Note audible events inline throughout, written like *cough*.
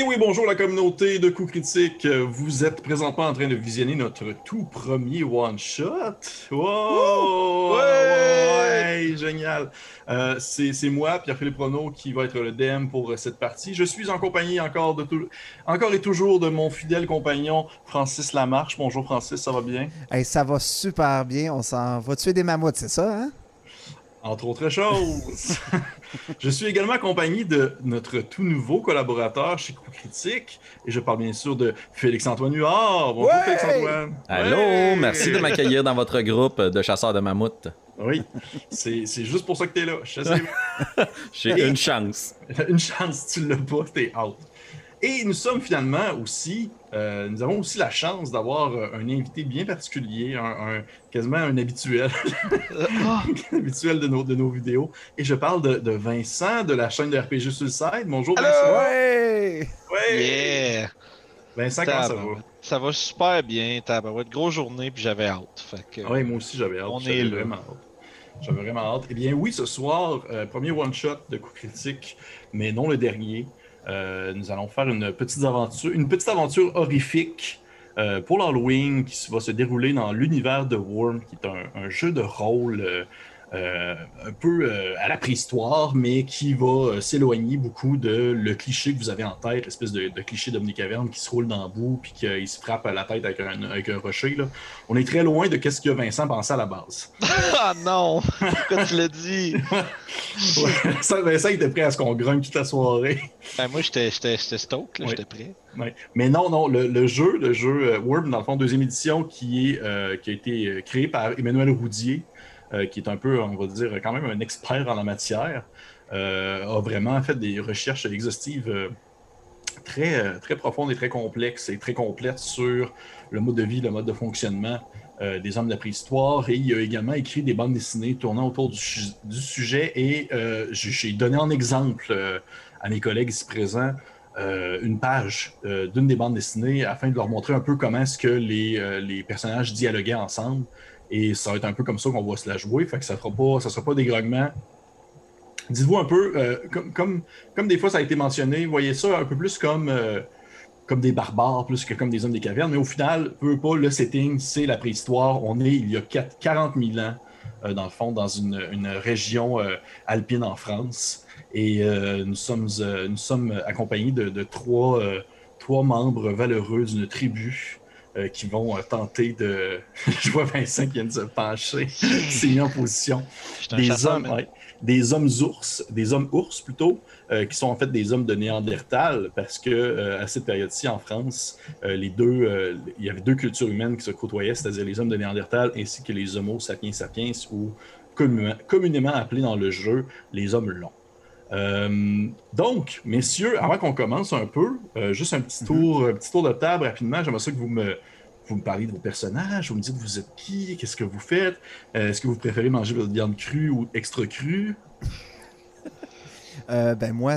Et oui, bonjour la communauté de coups critiques. Vous êtes présentement en train de visionner notre tout premier one-shot. Wow! Ouais! Génial! Euh, c'est moi, Pierre-Philippe Renaud, qui va être le DM pour cette partie. Je suis en compagnie encore, de tout, encore et toujours de mon fidèle compagnon Francis Lamarche. Bonjour Francis, ça va bien? Hey, ça va super bien. On s'en va tuer des mammouths, c'est ça, hein? Entre autres choses. *laughs* je suis également accompagné de notre tout nouveau collaborateur chez Coup Critique, et je parle bien sûr de Félix-Antoine Huard. Bonjour Félix-Antoine. Allô, merci de m'accueillir dans votre groupe de chasseurs de mammouths. Oui, c'est juste pour ça que tu es là. *laughs* J'ai une chance. *laughs* Une chance, tu l'as pas, t'es out. Et nous sommes finalement aussi, euh, nous avons aussi la chance d'avoir euh, un invité bien particulier, un, quasiment un habituel, *laughs* un habituel de nos, de nos vidéos. Et je parle de, Vincent de la chaîne de RPG Suicide. Bonjour Vincent. Ouais! Ouais! Yeah! Vincent, comment ça va? Ça va super bien. T'as une grosse journée, puis j'avais hâte. Oui, moi aussi j'avais hâte. On est vraiment hâte. J'avais vraiment hâte. Eh bien oui, ce soir, euh, premier one-shot de coup critique, mais non le dernier. Euh, nous allons faire une petite aventure, une petite aventure horrifique euh, pour l'Halloween qui va se dérouler dans l'univers de Worm, qui est un, jeu de rôle euh, un peu euh, à la préhistoire, mais qui va euh, s'éloigner beaucoup de le cliché que vous avez en tête, l'espèce de, cliché d'Omnicaverne qui se roule dans le bout puis qu'il se frappe à la tête avec un, avec un rocher. Là. On est très loin de ce que Vincent pensait à la base. *laughs* ah non! Pourquoi tu l'as dit? *laughs* Vincent était prêt à ce qu'on grogne toute la soirée. *laughs* Ben, moi, j'étais stoke, j'étais prêt. Mais non, non, le, jeu, le jeu Worm, dans le fond, deuxième édition, qui, est, qui a été créé par Emmanuel Roudier, euh, qui est un peu, on va dire, quand même un expert en la matière, euh, a vraiment fait des recherches exhaustives euh, très, très profondes et très complexes et très complètes sur le mode de vie, le mode de fonctionnement des hommes de la préhistoire. Et il a également écrit des bandes dessinées tournant autour du, sujet. Et j'ai donné en exemple à mes collègues ici présents une page d'une des bandes dessinées afin de leur montrer un peu comment est-ce que les, les personnages dialoguaient ensemble. Et ça va être un peu comme ça qu'on va se la jouer. Fait que ça ne sera pas des grognements. Dites-vous un peu, euh, comme, comme, des fois ça a été mentionné, voyez ça un peu plus comme, euh, comme des barbares, plus que comme des hommes des cavernes. Mais au final, peu pas, le setting, c'est la préhistoire. On est il y a 40 000 ans, euh, dans le fond, dans une, région alpine en France. Et nous, sommes, nous sommes accompagnés de, de trois, trois membres valeureux d'une tribu euh, qui vont euh, tenter de. *laughs* Je vois Vincent qui vient de se pencher, *laughs* s'est mis en position. Des hommes, des hommes ours, des hommes ours plutôt, euh, qui sont en fait des hommes de Néandertal, parce que à cette période-ci en France, les deux, il y avait deux cultures humaines qui se côtoyaient, c'est-à-dire les hommes de Néandertal ainsi que les Homo sapiens sapiens, ou communément appelés dans le jeu les hommes longs. Euh, donc, messieurs, avant qu'on commence un peu, euh, juste un petit tour, un petit tour de table rapidement. J'aimerais ça que vous me, vous me parliez de vos personnages, vous me dites vous êtes qui, qu'est-ce que vous faites, euh, est-ce que vous préférez manger votre viande crue ou extra crue? Ben moi,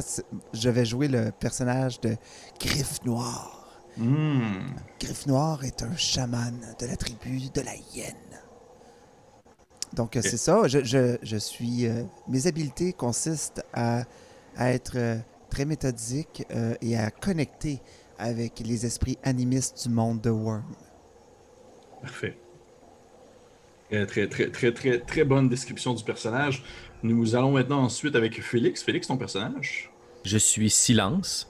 je vais jouer le personnage de Griffe Noire. Hmm. Griffe Noire est un chaman de la tribu de la hyène. Donc, c'est ça. Je, suis. Euh, mes habiletés consistent à, être euh, très méthodique euh, et à connecter avec les esprits animistes du monde de Worm. Parfait. très, très, très, très, très bonne description du personnage. Nous allons maintenant ensuite avec Félix. Félix, ton personnage? Je suis Silence.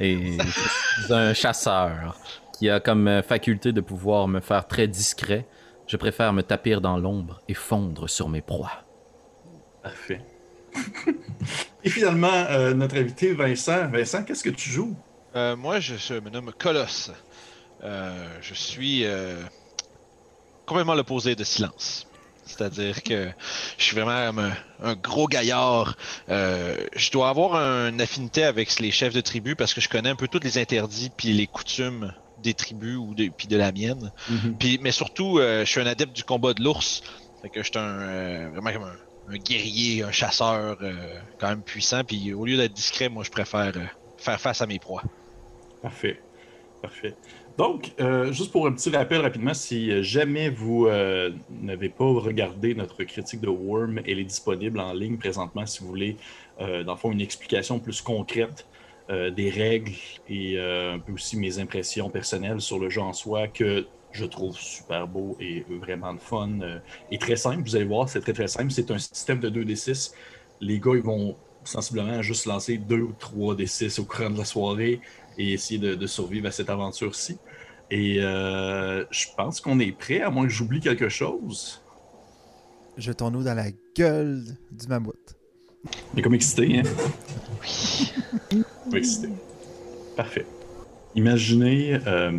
Et je suis un chasseur qui a comme faculté de pouvoir me faire très discret je préfère me tapir dans l'ombre et fondre sur mes proies. Parfait. *laughs* et finalement, euh, notre invité Vincent. Vincent, qu'est-ce que tu joues? Euh, moi, je, me nomme Colosse. Euh, je suis complètement l'opposé de silence. C'est-à-dire que je suis vraiment un, un gros gaillard. je dois avoir une affinité avec les chefs de tribu parce que je connais un peu tous les interdits puis les coutumes des tribus ou de, puis de la mienne. Mhm. puis, mais surtout, euh, je suis un adepte du combat de l'ours. Fait que je suis un, euh, vraiment comme un, guerrier, un chasseur euh, quand même puissant. Puis au lieu d'être discret, moi je préfère faire face à mes proies. Parfait. Parfait. Donc, juste pour un petit rappel rapidement, si jamais vous n'avez pas regardé notre critique de Worm, elle est disponible en ligne présentement si vous voulez, dans le fond, une explication plus concrète euh, des règles et euh, un peu aussi mes impressions personnelles sur le jeu en soi que je trouve super beau et vraiment de fun euh, et très simple. Vous allez voir, c'est très très simple. C'est un système de 2d6. Les gars, ils vont sensiblement juste lancer 2 ou 3 d6 au courant de la soirée et essayer de, de survivre à cette aventure-ci. Et euh, je pense qu'on est prêt, à moins que j'oublie quelque chose. Jetons-nous dans la gueule du mammouth. On est comme excité, hein? *laughs* Comme excité. Parfait. Imaginez. euh,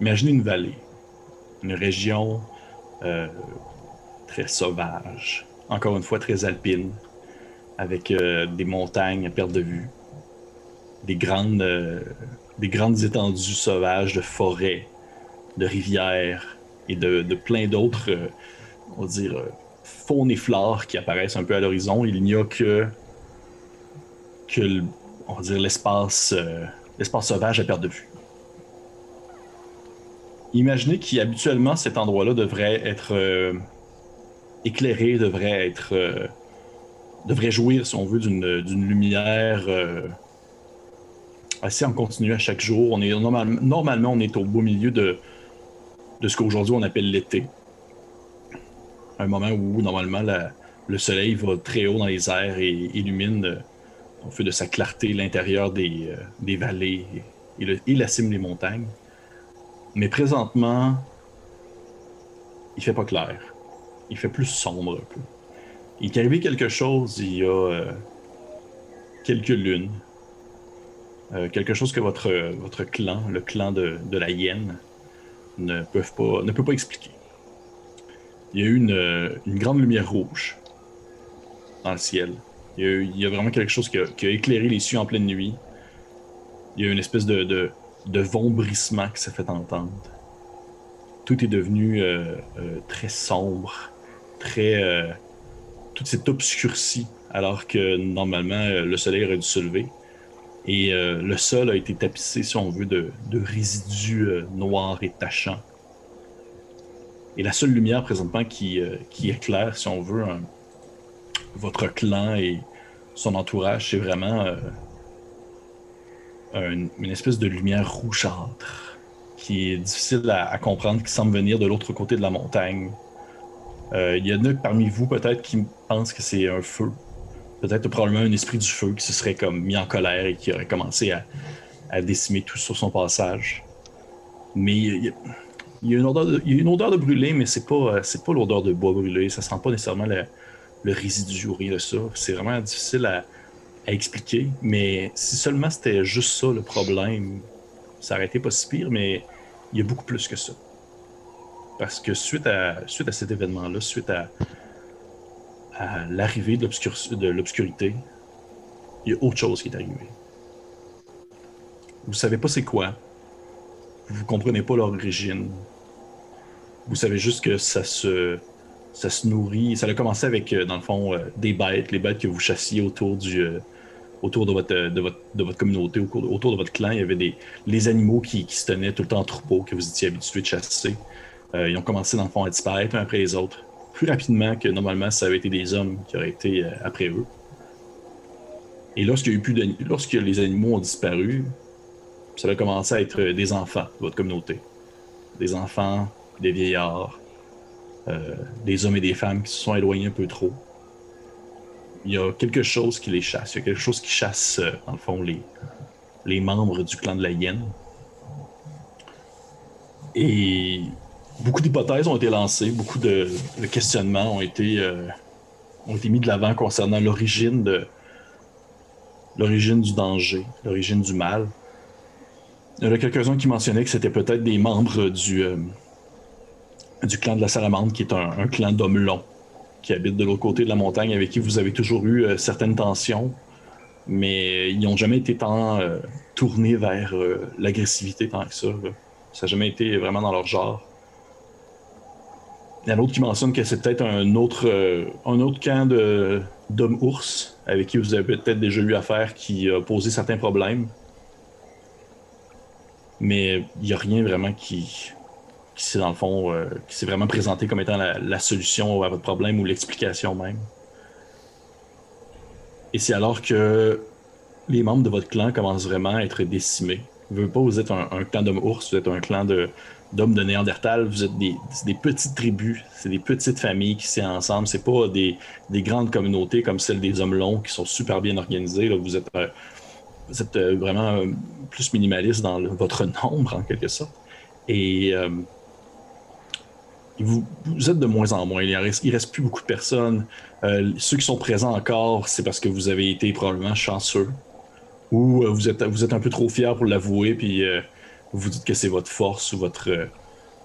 imaginez une vallée. Une région euh, très sauvage. Encore une fois, très alpine. Avec euh, des montagnes à perte de vue. Des grandes, euh, des grandes étendues sauvages de forêts, de rivières et de, de plein d'autres, on va dire, euh, faune et flore qui apparaissent un peu à l'horizon. Il n'y a que, que on euh, l'espace sauvage à perte de vue. Imaginez qu'habituellement cet endroit-là devrait être euh, éclairé, devrait être, euh, devrait jouir, si on veut, d'une, lumière assez en continu à chaque jour. Normalement, on est au beau milieu de, de ce qu'aujourd'hui on appelle l'été un moment où normalement le soleil va très haut dans les airs et illumine au feu de sa clarté l'intérieur des, euh, des vallées et, la cime des montagnes. Mais présentement, il fait pas clair. Il fait plus sombre un peu. Il est arrivé quelque chose il y a euh, quelques lunes. Euh, quelque chose que votre, votre clan, le clan de, de la hyène, ne, peuvent pas, ne peut pas expliquer il y a eu une, une grande lumière rouge dans le ciel. Il y a, vraiment quelque chose qui a, éclairé les cieux en pleine nuit. Il y a une espèce de, vombrissement qui s'est fait entendre. Tout est devenu euh, euh, très sombre, très. euh, tout s'est obscurci alors que normalement euh, le soleil aurait dû se lever. Et le sol a été tapissé, si on veut, de, résidus noirs et tachants. Et la seule lumière présentement qui, qui éclaire, si on veut, un- votre clan et son entourage, c'est vraiment euh, un- une espèce de lumière rougeâtre qui est difficile à, comprendre, qui semble venir de l'autre côté de la montagne. Euh, Il y en a parmi vous peut-être qui pensent que c'est un feu. Peut-être probablement un esprit du feu qui se serait comme mis en colère et qui aurait commencé à, décimer tout sur son passage. Mais il y a- une odeur de, brûlé, mais c'est pas, euh, pas l'odeur de bois brûlé. Ça sent pas nécessairement le, le résidu ou rien de ça. C'est vraiment difficile à, expliquer. Mais si seulement c'était juste ça le problème, ça aurait été pas si pire, mais il y a beaucoup plus que ça. Parce que suite à, suite à cet événement-là, suite à, l'arrivée de l'obscur- de l'obscurité, il y a autre chose qui est arrivé. Vous savez pas c'est quoi. Vous comprenez pas l'origine. Vous savez juste que ça se, ça se nourrit. Ça a commencé avec, euh, dans le fond, euh, des bêtes, les bêtes que vous chassiez autour du, euh, autour de votre, de votre, de votre communauté, autour de votre clan. Il y avait des, les animaux qui, qui se tenaient tout le temps en troupeau, que vous étiez habitués de chasser. Ils ont commencé, dans le fond, à disparaître un après les autres. Plus rapidement que normalement, ça avait été des hommes qui auraient été après eux. Et a eu plus lorsque les animaux ont disparu, ça a commencé à être des enfants de votre communauté. Des enfants, des vieillards, des hommes et des femmes qui se sont éloignés un peu trop. Il y a quelque chose qui les chasse. Il y a quelque chose qui chasse, euh, dans le fond, les, les membres du clan de la hyène. Et beaucoup d'hypothèses ont été lancées, beaucoup de, questionnements ont été, euh, ont été mis de l'avant concernant l'origine de l'origine du danger, l'origine du mal. Il y en a quelques-uns qui mentionnaient que c'était peut-être des membres du, euh, du clan de la Salamandre, qui est un, clan d'hommes longs, qui habite de l'autre côté de la montagne, avec qui vous avez toujours eu euh, certaines tensions, mais ils n'ont jamais été tant euh, tournés vers euh, l'agressivité tant que ça. Ça n'a jamais été vraiment dans leur genre. Il y en a d'autres qui mentionnent que c'est peut-être un autre, un autre camp d'hommes ours avec qui vous avez peut-être déjà eu affaire qui a posé certains problèmes. Mais il n'y a rien vraiment qui, qui s'est dans le fond, euh, qui s'est vraiment présenté comme étant la, solution à votre problème ou l'explication même. Et c'est alors que les membres de votre clan commencent vraiment à être décimés. Vous pas, vous êtes un, clan d'hommes ours, vous êtes un clan d'hommes de Néandertal, vous êtes des, des petites tribus, c'est des petites familles qui sont ensemble, c'est pas des, des grandes communautés comme celle des hommes longs qui sont super bien organisées. Là. Vous êtes, euh, vous êtes euh, vraiment plus minimaliste dans votre nombre en quelque sorte. Et vous, êtes de moins en moins. Il reste, reste plus beaucoup de personnes. Euh, ceux qui sont présents encore, c'est parce que vous avez été probablement chanceux. Ou euh, vous, êtes, un peu trop fier pour l'avouer, puis euh, vous dites que c'est votre force ou votre, euh,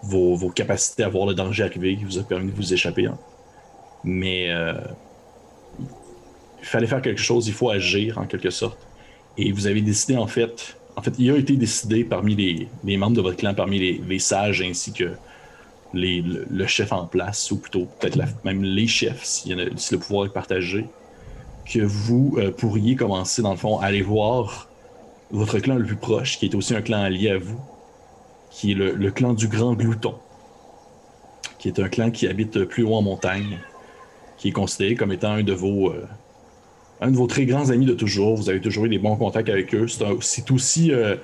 vos, capacités à voir le danger arriver qui vous a permis de vous échapper. hein. Mais il fallait faire quelque chose, il faut agir en quelque sorte. Et vous avez décidé en fait, en fait, il a été décidé parmi les, membres de votre clan, parmi les sages ainsi que le, chef en place, ou plutôt peut-être même les chefs, si, y a- le pouvoir est partagé, que vous euh, pourriez commencer dans le fond à aller voir votre clan le plus proche, qui est aussi un clan allié à vous, qui est le, clan du Grand Glouton, qui est un clan qui habite plus haut en montagne, qui est considéré comme étant un de vos, euh, un de vos très grands amis de toujours. Vous avez toujours eu des bons contacts avec eux. C'est aussi, euh,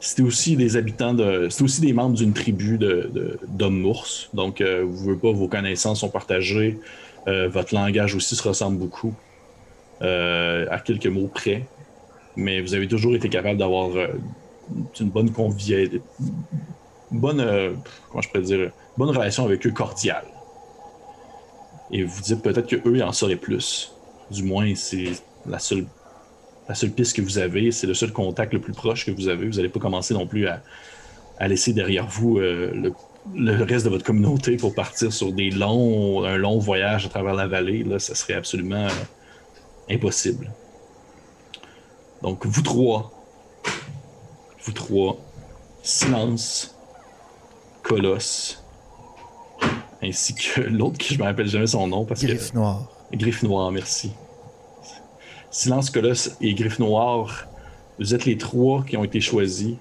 c'est aussi des habitants de, c'est aussi des membres d'une tribu d'hommes ours. Donc, euh, vous voulez pas, vos connaissances sont partagées. Euh, votre langage aussi se ressemble beaucoup, euh, à quelques mots près. Mais vous avez toujours été capable d'avoir euh, une bonne convivialité, bonne, comment je pourrais dire, bonne relation avec eux cordiale. Et vous dites peut-être que eux ils en sauraient plus. Du moins, c'est la seule, la seule piste que vous avez, c'est le seul contact le plus proche que vous avez. Vous n'allez pas commencer non plus à, à laisser derrière vous euh, le, le reste de votre communauté pour partir sur des longs, un long voyage à travers la vallée. Là, ça serait absolument euh, impossible. Donc, vous trois, vous trois, silence, colosse, ainsi que *laughs* l'autre qui je me rappelle jamais son nom parce que. Griffe noire. Griffe Noire, merci. Silence, Colosse et Griffe Noire, vous êtes les trois qui ont été choisis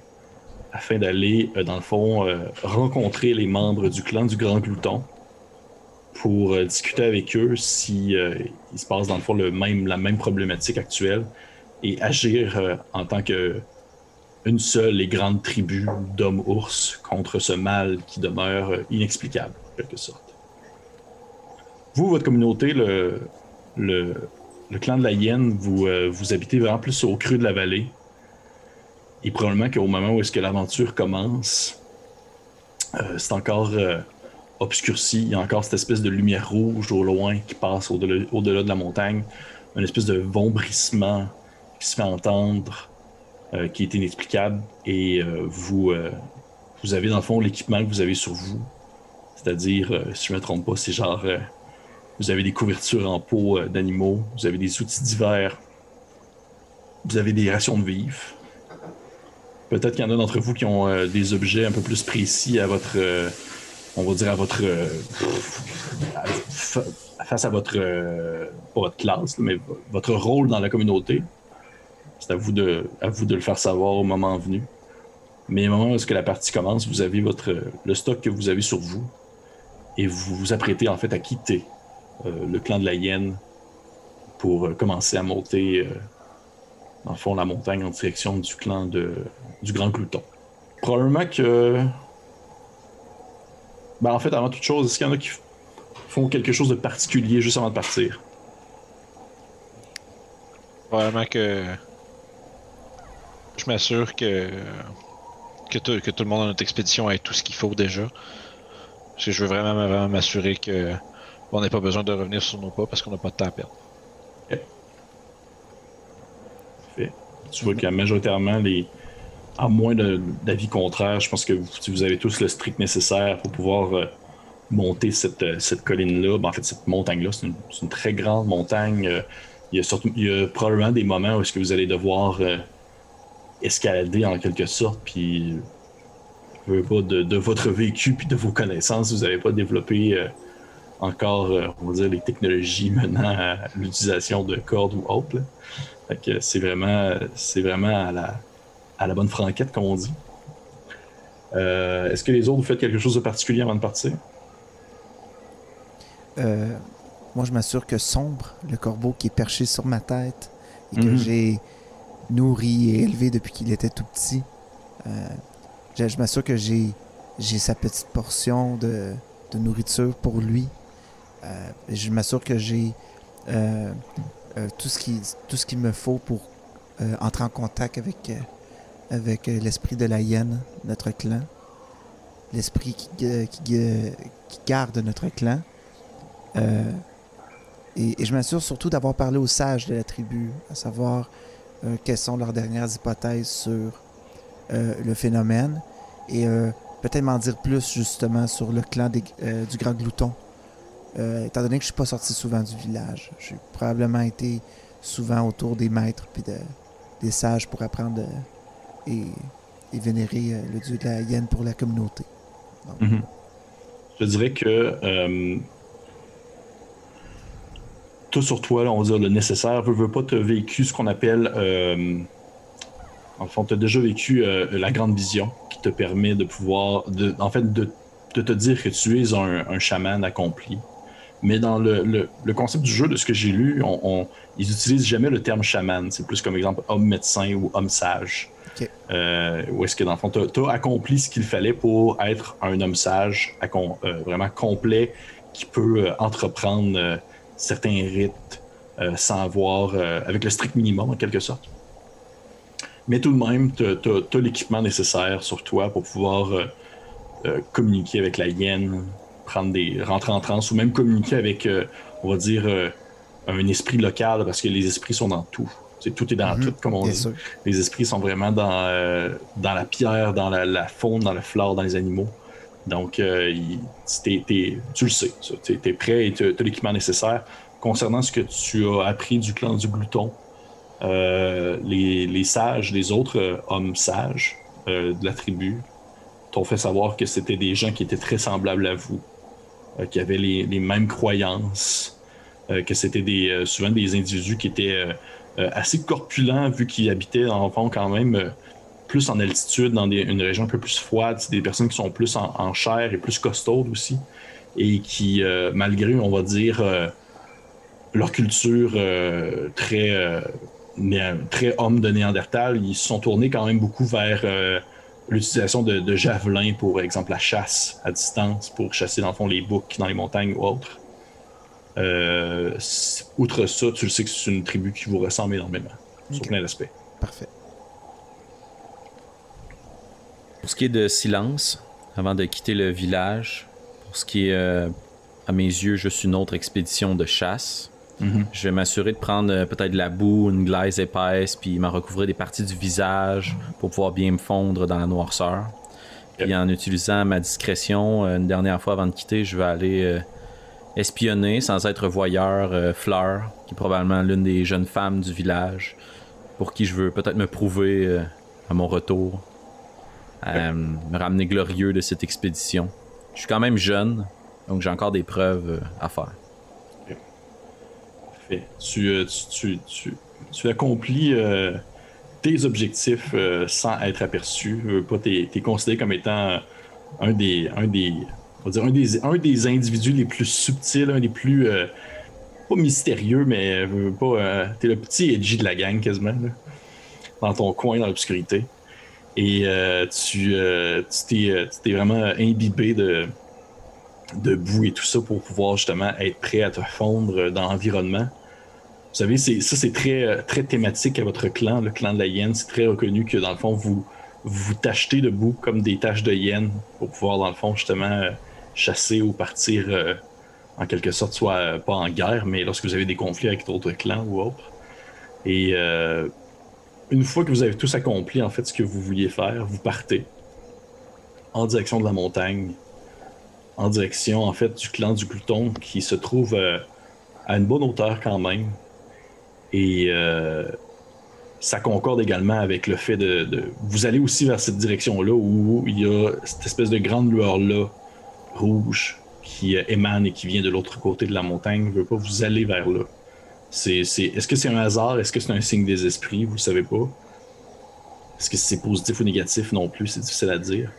afin d'aller, euh, dans le fond, euh, rencontrer les membres du clan du Grand Glouton pour euh, discuter avec eux si il se passe, dans le fond, le même, la même problématique actuelle et agir en tant que une seule et grande tribu d'hommes ours contre ce mal qui demeure inexplicable, en quelque sorte. Vous, votre communauté, le, le, le clan de la hyène, vous, euh, vous habitez vraiment plus au creux de la vallée. Et probablement qu'au moment où est-ce que l'aventure commence, euh, c'est encore euh, obscurci. Il y a encore cette espèce de lumière rouge au loin qui passe au-delà au-delà de la montagne. Une espèce de vombrissement qui se fait entendre, qui est inexplicable. Et vous, vous avez dans le fond l'équipement que vous avez sur vous. C'est-à-dire, si je ne me trompe pas, c'est genre... vous avez des couvertures en peau euh, d'animaux, vous avez des outils divers, vous avez des rations de vivres. Peut-être qu'il y en a d'entre vous qui ont euh, des objets un peu plus précis à votre, euh, on va dire à votre, face à votre, pas votre classe, mais votre rôle dans la communauté. C'est à vous de, à vous de le faire savoir au moment venu. Mais au moment où est-ce que la partie commence, vous avez votre, le stock que vous avez sur vous et vous vous apprêtez en fait à quitter le clan de la hyène pour euh, commencer à monter, euh, dans le fond, la montagne en direction du clan de, du Grand Glouton. Probablement que. Ben, en fait, avant toute chose, est-ce qu'il y en a qui font quelque chose de particulier juste avant de partir? Probablement que. Je m'assure que. Que tout, que tout le monde dans notre expédition ait tout ce qu'il faut déjà. Parce que je veux vraiment, vraiment m'assurer que. On n'ait pas besoin de revenir sur nos pas parce qu'on n'a pas de temps à perdre. Tu vois que majoritairement, les... à moins d'avis contraires, je pense que vous, vous avez tous le strict nécessaire pour pouvoir euh, monter cette, euh, cette colline-là. Ben, en fait, cette montagne-là, c'est une, très grande montagne. euh, il, y a probablement des moments où est-ce que vous allez devoir escalader en quelque sorte, puis je veux pas de, de votre vécu puis de vos connaissances, vous n'avez pas développé encore, euh, on va dire, les technologies menant à l'utilisation de cordes ou autres. c'est vraiment, c'est vraiment à la, à la bonne franquette, comme on dit. Euh, Est-ce que les autres, vous faites quelque chose de particulier avant de partir? Euh, moi, je m'assure que Sombre, le corbeau qui est perché sur ma tête et que Mhm. j'ai nourri et élevé depuis qu'il était tout petit, je, je m'assure que j'ai j'ai sa petite portion de, de nourriture pour lui. Euh, je m'assure que j'ai euh, euh, tout ce qui tout ce qu'il me faut pour entrer en contact avec avec l'esprit de la hyène, notre clan, l'esprit qui, garde notre clan. Et, je m'assure surtout d'avoir parlé aux sages de la tribu, à savoir quelles sont leurs dernières hypothèses sur le phénomène et peut-être m'en dire plus justement sur le clan du Grand Glouton. Euh, étant donné que je suis pas sorti souvent du village, j'ai probablement été souvent autour des maîtres puis de- des sages pour apprendre euh, et, vénérer euh, le dieu de la hyène pour la communauté. Mhm. Je dirais que tout sur toi, on va dire le nécessaire, veut, veut pas te vécu ce qu'on appelle. En fond, tu as déjà vécu la grande vision qui te permet de pouvoir. En fait, de, te dire que tu es un chaman accompli. Mais dans le, le- le concept du jeu, de ce que j'ai lu, on, on- ils utilisent jamais le terme chaman. C'est plus comme exemple homme médecin ou homme sage. Ok. Euh, où est-ce que dans le fond, tu as, accompli ce qu'il fallait pour être un homme sage, euh, vraiment complet, qui peut euh, entreprendre euh, certains rites sans avoir, avec le strict minimum en quelque sorte. Mais tout de même, tu as, l'équipement nécessaire sur toi pour pouvoir communiquer avec la hyène, prendre des, rentrer en transe ou même communiquer avec, euh, on va dire, euh, un esprit local parce que les esprits sont dans tout. C'est tout est dans Mhm, tout, comme on dit. sûr. Les esprits sont vraiment dans, euh, dans la pierre, dans la, la faune, dans le flore, dans les animaux. Donc, tu le sais, tu es, prêt et tu as l'équipement nécessaire. Concernant ce que tu as appris du clan du glouton, les, les sages, les autres hommes sages de la tribu t'ont fait savoir que c'était des gens qui étaient très semblables à vous, qui avaient les, mêmes croyances, euh, que c'était euh, souvent des individus qui étaient euh, euh, assez corpulents vu qu'ils habitaient le fond quand même euh, plus en altitude, dans une région un peu plus froide. Des personnes qui sont plus en, en chair et plus costaudes aussi. Et qui, euh, malgré, on va dire, euh, leur culture euh, très, euh, très homme de Néandertal, ils se sont tournés quand même beaucoup vers euh, l'utilisation de, de javelins pour exemple la chasse à distance, pour chasser dans le fond les boucs dans les montagnes ou autres. Euh, outre ça, tu le sais que c'est une tribu qui vous ressemble énormément sur Ok. plein d'aspects. Parfait. Pour ce qui est de silence, avant de quitter le village, pour ce qui est, euh, à mes yeux, juste une autre expédition de chasse, je vais m'assurer de prendre euh, peut-être de la boue, une glaise épaisse, puis m'en recouvrir des parties du visage pour pouvoir bien me fondre dans la noirceur. Puis en utilisant ma discrétion, euh, une dernière fois avant de quitter, je vais aller euh, espionner sans être voyeur euh, Fleur, qui est probablement l'une des jeunes femmes du village, pour qui je veux peut-être me prouver euh, à mon retour me ramener glorieux de cette expédition. Je suis quand même jeune, donc j'ai encore des preuves à faire. Euh, tu, tu, tu, tu accomplis euh, tes objectifs euh, sans être aperçu. Pas t'es, considéré comme étant un des, un des, on dire un des, un des individus les plus subtils, un des plus pas mystérieux, mais pas. t'es le petit edgy de la gang quasiment dans ton coin dans l'obscurité. Et tu, t'es, t'es vraiment imbibé de, de boue et tout ça pour pouvoir justement être prêt à te fondre dans l'environnement. Vous savez, ça c'est très, euh, très thématique à votre clan, le clan de la hyène. C'est très reconnu que dans le fond, vous vous tachetez de boue comme des taches de hyène pour pouvoir dans le fond justement euh, chasser ou partir euh, en quelque sorte, soit pas en guerre, mais lorsque vous avez des conflits avec d'autres clans ou autres. Et une fois que vous avez tous accompli en fait ce que vous vouliez faire, vous partez en direction de la montagne, en direction en fait du clan du glouton qui se trouve à une bonne hauteur quand même. Et euh, ça concorde également avec le fait de, Vous allez aussi vers cette direction-là où il y a cette espèce de grande lueur-là, rouge, qui euh, émane et qui vient de l'autre côté de la montagne. Je veux pas vous aller vers là. Est-ce que c'est un hasard? Est-ce que c'est un signe des esprits? Vous le savez pas. Est-ce que c'est positif ou négatif non plus? C'est difficile à dire.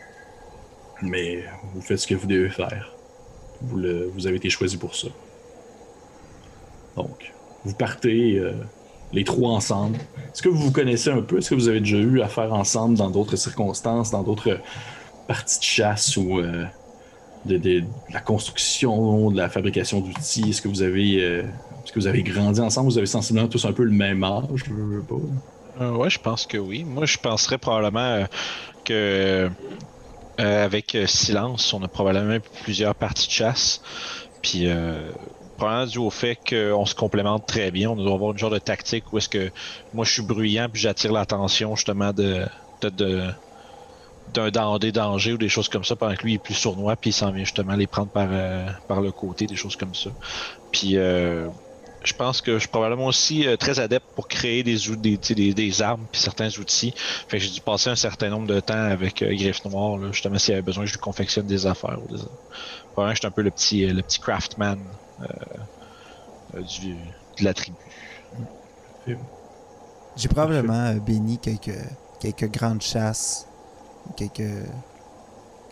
Mais vous faites ce que vous devez faire. Vous, vous avez été choisi pour ça. Donc, vous partez euh, les trois ensemble. Est-ce que vous vous connaissez un peu? Est-ce que vous avez déjà eu affaire ensemble dans d'autres circonstances, dans d'autres parties de chasse ou euh, de, la construction, de la fabrication d'outils? Est-ce que vous avez euh, est-ce que vous avez grandi ensemble? Vous avez sensiblement tous un peu le même âge? Je veux pas. Ouais, je pense que oui. Moi, je penserais probablement que avec Silence, on a probablement plusieurs parties de chasse. Puis, probablement dû au fait qu'on se complémente très bien. On doit avoir une genre de tactique où est-ce que moi je suis bruyant puis j'attire l'attention justement de peut-être d'un des dangers ou des choses comme ça pendant que lui est plus sournois puis il s'en vient justement les prendre par euh, par le côté des choses comme ça puis euh, je pense que je suis probablement aussi euh, très adepte pour créer des, des, des, des armes puis certains outils. Fait que j'ai dû passer un certain nombre de temps avec euh, Griffe Noire, là, justement s'il y avait besoin je lui confectionne des affaires. Ou. Probablement, j'étais un peu le petit, euh, le petit craftman du, de la tribu. J'ai probablement euh, béni quelques, quelques grandes chasses, quelques.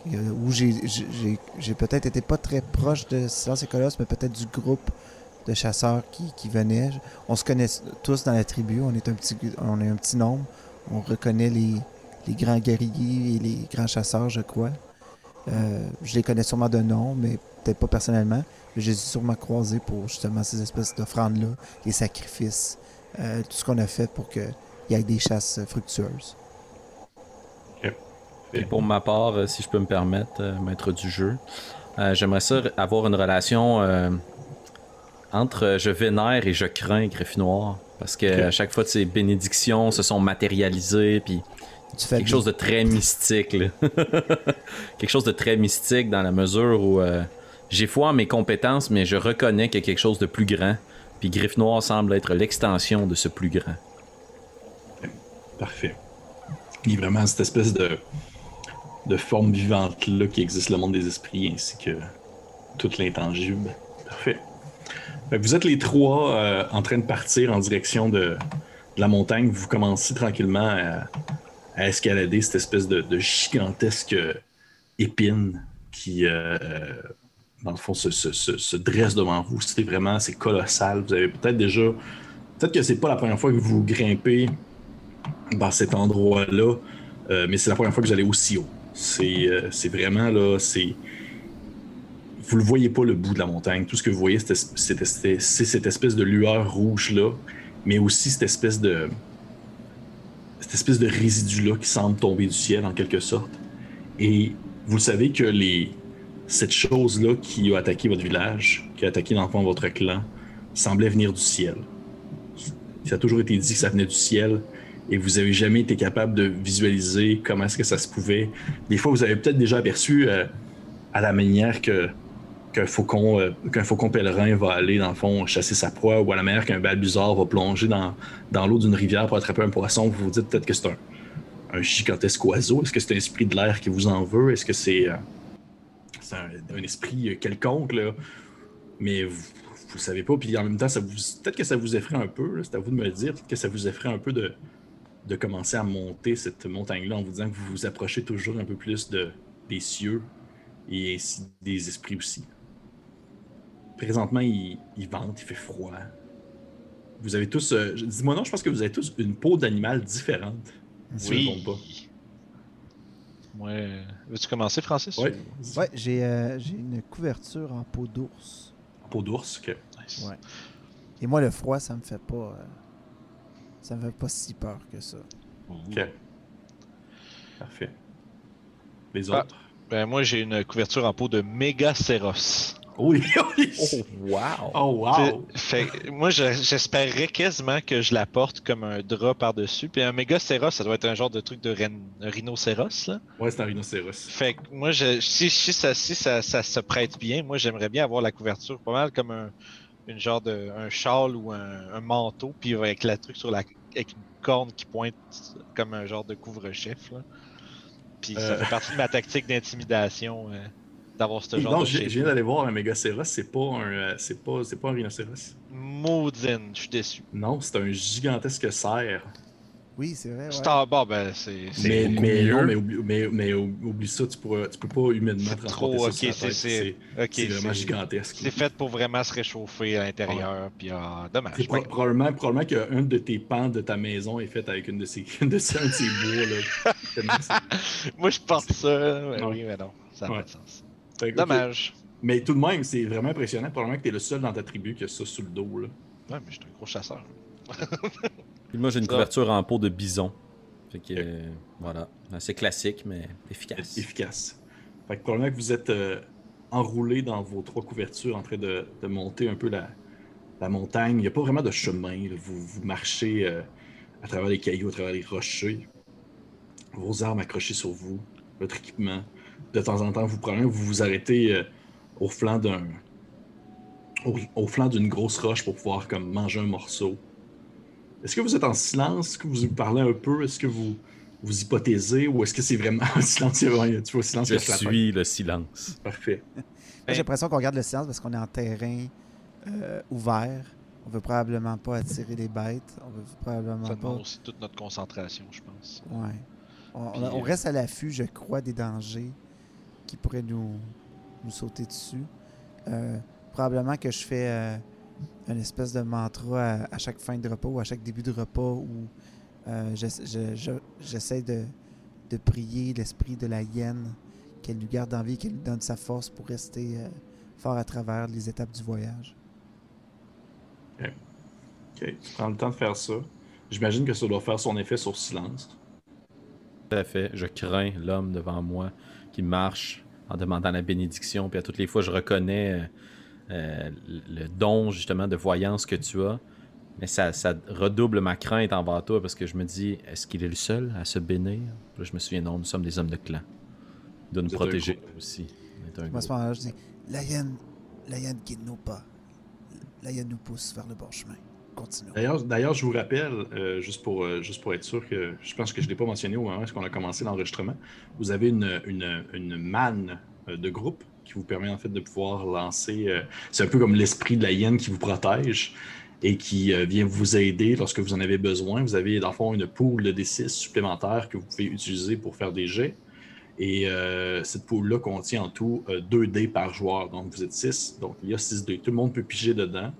où j'ai- j'ai j'ai- j'ai peut-être été pas très proche de Silence et Colosse, mais peut-être du groupe de chasseurs qui, qui venaient. On se connaît tous dans la tribu, on est un petit, on est un petit nombre. On reconnaît les, les grands guerriers et les grands chasseurs, je crois. Euh, je les connais sûrement de nom, mais peut-être pas personnellement. Mais je les ai sûrement croisés pour justement ces espèces d'offrandes-là, les sacrifices, euh, tout ce qu'on a fait pour qu'il y ait des chasses fructueuses. Et pour ma part, euh, si je peux me permettre, euh, maître du jeu, euh, j'aimerais ça avoir une relation euh, entre euh, je vénère et je crains Griffinoir. Parce que à chaque fois, ces bénédictions se sont matérialisées, puis quelque chose de très mystique. là. *laughs* quelque chose de très mystique dans la mesure où euh, j'ai foi en mes compétences, mais je reconnais qu'il y a quelque chose de plus grand. Puis Griffinoir semble être l'extension de ce plus grand. Parfait. Il y a vraiment cette espèce de, de forme vivante-là qui existe le monde des esprits ainsi que tout l'intangible. Parfait. Vous êtes les trois euh, en train de partir en direction de, de la montagne. Vous commencez tranquillement à, à escalader cette espèce de, gigantesque épine qui, euh, euh, dans le fond, se, se- se- se dresse devant vous. C'est vraiment, c'est colossal. Vous avez peut-être déjà, peut-être que c'est pas la première fois que vous grimpez dans cet endroit-là, euh, mais c'est la première fois que vous allez aussi haut. C'est vraiment là, c'est. Vous le voyez pas le bout de la montagne. Tout ce que vous voyez, c'est cette espèce de lueur rouge-là, mais aussi cette espèce de. Cette espèce de résidu-là qui semble tomber du ciel en quelque sorte. Et vous le savez que les, cette chose-là qui a attaqué votre village, qui a attaqué dans le fond votre clan, semblait venir du ciel. Ça a toujours été dit que ça venait du ciel et vous avez jamais été capable de visualiser comment est-ce que ça se pouvait. Des fois, vous avez peut-être déjà aperçu euh, à la manière que qu'un faucon, euh, qu'un faucon pèlerin va aller, dans le fond, chasser sa proie, ou à la manière qu'un balbuzard va plonger dans, l'eau d'une rivière pour attraper un poisson, vous vous dites peut-être que c'est un, gigantesque oiseau. Est-ce que c'est un esprit de l'air qui vous en veut? Est-ce que c'est euh, un, esprit euh, quelconque? Là? Mais vous ne savez pas. Puis en même temps, peut-être que ça vous effraie un peu. C'est à vous de me le dire. Peut-être que ça vous effraie un peu de, de commencer à monter cette montagne-là en vous disant que vous vous approchez toujours un peu plus de, des cieux et ainsi des esprits aussi. Présentement, il, il vente, il fait froid. Vous avez tous, euh, dis-moi non, je pense que vous avez tous une peau d'animal différente. Si je me Oui. Ouais. Veux-tu commencer, Francis? pas. Ouais. Ouais, j'ai euh, j'ai une couverture en peau d'ours. Peau d'ours, ok. Nice. Ouais. Et moi, le froid, ça me fait pas. euh, ça me fait pas si peur que ça. Ok. Parfait. Les Ah. autres? Ben, moi, j'ai une couverture en peau de Mégacéros. Oui, *laughs* oui. wow! Oh, wow! Fait que moi, je- j'espérais quasiment que je la porte comme un drap par-dessus. Puis un Mégacéros, ça doit être un genre de truc de rhinocéros, là. Ouais, c'est un rhinocéros. Fait que moi, je, si, si, ça, si ça, ça se prête bien, moi, j'aimerais bien avoir la couverture pas mal comme un, une genre de un châle ou un, un manteau, puis avec la truc sur la avec une corne qui pointe comme un genre de couvre-chef. là. Puis ça Euh. fait partie de ma tactique d'intimidation euh, d'avoir ce genre non, de j'ai- viens d'aller voir un mégacéros, c'est pas un, euh, c'est pas, c'est pas un rhinocéros. Maudine, je suis déçu. Non, c'est un gigantesque cerf. Oui, c'est vrai. C'est en bas, ben c'est. Mais, mais, non, mais, oublie, mais, mais oublie ça, tu, pourras, tu peux pas humainement transporter trop, ça. Okay, c'est okay, vraiment gigantesque. C'est fait pour vraiment se réchauffer à l'intérieur. Puis, ah, dommage. Pro probablement, probablement qu'un de tes pans de ta maison est fait avec une de ces, *laughs* une de ces, un de ces bois. Là. *laughs* Moi, je porte ça. Mais oui, mais non. Ça n'a pas de sens. Dommage. Mais tout de même, c'est vraiment impressionnant. Probablement que tu es le seul dans ta tribu qui a ça sous le dos. Là. Ouais, mais je suis un gros chasseur. moi, j'ai une couverture en peau de bison. Fait que, euh, voilà. C'est classique, mais efficace. Efficace. Fait que probablement que vous êtes euh, enroulé dans vos trois couvertures en train de, de monter un peu la, la montagne. Il n'y a pas vraiment de chemin. Vous, vous, marchez euh, à travers les cailloux, à travers les rochers. Vos armes accrochées sur vous, votre équipement. De temps en temps, vous prenez, vous vous arrêtez au flanc d'un. Au, flanc d'une grosse roche pour pouvoir comme manger un morceau. Est-ce que vous êtes en silence? Est-ce que vous parlez un peu? Est-ce que vous, vous hypothésez ou est-ce que c'est vraiment *laughs* un silence? Tu vois, silence Je suis le silence. Parfait. *laughs* J'ai l'impression qu'on garde le silence parce qu'on est en terrain euh, ouvert. On veut probablement pas attirer les bêtes. On veut probablement Ça demande aussi toute notre concentration, je pense. Ouais. On, on, on reste à l'affût, je crois, des dangers qui pourraient nous, nous sauter dessus. Euh, probablement que je fais euh, une espèce de mantra à, à, chaque fin de repas ou à chaque début de repas où euh, j'essaie de, de, prier l'esprit de la hyène, qu'elle nous garde en vie, qu'elle nous donne sa force pour rester euh, fort à travers les étapes du voyage. Ok. Ok, tu prends le temps de faire ça. J'imagine que ça doit faire son effet sur silence. Tout à fait. Je crains l'homme devant moi qui marche en demandant la bénédiction. Puis à toutes les fois, je reconnais euh, euh, le don justement de voyance que tu as. Mais ça, ça, redouble ma crainte envers toi parce que je me dis, est-ce qu'il est le seul à se bénir? Là, je me souviens, non, nous sommes des hommes de clan. De nous Vous protéger aussi. Moi, je dis, la hyène, la hyène guide nous pas. La hyène nous pousse vers le bon chemin. D'ailleurs, je vous rappelle, euh, juste, pour, euh, juste pour être sûr que je pense que je ne l'ai pas mentionné au moment où on a commencé l'enregistrement, vous avez une, une, une manne euh, de groupe qui vous permet en fait de pouvoir lancer. C'est un peu comme l'esprit de la hyène qui vous protège et qui vient vous aider lorsque vous en avez besoin. Vous avez dans le fond une poule de D6 supplémentaire que vous pouvez utiliser pour faire des jets. Et cette poule-là contient en tout 2 dés par joueur. Donc vous êtes 6. Donc il y a 6 dés. Tout le monde peut piger dedans.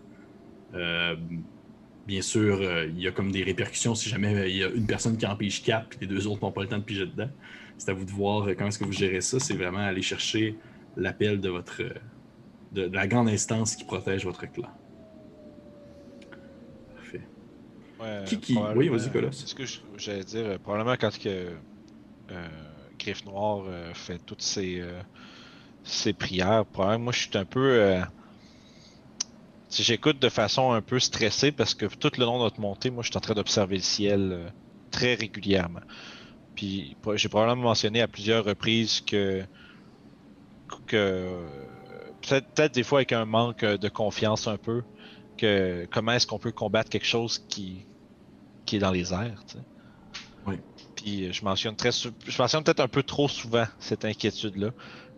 Bien sûr, euh, il y a comme des répercussions si jamais euh, il y a une personne qui en pige 4 et les deux autres n'ont pas le temps de piger dedans. C'est à vous de voir euh, comment est-ce que vous gérez ça. C'est vraiment aller chercher l'appel de votre de, la grande instance qui protège votre clan. Parfait. qui, qui... Oui, vas-y, Colosse. Ce que j'allais dire, probablement quand que, Griffe Noir fait toutes ses, ses prières, probablement moi je suis un peu si j'écoute de façon un peu stressée parce que tout le long de notre montée, moi, je suis en train d'observer le ciel euh, très régulièrement. Puis j'ai probablement mentionné à plusieurs reprises que, que peut-être des fois avec un manque de confiance un peu, que comment est-ce qu'on peut combattre quelque chose qui, qui est dans les airs. Oui. Puis je mentionne très, je mentionne peut-être un peu trop souvent cette inquiétude-là.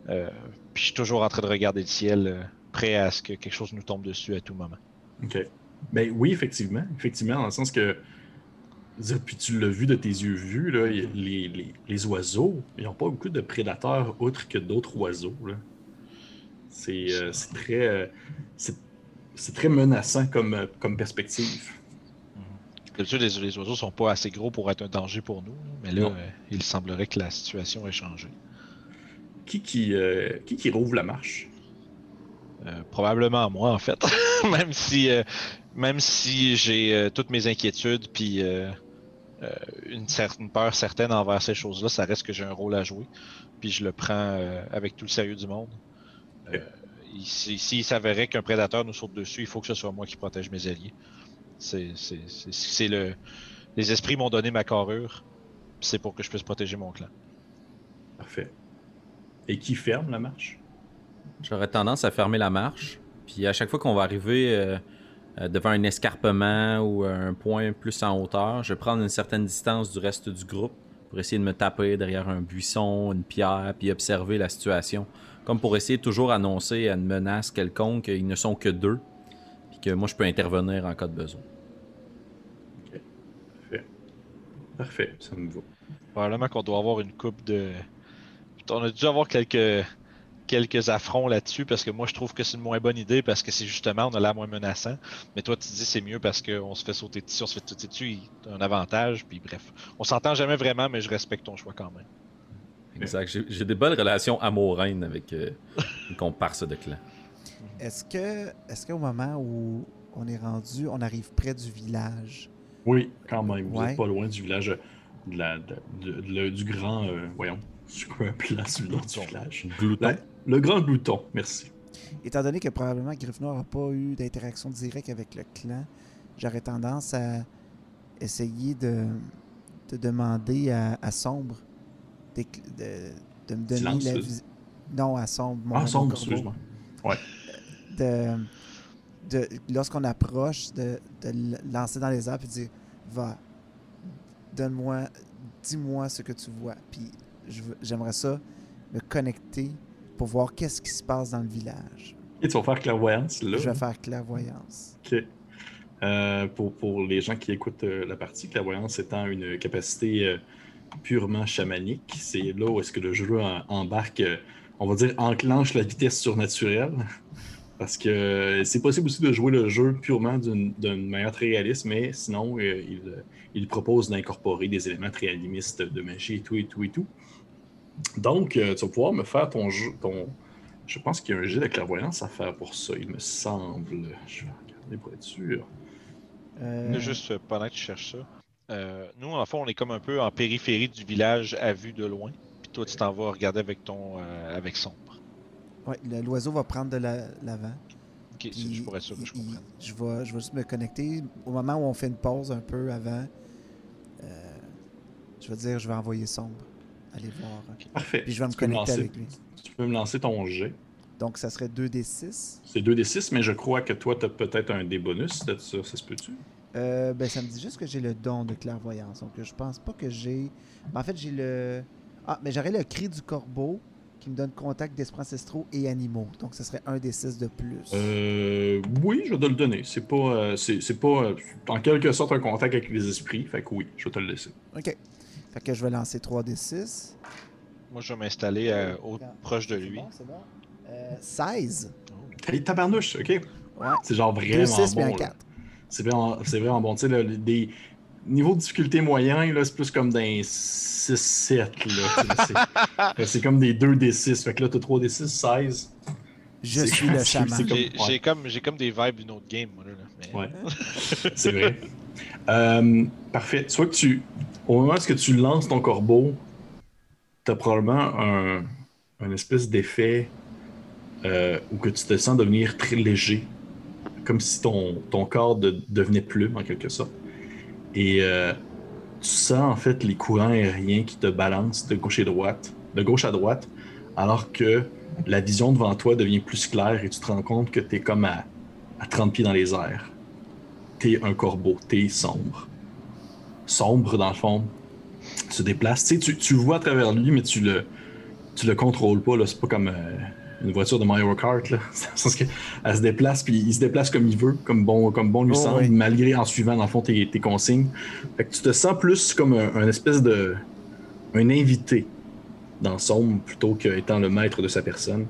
Euh, puis je suis toujours en train de regarder le ciel. Euh, prêt à ce que quelque chose nous tombe dessus à tout moment. OK. Ben oui, effectivement. Effectivement, dans le sens que. Puis tu l'as vu de tes yeux vus, là, les, les, les, oiseaux, ils n'ont pas beaucoup de prédateurs autres que d'autres oiseaux. C'est euh, très, euh, c'est très menaçant comme, euh, comme perspective. D'habitude, les, les oiseaux sont pas assez gros pour être un danger pour nous, mais là, euh, il semblerait que la situation ait changé. Qui qui, qui, qui rouvre la marche? Euh, probablement moi, en fait. *laughs* même si, euh, même si j'ai euh, toutes mes inquiétudes, puis une certaine peur certaine envers ces choses-là, ça reste que j'ai un rôle à jouer. Puis je le prends avec tout le sérieux du monde. S'il si, s'avérait qu'un prédateur nous saute dessus, il faut que ce soit moi qui protège mes alliés. C'est le. Les esprits m'ont donné ma carrure. C'est pour que je puisse protéger mon clan. Parfait. Et qui ferme la marche? J'aurais tendance à fermer la marche. Puis à chaque fois qu'on va arriver euh, euh, devant un escarpement ou un point plus en hauteur, je vais prendre une certaine distance du reste du groupe pour essayer de me taper derrière un buisson, une pierre, puis observer la situation. Comme pour essayer de toujours annoncer à une menace quelconque qu'ils ne sont que deux, puis que moi je peux intervenir en cas de besoin. Ok. Parfait. Parfait, ça me va. Probablement qu'on doit avoir une coupe de. On a dû avoir quelques quelques affronts là-dessus parce que moi je trouve que c'est une moins bonne idée parce que c'est justement on a l'air moins menaçant. Mais toi tu dis c'est mieux parce qu'on se fait sauter dessus, on se fait sauter dessus, un avantage, puis bref. On s'entend jamais vraiment, mais je respecte ton choix quand même. Exact. J'ai des bonnes relations amoureuses avec euh, *laughs* une comparse de clan. Est-ce que est-ce qu'au moment où on est rendu, on arrive près du village? Oui, quand même. Vous n'êtes pas loin du village de la, du grand. Euh, voyons, je quoi un place du village? Glouton. Le grand glouton, merci. Étant donné que probablement Gryffindor n'a pas eu d'interaction directe avec le clan, j'aurais tendance à essayer de, de demander à, Sombre de, de, me donner la visite. Non, à Sombre. Mon ah, Sombre, excuse-moi. Ouais. De, de, lorsqu'on approche, de, de lancer dans les airs et dire Va, donne-moi, dis-moi ce que tu vois. Puis j'aimerais ça me connecter pour voir qu'est-ce qui se passe dans le village. Et tu vas faire clairvoyance, là? Je vais faire clairvoyance. OK. Euh, pour, pour, les gens qui écoutent euh, la partie, clairvoyance étant une capacité euh, purement chamanique, c'est là où est-ce que le jeu embarque, on va dire, enclenche la vitesse surnaturelle. *laughs* Parce que c'est possible aussi de jouer le jeu purement d'une manière très réaliste, mais sinon, il, il, propose d'incorporer des éléments très animistes de magie et tout, et tout, et tout. Donc, euh, tu vas pouvoir me faire ton jeu. Ton... Je pense qu'il y a un jet de clairvoyance à faire pour ça, il me semble. Je vais regarder pour être sûr. Euh... Juste euh, pendant que tu cherches ça. Euh, nous, en fait, on est comme un peu en périphérie du village à vue de loin. Puis toi, tu t'en vas regarder avec ton avec sombre. Oui, l'oiseau va prendre de l'avant. ok, je pourrais ça, je comprends. Je vais, je vais juste me connecter. Au moment où on fait une pause un peu avant, je vais dire, je vais envoyer sombre. Allez voir. Parfait. Puis je vais me connecter avec lui. Tu peux me lancer ton jet. Donc, ça serait 2d6. C'est 2d6, mais je crois que toi, tu as peut-être un d bonus. Ça, ça se peut-tu? Euh, ben, ça me dit juste que j'ai le don de clairvoyance. Donc, je pense pas que j'ai. Ben, en fait, j'ai le. Ah, mais j'aurais le cri du corbeau qui me donne contact d'esprits ancestraux et animaux. Donc, ce serait un des 6 de plus. Euh, oui, je vais te le donner. C'est pas, euh, c'est, pas en quelque sorte un contact avec les esprits. Fait que oui, je vais te le laisser. OK. Fait que je vais lancer 3d6. Moi, je vais m'installer euh, proche de lui. c'est bon. Euh, 16. Allez, tabarnouche, ok. Ouais. C'est genre vraiment 6, bon. 4. C'est vraiment, vraiment, bon. Tu sais, des niveaux de difficulté moyen, là, c'est plus comme d'un 6-7. *laughs* c'est comme des 2d6. Fait que là, t'as 3d6, 16. Je suis le chaman. J'ai comme, comme, des vibes d'une autre game, moi. Là, mais... Ouais. *laughs* c'est vrai. Euh, parfait. Soit que tu, au moment où tu lances ton corbeau, tu as probablement un, espèce d'effet euh, où que tu te sens devenir très léger, comme si ton, corps devenait plume en quelque sorte. Et euh, tu sens en fait les courants aériens qui te balancent de gauche et droite, de gauche à droite, alors que la vision devant toi devient plus claire et tu te rends compte que tu es comme à, à 30 pieds dans les airs. Tu es un corbeau, tu es sombre sombre, dans le fond, se déplace. Tu, sais, tu, vois à travers lui, mais tu le, tu le contrôles pas. C'est pas comme euh, une voiture de Mario Kart. Là. *laughs* elle se déplace, puis il se déplace comme il veut, comme bon, comme bon lui oh, semble, malgré en suivant, dans le fond, tes, tes consignes. Fait que tu te sens plus comme un, espèce de. un invité dans Sombre plutôt qu'étant le maître de sa personne.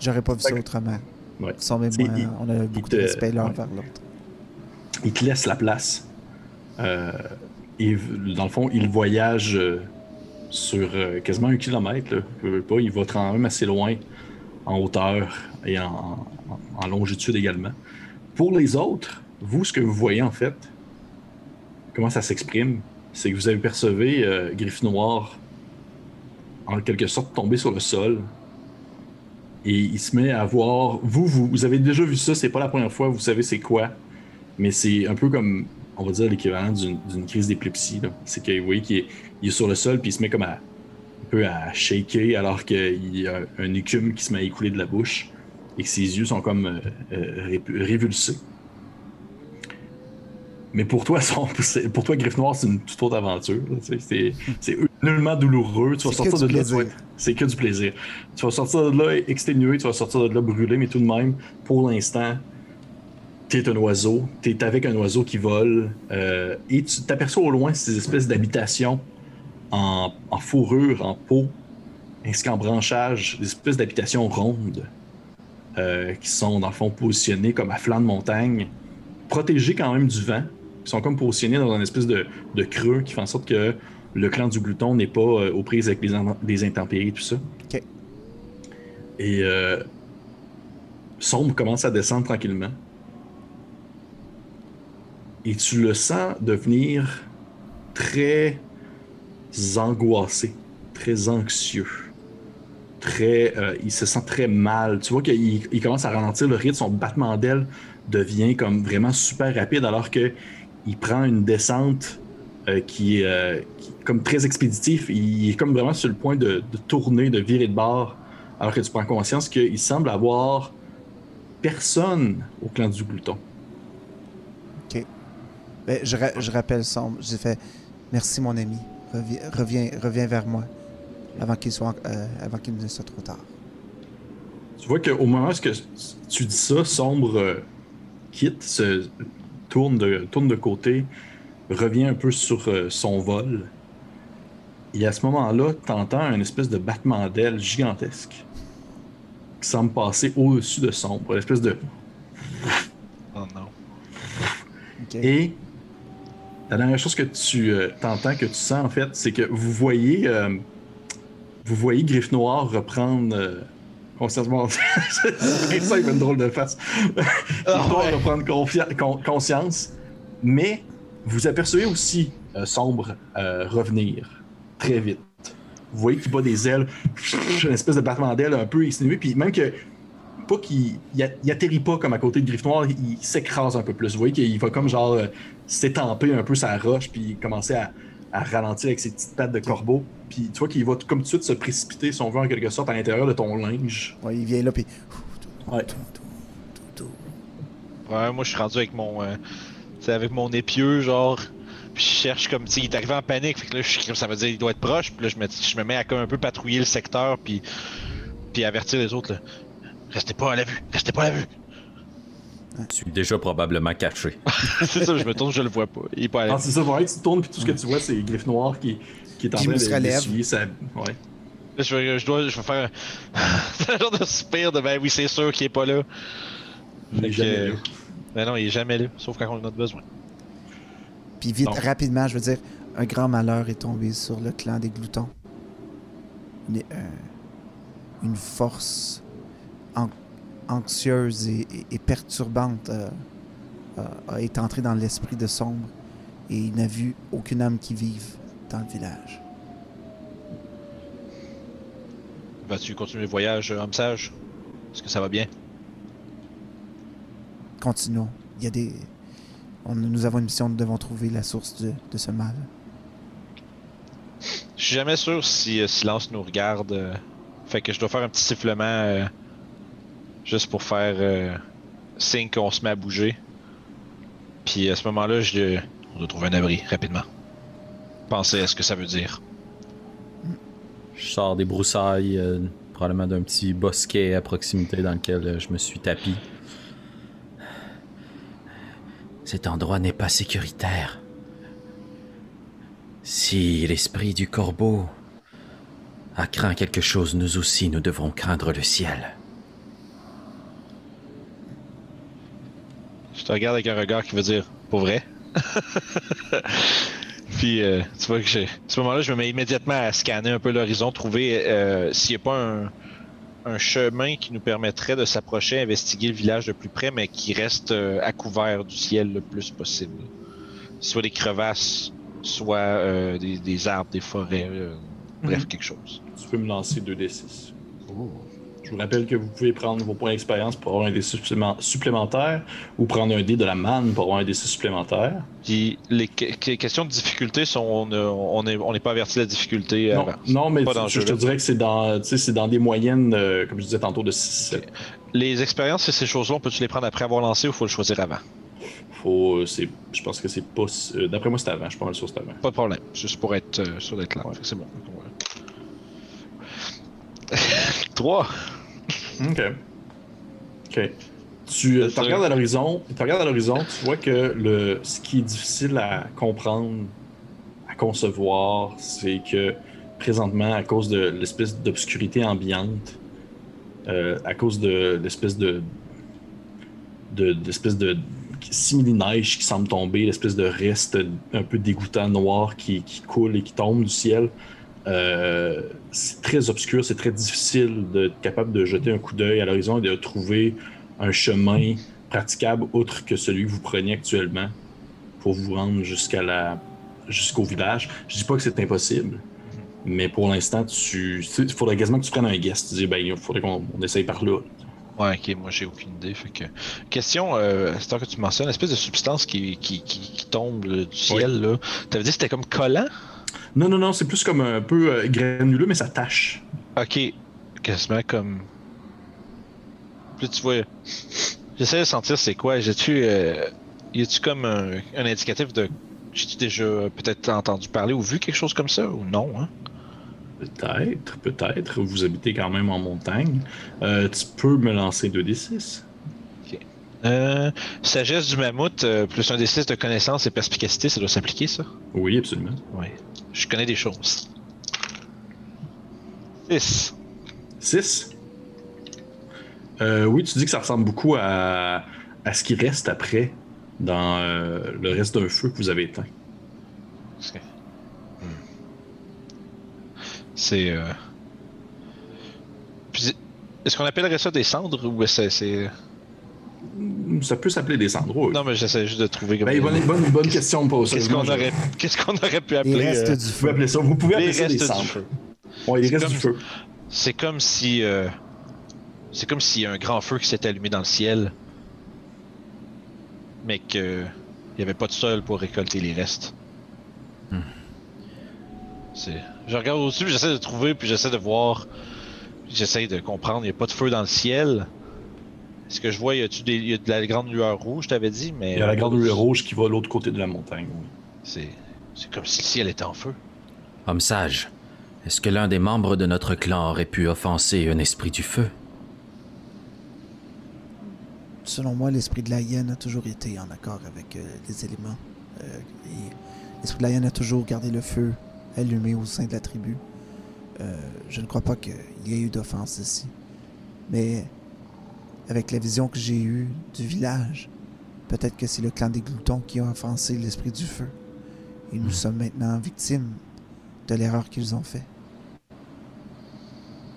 J'aurais pas vu ça autrement. Ouais. on a beaucoup de respect l'un vers l'autre. Il te laisse la place. Euh, et dans le fond, il voyage euh, sur euh, quasiment un kilomètre. Il va quand même assez loin en hauteur et en, longitude également. Pour les autres, vous, ce que vous voyez en fait, comment ça s'exprime, c'est que vous avez percevé euh, Noir en quelque sorte tomber sur le sol. Et il se met à voir. Vous, vous, vous avez déjà vu ça, c'est pas la première fois, vous savez c'est quoi. Mais c'est un peu comme on va dire, l'équivalent d'une crise d'épilepsie. C'est que vous voyez qu'il est, sur le sol, puis il se met comme à, un peu à shaker, alors qu'il y a un écume qui se met à écouler de la bouche, et que ses yeux sont comme euh, euh, révulsés. Mais pour toi, *laughs* pour toi, Griffe Noir, c'est une toute autre aventure. C'est nullement douloureux. Tu vas sortir de là. C'est que du plaisir. Tu vas sortir de là exténué, tu vas sortir de là brûlé, mais tout de même, pour l'instant, tu es un oiseau, tu es avec un oiseau qui vole, euh, et tu t'aperçois au loin ces espèces d'habitations en, fourrure, en peau, ainsi qu'en branchage, des espèces d'habitations rondes euh, qui sont dans le fond positionnées comme à flanc de montagne, protégées quand même du vent, qui sont comme positionnés dans une espèce de, creux qui fait en sorte que le clan du glouton n'est pas euh, aux prises avec les, intempéries, tout ça. OK. Et Sombre commence à descendre tranquillement. Et tu le sens devenir très angoissé, très anxieux. Très, euh, il se sent très mal. Tu vois qu'il commence à ralentir le rythme, son battement d'aile devient comme vraiment super rapide alors que il prend une descente euh, qui, est, euh, comme très expéditif. Il est comme vraiment sur le point de, tourner, de virer de bord, alors que tu prends conscience qu'il semble avoir personne au clan du glouton. Ben, je, je, rappelle Sombre. J'ai fait merci mon ami. Reviens, reviens, vers moi avant qu'il soit euh, avant qu'il ne soit trop tard. Tu vois qu'au moment où tu dis ça, Sombre quitte, se tourne de, tourne de côté, revient un peu sur euh, son vol. Et à ce moment-là, tu entends un espèce de battement d'aile gigantesque qui semble passer au-dessus de Sombre, une espèce de. Oh non. Et la dernière chose que tu euh, entends, que tu sens en fait, c'est que vous voyez, euh, vous voyez Griffe Noir reprendre conscientement. *laughs* ça, il une drôle de face. *laughs* Il doit reprendre conscience. Mais vous apercevez aussi euh, Sombre euh, revenir très vite. Vous voyez qu'il bat des ailes, *laughs* une espèce de battement d'ailes un peu insinué, puis même que pas qu'il il, atterrit pas comme à côté de Griffe Noir, il, s'écrase un peu plus. Vous voyez qu'il va comme genre euh, s'étamper un peu sa roche, puis commencer à, à ralentir avec ses petites pattes de corbeau. Puis tu vois qu'il va comme tout de suite se précipiter, si on veut, en quelque sorte, à l'intérieur de ton linge. Ouais, il vient là, puis. Ouais. Ouais, moi je suis rendu avec mon. Euh, avec mon épieu, genre. Puis je cherche comme. Tu il est arrivé en panique, fait que là, je, ça veut dire qu'il doit être proche. Puis là, je me, je me mets à comme un peu patrouiller le secteur, puis. Puis avertir les autres, là. Restez pas à la vue, restez pas à la vue. Je suis déjà probablement caché. *laughs* c'est ça, je me tourne, je le vois pas. Il est pas Ah, c'est ça, vrai que tu tournes, puis tout ce que tu vois, c'est Griffe Noir qui, qui est en train d'essuyer sa. Ouais. Je, vais, je, dois, je vais faire *laughs* un genre de soupir de ben oui, c'est sûr qu'il est pas là. Il est jamais là. Ben non, il est jamais là, sauf quand on en a besoin. Puis vite, rapidement, je veux dire, un grand malheur est tombé sur le clan des gloutons. Une, euh, une force anxieuse et, perturbante euh, est entrée dans l'esprit de Sombre et il n'a vu aucune âme qui vive dans le village. Vas-tu continuer le voyage, homme sage? Est-ce que ça va bien? Continuons. Il y a des. nous avons une mission, nous devons trouver la source de, ce mal. Je suis jamais sûr si euh, Silence nous regarde. Euh, fait que je dois faire un petit sifflement euh, juste pour faire signe qu'on se met à bouger. Puis à ce moment-là, je, on doit trouver un abri rapidement. Pensez à ce que ça veut dire. Je sors des broussailles, euh, probablement d'un petit bosquet à proximité dans lequel euh, je me suis tapi. Cet endroit n'est pas sécuritaire. Si l'esprit du corbeau a craint quelque chose, nous aussi, nous devrons craindre le ciel. Je te regarde avec un regard qui veut dire pour vrai. *laughs* Puis, euh, tu vois que j'ai. À ce moment-là, je me mets immédiatement à scanner un peu l'horizon, trouver euh, s'il n'y a pas un, chemin qui nous permettrait de s'approcher, investiguer le village de plus près, mais qui reste euh, à couvert du ciel le plus possible. Soit des crevasses, soit des, arbres, des forêts, bref, mhm. quelque chose. Tu peux me lancer 2d6. Je vous rappelle que vous pouvez prendre vos points d'expérience pour avoir un dé supplémentaire ou prendre un dé de la manne pour avoir un dé supplémentaire. Puis les, questions de difficulté, sont, on n'est on pas averti de la difficulté. Non, non mais je, te dirais que c'est dans, dans des moyennes, euh, comme je disais tantôt, de 6 Les expériences et ces choses-là, on peut-tu les prendre après avoir lancé ou faut le choisir avant? Faut, je pense que c'est pas. Euh, d'après moi, c'est avant. Je suis pas mal sûr c'est avant. Pas de problème. Juste pour être euh, sûr d'être là. C'est bon. 3. *laughs* Ok. Ok. Tu regardes à l'horizon, tu regardes à l'horizon, tu vois que le, ce qui est difficile à comprendre, à concevoir, c'est que présentement, à cause de l'espèce d'obscurité ambiante, euh, à cause de l'espèce de, de, d'espèce de simili-neige qui semble tomber, l'espèce de reste un peu dégoûtant noir qui, qui coule et qui tombe du ciel. Euh, c'est très obscur, c'est très difficile d'être capable de jeter un coup d'œil à l'horizon et de trouver un chemin praticable autre que celui que vous preniez actuellement pour vous rendre jusqu'à la jusqu'au village. Je dis pas que c'est impossible, mais pour l'instant, tu il faudrait quasiment que tu prennes un guest. Tu dis ben il faudrait qu'on essaye par là. Ouais, ok, moi j'ai aucune idée. Fait que... Question, euh, c'est que tu mentionnes, une espèce de substance qui, qui, qui, tombe du ciel, là. T'avais dit que c'était comme collant? Non, non, non, c'est plus comme un peu euh, granuleux, mais ça tâche. Ok, quasiment comme. Puis tu vois, j'essaie de sentir c'est quoi. J'ai-tu. Euh... Y a-tu comme un, un indicatif de. J'ai-tu déjà peut-être entendu parler ou vu quelque chose comme ça ou non, hein? Peut-être, peut-être. Vous habitez quand même en montagne. Euh, tu peux me lancer 2d6. Ok. Euh, sagesse du mammouth, euh, plus un d6 de connaissance et perspicacité, ça doit s'appliquer, ça? Oui, absolument. Oui. Je connais des choses. 6. 6? Euh, oui, tu dis que ça ressemble beaucoup à, à ce qui reste après dans euh, le reste d'un feu que vous avez éteint. Ok. C'est. Euh... Est-ce qu'on appellerait ça des cendres ou c'est. Ça peut s'appeler des cendres. Non, mais j'essaie juste de trouver. Comme Ben, bonne, bonne, bonne question de poser. Qu'est-ce qu'on aurait... Qu'est-ce qu'on aurait pu appeler Les restes euh, du Vous feu. pouvez appeler ça, vous pouvez Les appeler ça des restes du cendres. feu. Ouais, les restes comme- du feu. C'est comme si. euh, C'est comme s'il y a un grand feu qui s'était allumé dans le ciel. Mais que. Il n'y avait pas de sol pour récolter les restes. C'est. Je regarde au-dessus, puis j'essaie de trouver, puis j'essaie de voir. J'essaie de comprendre. Il n'y a pas de feu dans le ciel. Est-ce que je vois, y a-tu des... y a de la grande lueur rouge, je t'avais dit, mais. Il y a la grande rue rouge qui va de l'autre côté de la montagne. oui. C'est. C'est comme si le ciel était en feu. Homme sage, est-ce que l'un des membres de notre clan aurait pu offenser un esprit du feu? Selon moi, l'esprit de la hyène a toujours été en accord avec euh, les éléments. Euh, et l'esprit de la hyène a toujours gardé le feu allumé au sein de la tribu. Euh, je ne crois pas qu'il y ait eu d'offense ici. Mais avec la vision que j'ai eue du village, peut-être que c'est le clan des gloutons qui a offensé l'esprit du feu. Et nous sommes maintenant victimes de l'erreur qu'ils ont fait.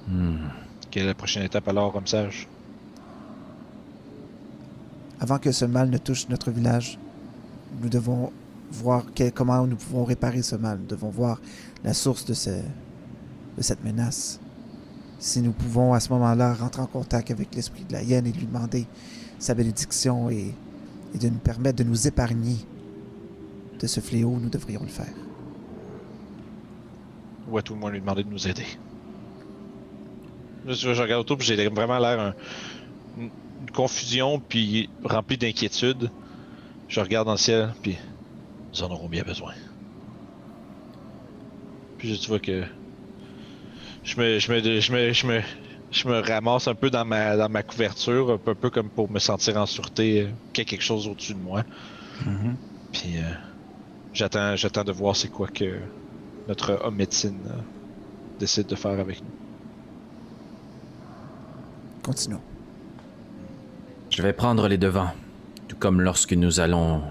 Hmm. Quelle est la prochaine étape alors, comme sage Avant que ce mal ne touche notre village, nous devons voir quel- comment nous pouvons réparer ce mal. Nous devons voir la source de, ce, de cette menace. Si nous pouvons à ce moment-là rentrer en contact avec l'esprit de la hyène et lui demander sa bénédiction et, de nous permettre de nous épargner de ce fléau, nous devrions le faire. Ou à tout le moins lui demander de nous aider. Vois, je regarde autour, j'ai vraiment l'air un- une, confusion, puis rempli d'inquiétude. Je regarde dans le ciel, puis nous en aurons bien besoin. Puis tu vois que je me, je me, je me, je me, je me ramasse un peu dans ma, dans ma couverture, un peu, un peu comme pour me sentir en sûreté, euh, qu'il y a quelque chose au-dessus de moi. Mhm. Puis euh, j'attends, j'attends de voir c'est quoi que notre homme médecine euh, décide de faire avec nous. Continuons. Je vais prendre les devants, tout comme lorsque nous allons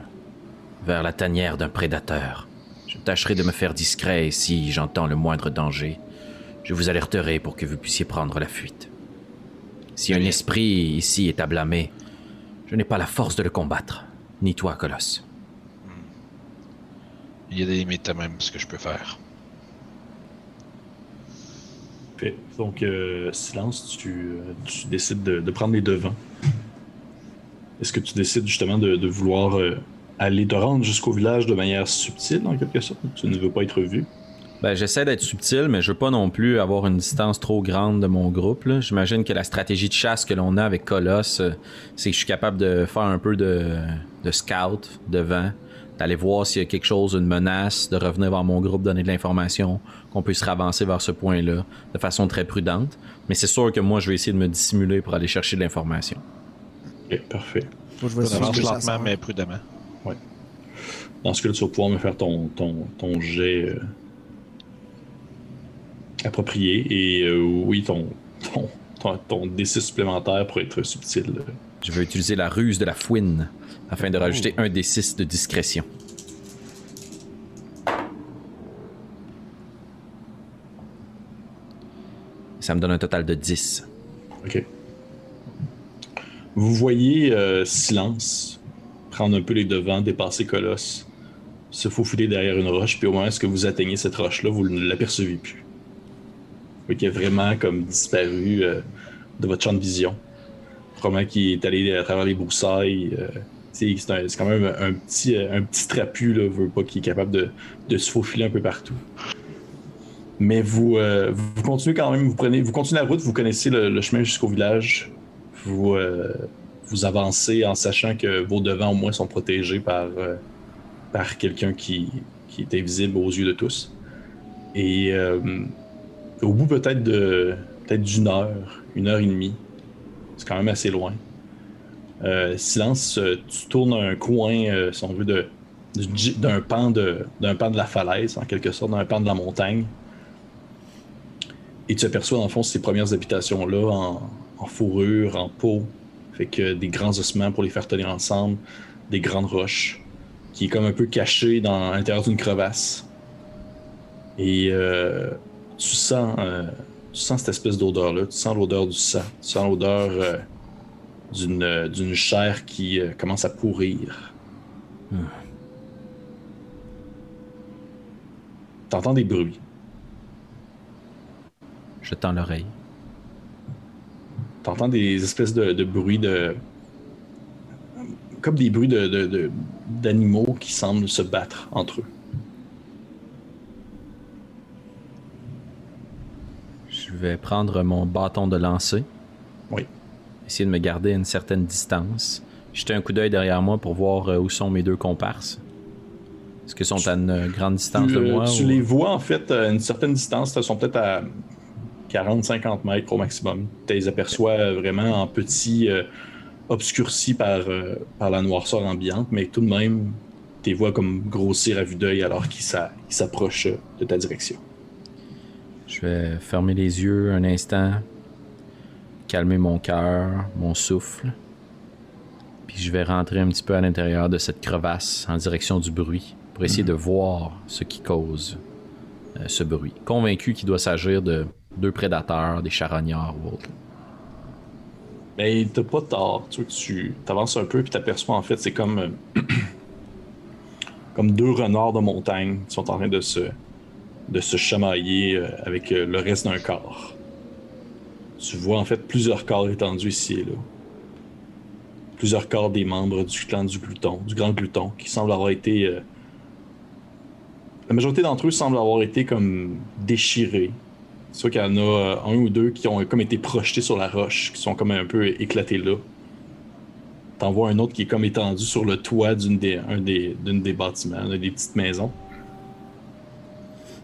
vers la tanière d'un prédateur. Je tâcherai de me faire discret et si j'entends le moindre danger, je vous alerterai pour que vous puissiez prendre la fuite. Si un esprit ici est à blâmer, je n'ai pas la force de le combattre, ni toi, Colosse. Il y a des limites à même ce que je peux faire. Fait. Donc, euh, silence, tu, euh, tu décides de, de prendre les devants. Est-ce que tu décides justement de, de vouloir euh, aller te rendre jusqu'au village de manière subtile, en quelque sorte? Tu ne veux pas être vu? Ben, j'essaie d'être subtil, mais je veux pas non plus avoir une distance trop grande de mon groupe. J'imagine que la stratégie de chasse que l'on a avec Colosse, euh, c'est que je suis capable de faire un peu de, de scout devant, d'aller voir s'il y a quelque chose, une menace, de revenir vers mon groupe, donner de l'information, qu'on puisse avancer vers ce point-là de façon très prudente. Mais c'est sûr que moi, je vais essayer de me dissimuler pour aller chercher de l'information. Ok, parfait. Faut que je vois On avance si je lentement, mais prudemment. Dans ce cas-là, tu vas pouvoir me faire ton, ton, ton jet euh, approprié. Et euh, oui, ton, ton, ton, ton D6 supplémentaire pour être subtil. Je vais utiliser la ruse de la fouine afin de rajouter un des 6 de discrétion. Ça me donne un total de 10. Ok. Vous voyez euh, Silence prendre un peu les devants, dépasser Colosse, se faufiler derrière une roche, puis au moment où vous atteignez cette roche-là, vous ne l'apercevez plus. Fait qu'il est vraiment comme disparu euh, de votre champ de vision. Probablement qu'il est allé à travers les broussailles. euh, c'est quand même un petit, euh, un petit trapu, là, veut pas, qui est capable de, se faufiler un peu partout. Mais vous, vous continuez quand même, vous prenez, vous continuez la route, vous connaissez le, chemin jusqu'au village. Vous, vous avancez en sachant que vos devants au moins sont protégés par, par quelqu'un qui, qui est invisible aux yeux de tous. Et au bout peut-être de peut-être d'une heure, une heure et demie, c'est quand même assez loin. Euh, silence, euh, tu tournes un coin, euh, si on veut, d'un pan de d'un pan de la falaise, en quelque sorte, d'un pan de la montagne. Et tu aperçois, dans le fond, ces premières habitations-là en, en fourrure, en peau. Que des grands ossements pour les faire tenir ensemble, des grandes roches, qui est comme un peu caché dans l'intérieur d'une crevasse. Et euh, tu sens, euh, tu sens cette espèce d'odeur-là. Tu sens l'odeur du sang. Tu sens l'odeur euh, d'une, euh, d'une chair qui euh, commence à pourrir. T'entends des bruits. Je tends l'oreille. T'entends des espèces de, de bruits de. Comme des bruits de- d'animaux qui semblent se battre entre eux. Je vais prendre mon bâton de lancer. Oui. Essayer de me garder à une certaine distance. Jeter un coup d'œil derrière moi pour voir euh, où sont mes deux comparses. Est-ce qu'ils sont à une grande distance tu, de moi? tu ou- les vois en fait à une certaine distance, elles sont peut-être à 40-50 mètres au maximum. Tu les aperçois euh, vraiment en petits, euh, obscurcis par, euh, par la noirceur ambiante, mais tout de même, tu les vois comme grossir à vue d'œil alors qu'ils s'a- qu'ils s'approchent de ta direction. Je vais fermer les yeux un instant, calmer mon cœur, mon souffle. Puis je vais rentrer un petit peu à l'intérieur de cette crevasse en direction du bruit pour essayer de voir ce qui cause euh, ce bruit. Convaincu qu'il doit s'agir de deux prédateurs, des charognards ou autres. Mais t'as pas tort. Tu, vois, tu avances un peu puis t'aperçois en fait, c'est comme euh, *clears throat* comme deux renards de montagne qui sont en train de se de se chamailler euh, avec euh, le reste d'un corps. Tu vois en fait plusieurs corps étendus ici et là. Plusieurs corps des membres du clan du glouton, du grand glouton, qui semblent avoir été. euh, La majorité d'entre eux semblent avoir été comme déchirés, Soit qu'il y en a un ou deux qui ont comme été projetés sur la roche, qui sont comme un peu éclatés là. T'en vois un autre qui est comme étendu sur le toit d'une des, des bâtiments, d'une des petites maisons.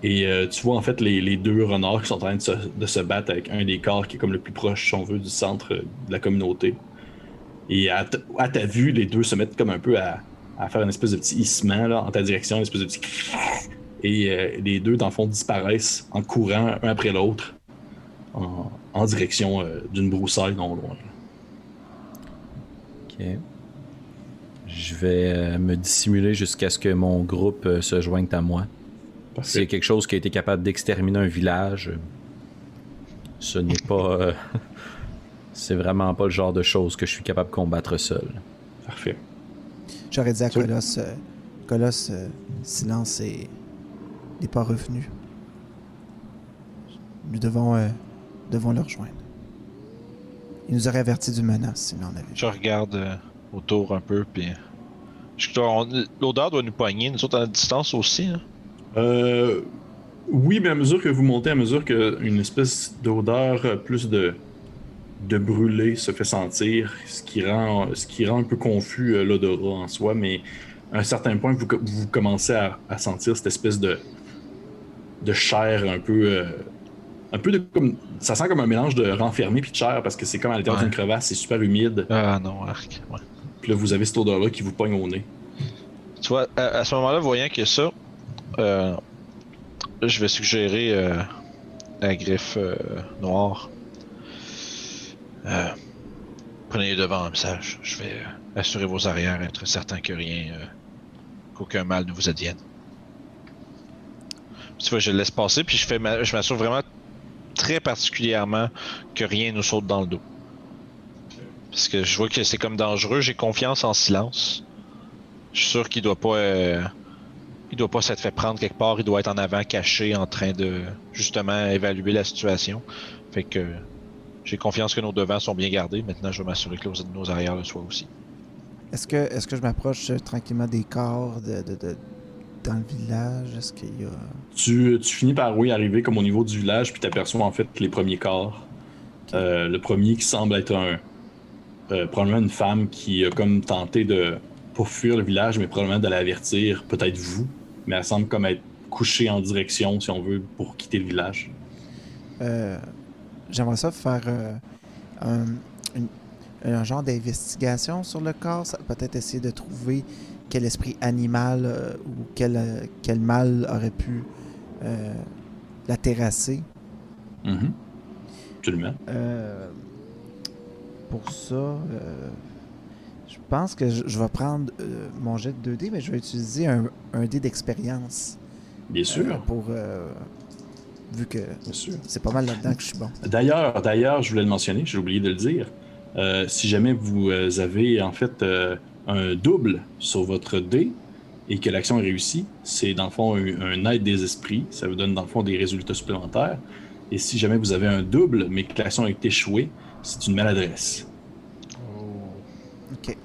Et euh, tu vois en fait les, les deux renards qui sont en train de se, de se battre avec un des corps qui est comme le plus proche, si on veut, du centre euh, de la communauté. Et à, ta vue, les deux se mettent comme un peu à, à faire une espèce de petit hissement là, en ta direction, une espèce de petit *laughs* et euh, les deux, dans le fond, disparaissent en courant un après l'autre en, en direction d'une broussaille non loin. Ok. Je vais me dissimuler jusqu'à ce que mon groupe se joigne à moi. S'il y a Parfait. quelque chose qui a été capable d'exterminer un village, ce n'est pas. euh, *laughs* c'est vraiment pas le genre de choses que je suis capable de combattre seul. Parfait. J'aurais dit à. Colosse, euh, Colosse, euh, silence et n'est pas revenu. Nous devons, euh, devons le rejoindre. Il nous aurait averti d'une menace s'il en avait. Je regarde euh, autour un peu, puis. L'odeur doit nous poigner, nous autres à la distance aussi. hein. Euh, oui, mais à mesure que vous montez, à mesure qu'une espèce d'odeur euh, plus de, de brûlé se fait sentir, ce qui rend, ce qui rend un peu confus euh, l'odorat en soi, mais à un certain point, vous, co- vous commencez à, à sentir cette espèce de, de chair un peu, euh, un peu de comme. Ça sent comme un mélange de renfermé puis de chair parce que c'est comme à l'intérieur d'une crevasse, c'est super humide. Ah non, arc. Ouais. Puis là, vous avez cette odeur-là qui vous pogne au nez. Tu vois, à, ce moment-là, voyant que ça, euh, je vais suggérer euh, la griffe euh, noire. prenez les devants, message. Je vais assurer vos arrières, être certain que rien, qu'aucun mal ne vous advienne. Je laisse passer, puis je fais, je m'assure vraiment très particulièrement que rien nous saute dans le dos. Parce que je vois que c'est comme dangereux, j'ai confiance en silence. Je suis sûr qu'il doit pas. Euh, il doit pas s'être fait prendre quelque part, il doit être en avant caché en train de justement évaluer la situation. Fait que j'ai confiance que nos devants sont bien gardés. Maintenant, je vais m'assurer que nos arrières le soient aussi. Est-ce que, est que je m'approche euh, tranquillement des corps de, dans le village? Est-ce qu'il y a. Tu, tu, finis par, oui, arriver comme au niveau du village, puis tu aperçois en fait les premiers corps. Euh, le premier qui semble être un. probablement une femme qui a comme tenté de pour fuir le village, mais probablement de l'avertir, peut-être vous, mais elle semble comme être couchée en direction, si on veut, pour quitter le village. Euh, j'aimerais ça faire euh, un, genre d'investigation sur le corps, peut-être essayer de trouver quel esprit animal euh, ou quel, quel mal aurait pu la terrasser. Mm-hmm. Absolument. pour ça, pense que je, vais prendre euh, mon jet de 2D, mais je vais utiliser un, un dé d'expérience. Bien sûr. Euh, pour. Euh, vu que c'est pas mal là-dedans que je suis bon. D'ailleurs, d'ailleurs, je voulais le mentionner, j'ai oublié de le dire. si jamais vous avez en fait un double sur votre dé et que l'action est réussie, c'est dans le fond un, aide des esprits. Ça vous donne dans le fond des résultats supplémentaires. Et si jamais vous avez un double mais que l'action est échouée, c'est une maladresse. Ok.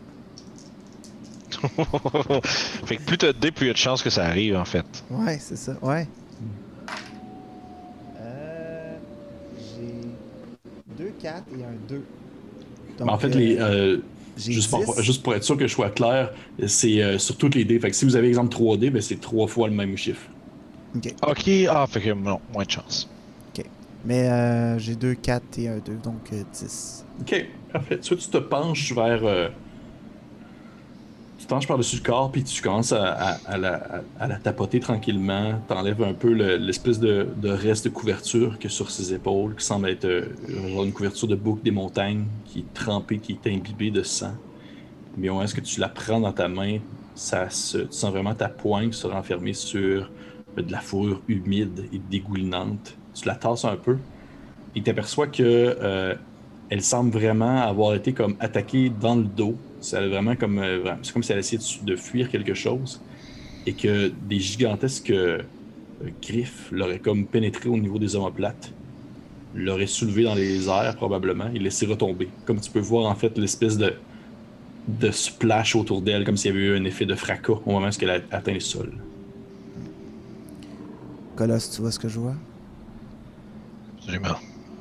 *laughs* fait que plus t'as de dés, plus il y a de chances que ça arrive, en fait. Ouais, c'est ça. Ouais. Euh, j'ai 2 4 et un 2. en fait, les, euh, euh juste, pour, juste, pour, être sûr que je sois clair, c'est euh, sur toutes les dés. Fait que si vous avez exemple 3 dés, ben c'est 3 fois le même chiffre. Ok. Ok, ah, fait que non, moins de chance. Ok. Mais euh, j'ai 2 4 et un 2, donc 10. Ok, parfait. Soit tu te penches vers penches par-dessus le corps, puis tu commences à, la, tapoter tranquillement. T'enlèves un peu l'espèce de, reste de couverture que sur ses épaules, qui semble être euh, une couverture de boucle des montagnes, qui est trempée, qui est imbibée de sang. Mais au moment que tu la prends dans ta main, tu sens vraiment ta poigne se renfermer sur euh, de la fourrure humide et dégoulinante. Tu la tasses un peu et t'aperçois que euh, elle semble vraiment avoir été comme attaquée dans le dos c'est vraiment comme, euh, c'est comme si elle essayait de, fuir quelque chose et que des gigantesques euh, griffes l'auraient comme pénétré au niveau des omoplates, l'auraient soulevé dans les airs probablement et laissé retomber. Comme tu peux voir en fait l'espèce de, de splash autour d'elle, comme s'il y avait eu un effet de fracas au moment où elle a atteint le sol. Colosse, tu vois ce que je vois? Absolument.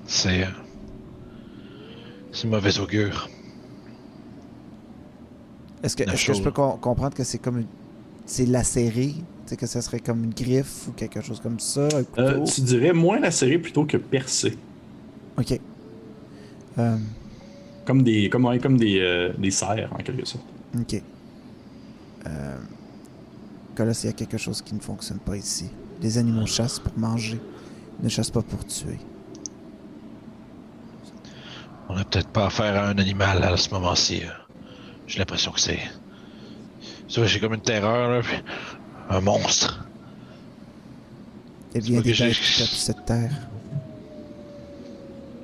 C'est. Euh, c'est mauvais augure. Est-ce que, je peux comprendre que c'est comme une... c'est lacéré, que ça serait comme une griffe ou quelque chose comme ça, euh, Tu dirais moins lacéré plutôt que percé. Ok. Euh. Comme des, comme, comme des, euh, des serres en quelque sorte. Ok. Que là, s'il y a quelque chose qui ne fonctionne pas ici. Les animaux chassent pour manger, ne chassent pas pour tuer. On n'a peut-être pas affaire à un animal à ce moment-ci. J'ai l'impression que c'est. J'ai comme une terreur, là, puis un monstre. A bien des bêtes qui cette terre.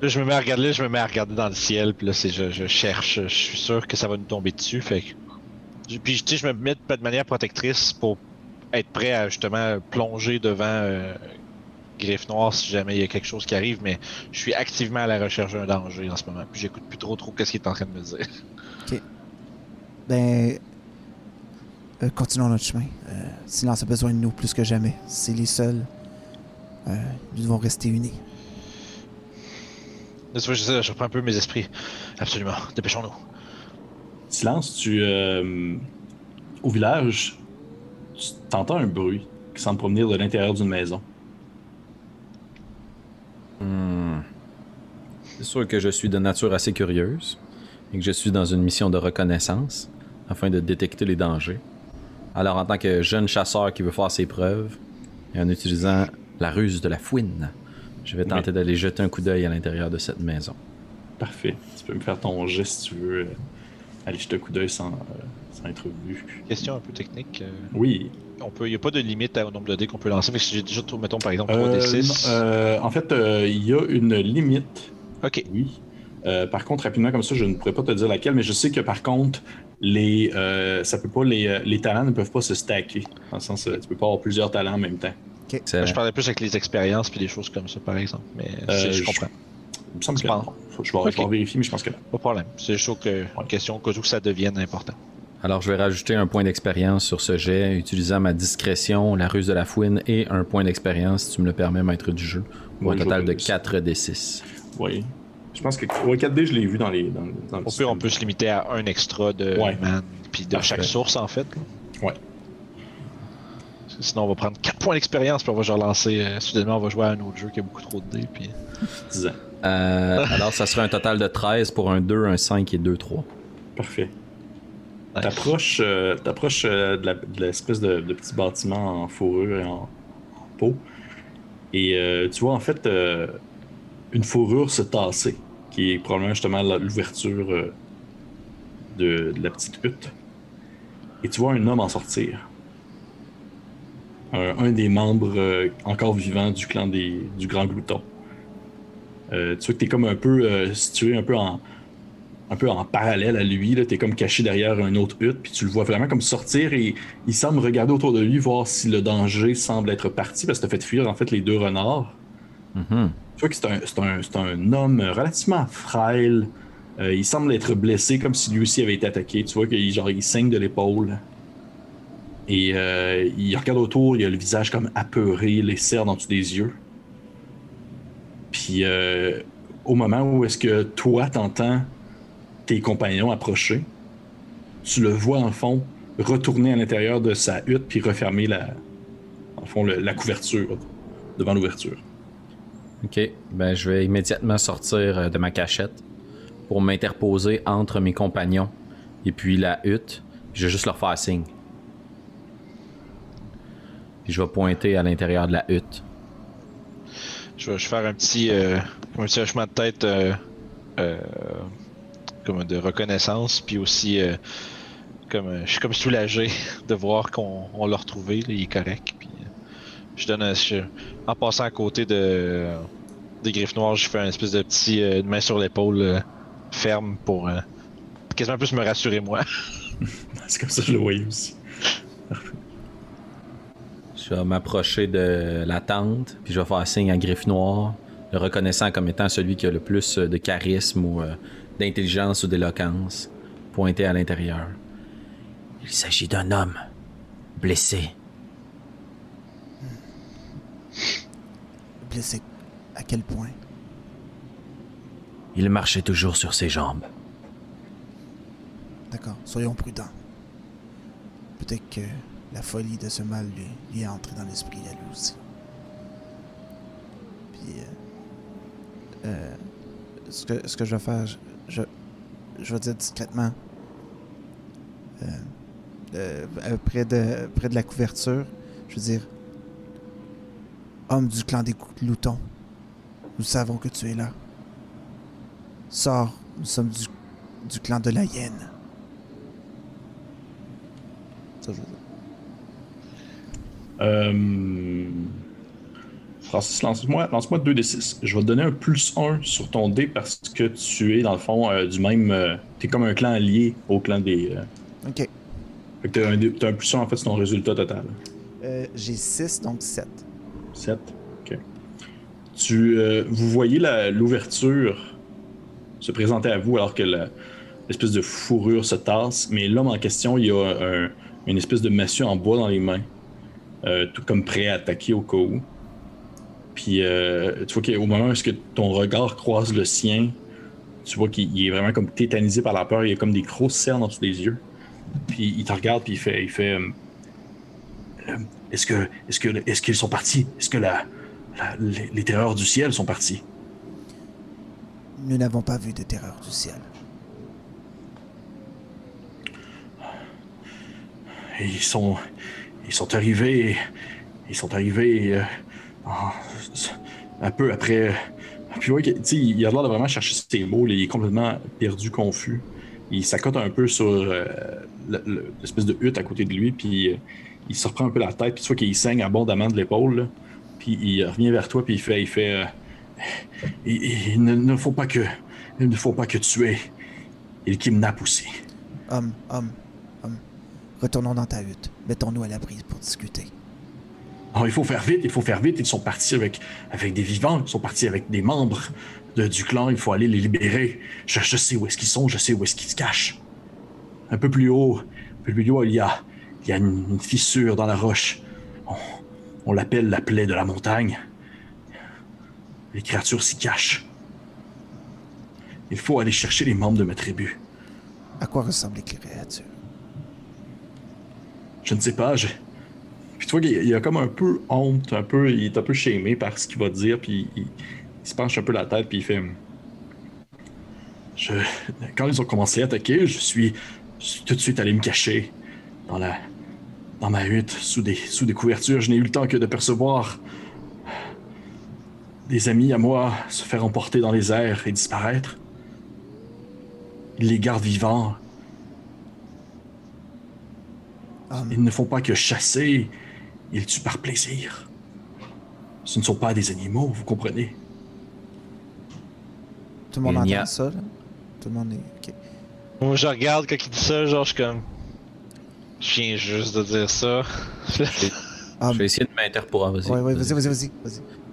Là, je me mets à regarder, je me mets à regarder dans le ciel, puis là, c'est, je, je, cherche, je suis sûr que ça va nous tomber dessus, fait que... Puis, tu sais, je me mets de manière protectrice pour être prêt à, justement, plonger devant euh, Griffe Noire si jamais il y a quelque chose qui arrive, mais je suis activement à la recherche d'un danger en ce moment, puis j'écoute plus trop trop qu'est-ce qu'il est en train de me dire. Ben, euh, continuons notre chemin. Euh, silence a besoin de nous plus que jamais. C'est les seuls. Euh, nous devons rester unis. Je, je, je reprends un peu mes esprits. Absolument. Dépêchons-nous. Silence, tu. au village, tu entends un bruit qui semble provenir de l'intérieur d'une maison. Hmm. sûr que je suis de nature assez curieuse et que je suis dans une mission de reconnaissance afin de détecter les dangers. Alors, en tant que jeune chasseur qui veut faire ses preuves, et en utilisant la ruse de la fouine, je vais tenter d'aller jeter un coup d'œil à l'intérieur de cette maison. Parfait. Tu peux me faire ton geste si tu veux. euh, aller jeter un coup d'œil sans, euh, sans être vu. Question un peu technique. euh, Oui. on peut, il n'y a pas de limite au nombre de dés qu'on peut lancer, mais si j'ai déjà, mettons par exemple 3 Euh, d 6. non, euh, en fait, euh, il y a une limite, Ok, oui. Euh, par contre, rapidement comme ça, je ne pourrais pas te dire laquelle, mais je sais que par contre, les, euh, ça peut pas, les, euh, les talents ne peuvent pas se stacker. Dans le sens, euh, tu peux pas avoir plusieurs talents en même temps. Je parlais plus avec les expériences puis des choses comme ça par exemple, mais Euh, je je- comprends. Il me semble que non. Faut- Je vais, je vais vérifier, mais je pense que non. Pas de problème. C'est juste que, une question que ça devienne important. Alors, je vais rajouter un point d'expérience sur ce jet, utilisant ma discrétion, la ruse de la fouine et un point d'expérience, si tu me le permets, maître du jeu, pour Oui, un total de ça. 4 d 6. Oui. Je pense que ouais, 4D, je l'ai vu dans les. Dans, dans le Au pire, on peut se limiter à un extra de Ouais. man, puis de Parfait. chaque source en fait. Ouais. Sinon, on va prendre 4 points d'expérience, puis on va genre lancer. euh, soudainement, on va jouer à un autre jeu qui a beaucoup trop de dés, puis. 10 ans. Euh, alors, ça serait un total de 13 pour un 2, un 5 et 2, 3. Parfait. Nice. T'approches euh, t'approches, euh, de la- de l'espèce de, de petit bâtiment en fourrure et en, en peau. Et euh, tu vois en fait euh, une fourrure se tasser, qui est probablement justement l'ouverture euh, de, la petite hutte. Et tu vois un homme en sortir. Un, des membres euh, encore vivants du clan des, du Grand Glouton. Euh, tu vois que t'es comme un peu situé un peu en, un peu en parallèle à lui. Tu es comme caché derrière une autre hutte, puis tu le vois vraiment comme sortir et il semble regarder autour de lui, voir si le danger semble être parti, parce que tu fait fuir en fait les deux renards. Mhm. Tu vois que c'est un, un- un homme relativement frêle. Euh, il semble être blessé comme si lui aussi avait été attaqué. Tu vois qu'il il saigne de l'épaule. Et euh, il regarde autour, il a le visage comme apeuré, les cernes en dessous des yeux. Puis euh, au moment où est-ce que toi t'entends tes compagnons approcher, tu le vois en fond retourner à l'intérieur de sa hutte puis refermer la, en fond, la couverture devant l'ouverture. Ok, ben je vais immédiatement sortir euh, de ma cachette pour m'interposer entre mes compagnons et puis la hutte. Je vais juste leur faire signe. Puis je vais pointer à l'intérieur de la hutte. Je vais, faire un petit, euh, un de tête euh, euh, comme de reconnaissance, puis aussi comme je suis comme soulagé *laughs* de voir qu'on on l'a retrouvé, il est correct. Puis je donne un, je- en passant à côté de euh, des griffes noires, je fais un espèce de petit euh, une main sur l'épaule euh, ferme pour euh, quasiment plus me rassurer moi. *laughs* C'est comme ça que je le voyais aussi. Je vais m'approcher de la tente, puis je vais faire signe à Griffe Noir, le reconnaissant comme étant celui qui a le plus de charisme ou euh, d'intelligence ou d'éloquence, pointer à l'intérieur. Il s'agit d'un homme blessé. Blessé à quel point? Il marchait toujours sur ses jambes. D'accord, soyons prudents. Peut-être que la folie de ce mal lui, lui est entrée dans l'esprit à lui aussi. Puis, euh, euh, ce, que, ce que je vais faire, je, je, je vais dire discrètement, euh, près, de, près de la couverture, je veux dire, homme du clan des gloutons, nous savons que tu es là. Sors, nous sommes du, du clan de la hyène. Ça, je veux dire. Euh... Francis, lance-moi lance 2d6. Je vais te donner un plus 1 sur ton dé parce que tu es, dans le fond, euh, du même. tu es comme un clan allié au clan des. euh, Ok. Fait que t'as un, dé- t'as un plus 1 en fait sur ton résultat total. Euh, J'ai 6, donc 7. 7. Ok. Tu, euh, vous voyez l'ouverture se présenter à vous alors que l'espèce de fourrure se tasse, mais l'homme en question, il a un- une espèce de massue en bois dans les mains, euh, tout comme prêt à attaquer au cas où. Puis euh, tu vois qu'au moment où ton regard croise le sien, tu vois qu'il il est vraiment comme tétanisé par la peur, il a comme des grosses cernes en dessous des yeux. Puis il te regarde puis il fait, il fait est-ce que, est-ce que, est-ce qu'ils sont partis? Est-ce que la, la- les, les terreurs du ciel sont partis nous n'avons pas vu de terreur du ciel. ils sont, ils sont arrivés, ils sont arrivés euh, un peu après. Puis ouais, il a l'air de vraiment chercher ses mots, il est complètement perdu, confus. Il s'accote un peu sur euh, l'espèce de hutte à côté de lui, puis euh, il se reprend un peu la tête, puis tu vois qu'il saigne abondamment de l'épaule, puis il revient vers toi, puis il fait, il fait, il, ne, faut pas que, il ne faut pas que tu aies. Il kidnappe aussi. Homme, homme, Retournons dans ta hutte. Mettons-nous à l'abri pour discuter. Oh, il faut faire vite, il faut faire vite. Ils sont partis avec, avec des vivants, ils sont partis avec des membres du clan. Il faut aller les libérer. Je, sais où est-ce qu'ils sont, je sais où est-ce qu'ils se cachent. Un peu plus haut, un peu plus haut, il y a, il y a une, fissure dans la roche. On, on l'appelle la plaie de la montagne. Les créatures s'y cachent. Il faut aller chercher les membres de ma tribu. À quoi ressemblent les créatures? Je ne sais pas. Puis tu vois qu'il a comme un peu honte, un peu, il est un peu shamé par ce qu'il va dire, puis il, se penche un peu la tête, puis il fait. Je... Quand ils ont commencé à attaquer, je suis, tout de suite allé me cacher dans la, dans ma hutte, sous des, sous des couvertures. Je n'ai eu le temps que de percevoir des amis à moi se faire emporter dans les airs et disparaître. Ils les gardent vivants, Ils ne font pas que chasser, ils tuent par plaisir. Ce ne sont pas des animaux, vous comprenez? Tout le monde entend ça, là? Tout le monde est. Moi, je regarde quand il dit ça, genre, je suis comme. Je viens juste de dire ça. je vais essayer de m'interposer. Ouais, ouais, vas-y, vas-y, vas-y.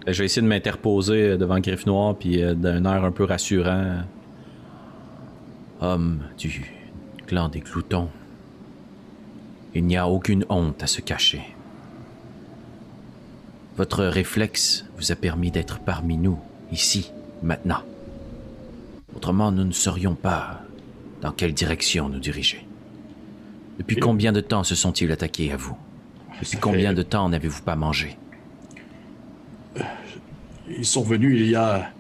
je vais essayer de m'interposer devant Griffe Noir, puis euh, d'un air un peu rassurant. Homme du clan des Cloutons. Il n'y a aucune honte à se cacher. Votre réflexe vous a permis d'être parmi nous, ici, maintenant. Autrement, nous ne saurions pas dans quelle direction nous diriger. Depuis combien de temps se sont-ils attaqués à vous? Depuis combien de temps n'avez-vous pas mangé? Ils sont venus il y a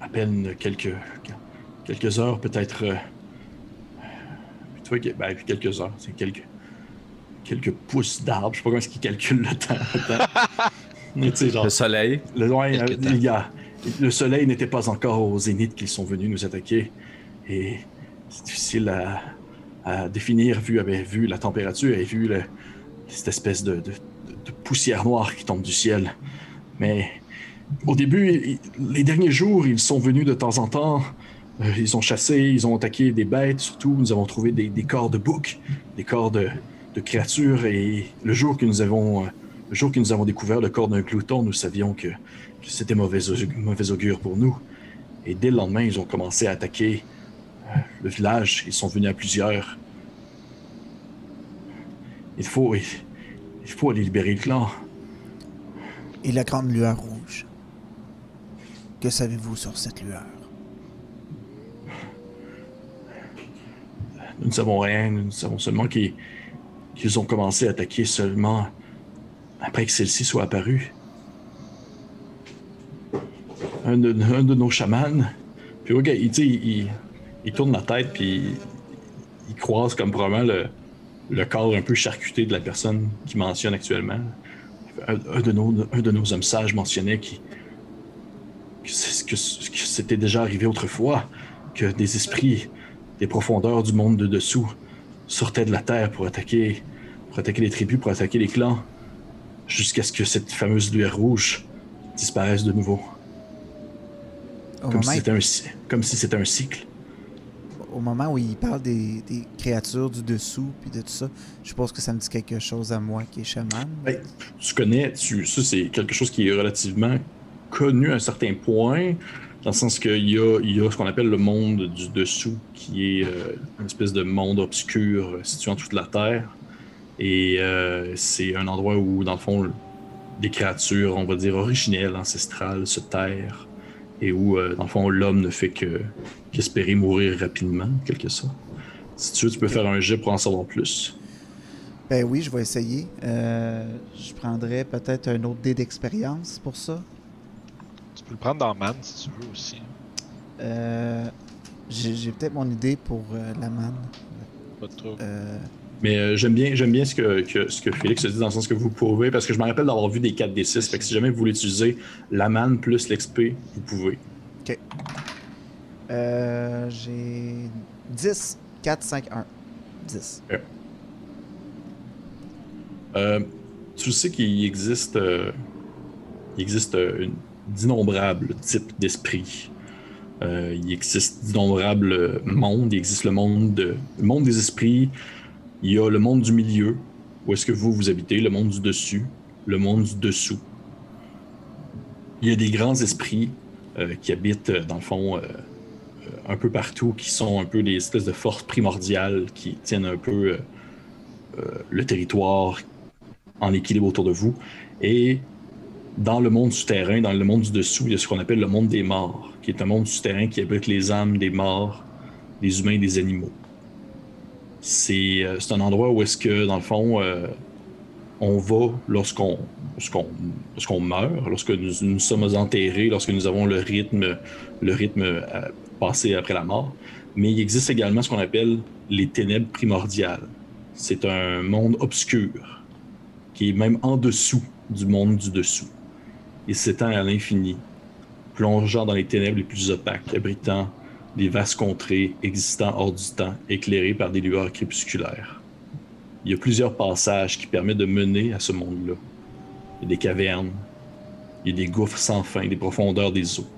à peine quelques, quelques heures, peut-être euh, ben, quelques heures, c'est quelques, quelques pouces d'arbres. Je sais pas comment est-ce qu'ils calculent le temps. le *laughs* soleil. Le, le soleil n'était pas encore au zénith qu'ils sont venus nous attaquer. Et c'est difficile à, définir vu, la température et vu cette espèce de, poussière noire qui tombe du ciel. Mais au début, les derniers jours, ils sont venus de temps en temps euh, ils ont chassé, ils ont attaqué des bêtes, surtout. Nous avons trouvé des, corps de boucs, des corps de, créatures. Et le jour que nous avons, euh, le jour que nous avons découvert le corps d'un glouton, nous savions que, c'était mauvais, mauvais augure pour nous. Et dès le lendemain, ils ont commencé à attaquer le village. Ils sont venus à plusieurs. Il faut, il faut aller libérer le clan. Et la grande lueur rouge. Que savez-vous sur cette lueur? Nous ne savons rien. Nous savons seulement qu'ils ont commencé à attaquer seulement après que celle-ci soit apparue. Un de, nos chamans, puis okay, il, il, tourne la tête, puis il, croise comme probablement le, le, corps un peu charcuté de la personne qui mentionne actuellement. Un, de, nos, un de nos hommes sages mentionnait qui, que, que c'était déjà arrivé autrefois, que des esprits des profondeurs du monde de dessous sortaient de la terre pour attaquer, pour attaquer les tribus, pour attaquer les clans, jusqu'à ce que cette fameuse lueur rouge disparaisse de nouveau. comme, si un, comme si c'était un cycle. Au moment où il parle des, créatures du dessous puis de tout ça, je pense que ça me dit quelque chose à moi qui est chaman. Ben, tu connais, tu, ça c'est quelque chose qui est relativement connu à un certain point dans le sens qu'il y a, y a ce qu'on appelle le monde du dessous, qui est euh, une espèce de monde obscur euh, situé en toute la Terre. Et euh, c'est un endroit où, dans le fond, des créatures, on va dire, originelles, ancestrales, se terrent. Et où, dans le fond, l'homme ne fait que qu'espérer mourir rapidement, quelque sorte. Si tu veux, tu peux faire un jet pour en savoir plus. Ben oui, je vais essayer. je prendrais peut-être un autre dé d'expérience pour ça le prendre dans Man si tu veux aussi. Euh, J'ai peut-être mon idée pour euh, la manne. Pas de trouble. Mais euh, j'aime bien, j'aime bien ce que, que- ce que Félix dit dans le sens que vous pouvez, parce que je me rappelle d'avoir vu des 4D6. Fait que si jamais vous voulez utiliser la manne plus l'XP, vous pouvez. euh, J'ai 10, 4, 5, 1. 10. Euh, tu sais qu'il existe, euh, il existe euh, une- d'innombrables types d'esprits. Euh, il existe d'innombrables mondes. Il existe le monde, de- le monde des esprits. Il y a le monde du milieu, où est-ce que vous vous habitez, le monde du dessus, le monde du dessous. Il y a des grands esprits euh, qui habitent, euh, dans le fond, euh, un peu partout, qui sont un peu des espèces de forces primordiales qui tiennent un peu le territoire en équilibre autour de vous. Et dans le monde souterrain, dans le monde du dessous, il y a ce qu'on appelle le monde des morts, qui est un monde souterrain qui abrite les âmes des morts, des humains et des animaux. C'est euh, c'est un endroit où est-ce que, dans le fond, euh, on va lorsqu'on meurt, lorsque nous, nous sommes enterrés, lorsque nous avons le rythme, le rythme euh, passé après la mort. Mais il existe également ce qu'on appelle les ténèbres primordiales. C'est un monde obscur qui est même en dessous du monde du dessous. Il s'étend à l'infini, plongeant dans les ténèbres les plus opaques, abritant des vastes contrées existant hors du temps, éclairées par des lueurs crépusculaires. Il y a plusieurs passages qui permettent de mener à ce monde-là. Il y a des cavernes, il y a des gouffres sans fin, des profondeurs des eaux.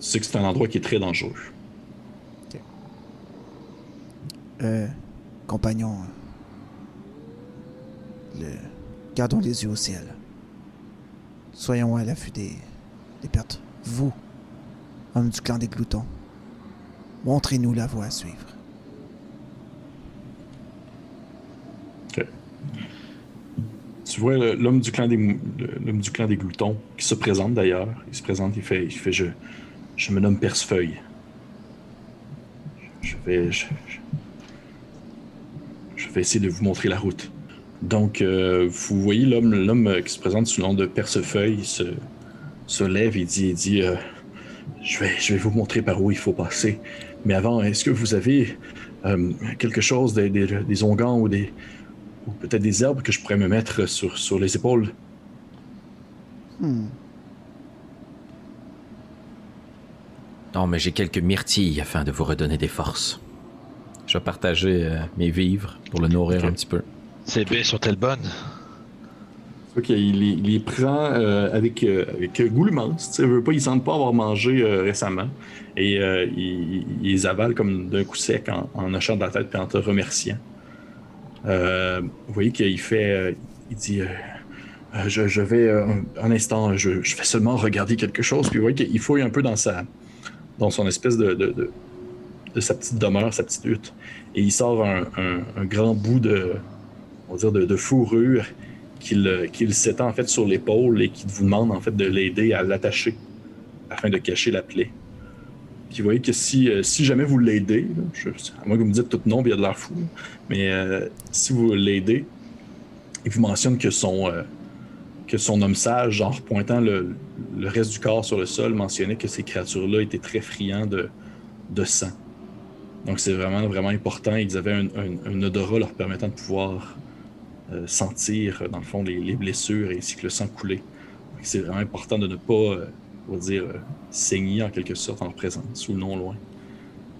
Sais que c'est un endroit qui est très dangereux. Euh, compagnon, le... gardons les yeux au ciel. Soyons à l'affût des pertes. Vous, homme du clan des gloutons, montrez-nous la voie à suivre. Tu vois l'homme du clan des l'homme du clan des gloutons qui se présente d'ailleurs. Il se présente, il fait, il fait je, je me nomme Persefeuille. Je vais, je, vais essayer de vous montrer la route. Donc, euh, vous voyez l'homme, l'homme qui se présente sous le nom de Persefeuille il se, se lève et dit, il dit, euh, je vais, je vais vous montrer par où il faut passer. Mais avant, est-ce que vous avez euh, quelque chose, des, des, des onguents ou des, ou peut-être des herbes que je pourrais me mettre sur, sur les épaules? Hmm. Non, mais j'ai quelques myrtilles afin de vous redonner des forces. Je vais partager euh, mes vivres pour le nourrir un petit peu. Ces baies sont-elles bonnes? Il les, il prend euh, avec, euh, avec. Tu sais, veut pas, il semble pas avoir mangé euh, récemment. Et euh, il, il- il les avale comme d'un coup sec en, en hochant de la tête et en te remerciant. Vous voyez qu'il fait. il dit je, vais. un, instant, je, vais seulement regarder quelque chose. Puis vous voyez qu'il fouille un peu dans sa. dans son espèce de. de, sa petite demeure, sa petite hutte. Et il sort un, un- grand bout de. on va dire de fourrure qu'il euh, qu'il s'étend en fait sur l'épaule et qu'il vous demande en fait de l'aider à l'attacher afin de cacher la plaie. Puis vous voyez que si, euh, jamais vous l'aidez, à moins que vous me dites tout non, il y a de l'air fou, mais euh, si vous l'aidez, il vous mentionne que son, que son homme sage, genre pointant le, le reste du corps sur le sol, mentionnait que ces créatures-là étaient très friands de, de sang. Donc c'est vraiment, vraiment important. Ils avaient un, odorat leur permettant de pouvoir sentir, euh, dans le fond, les, les blessures ainsi que le sang couler. C'est vraiment important de ne pas, euh, on va dire, euh, saigner en quelque sorte en présence ou non loin.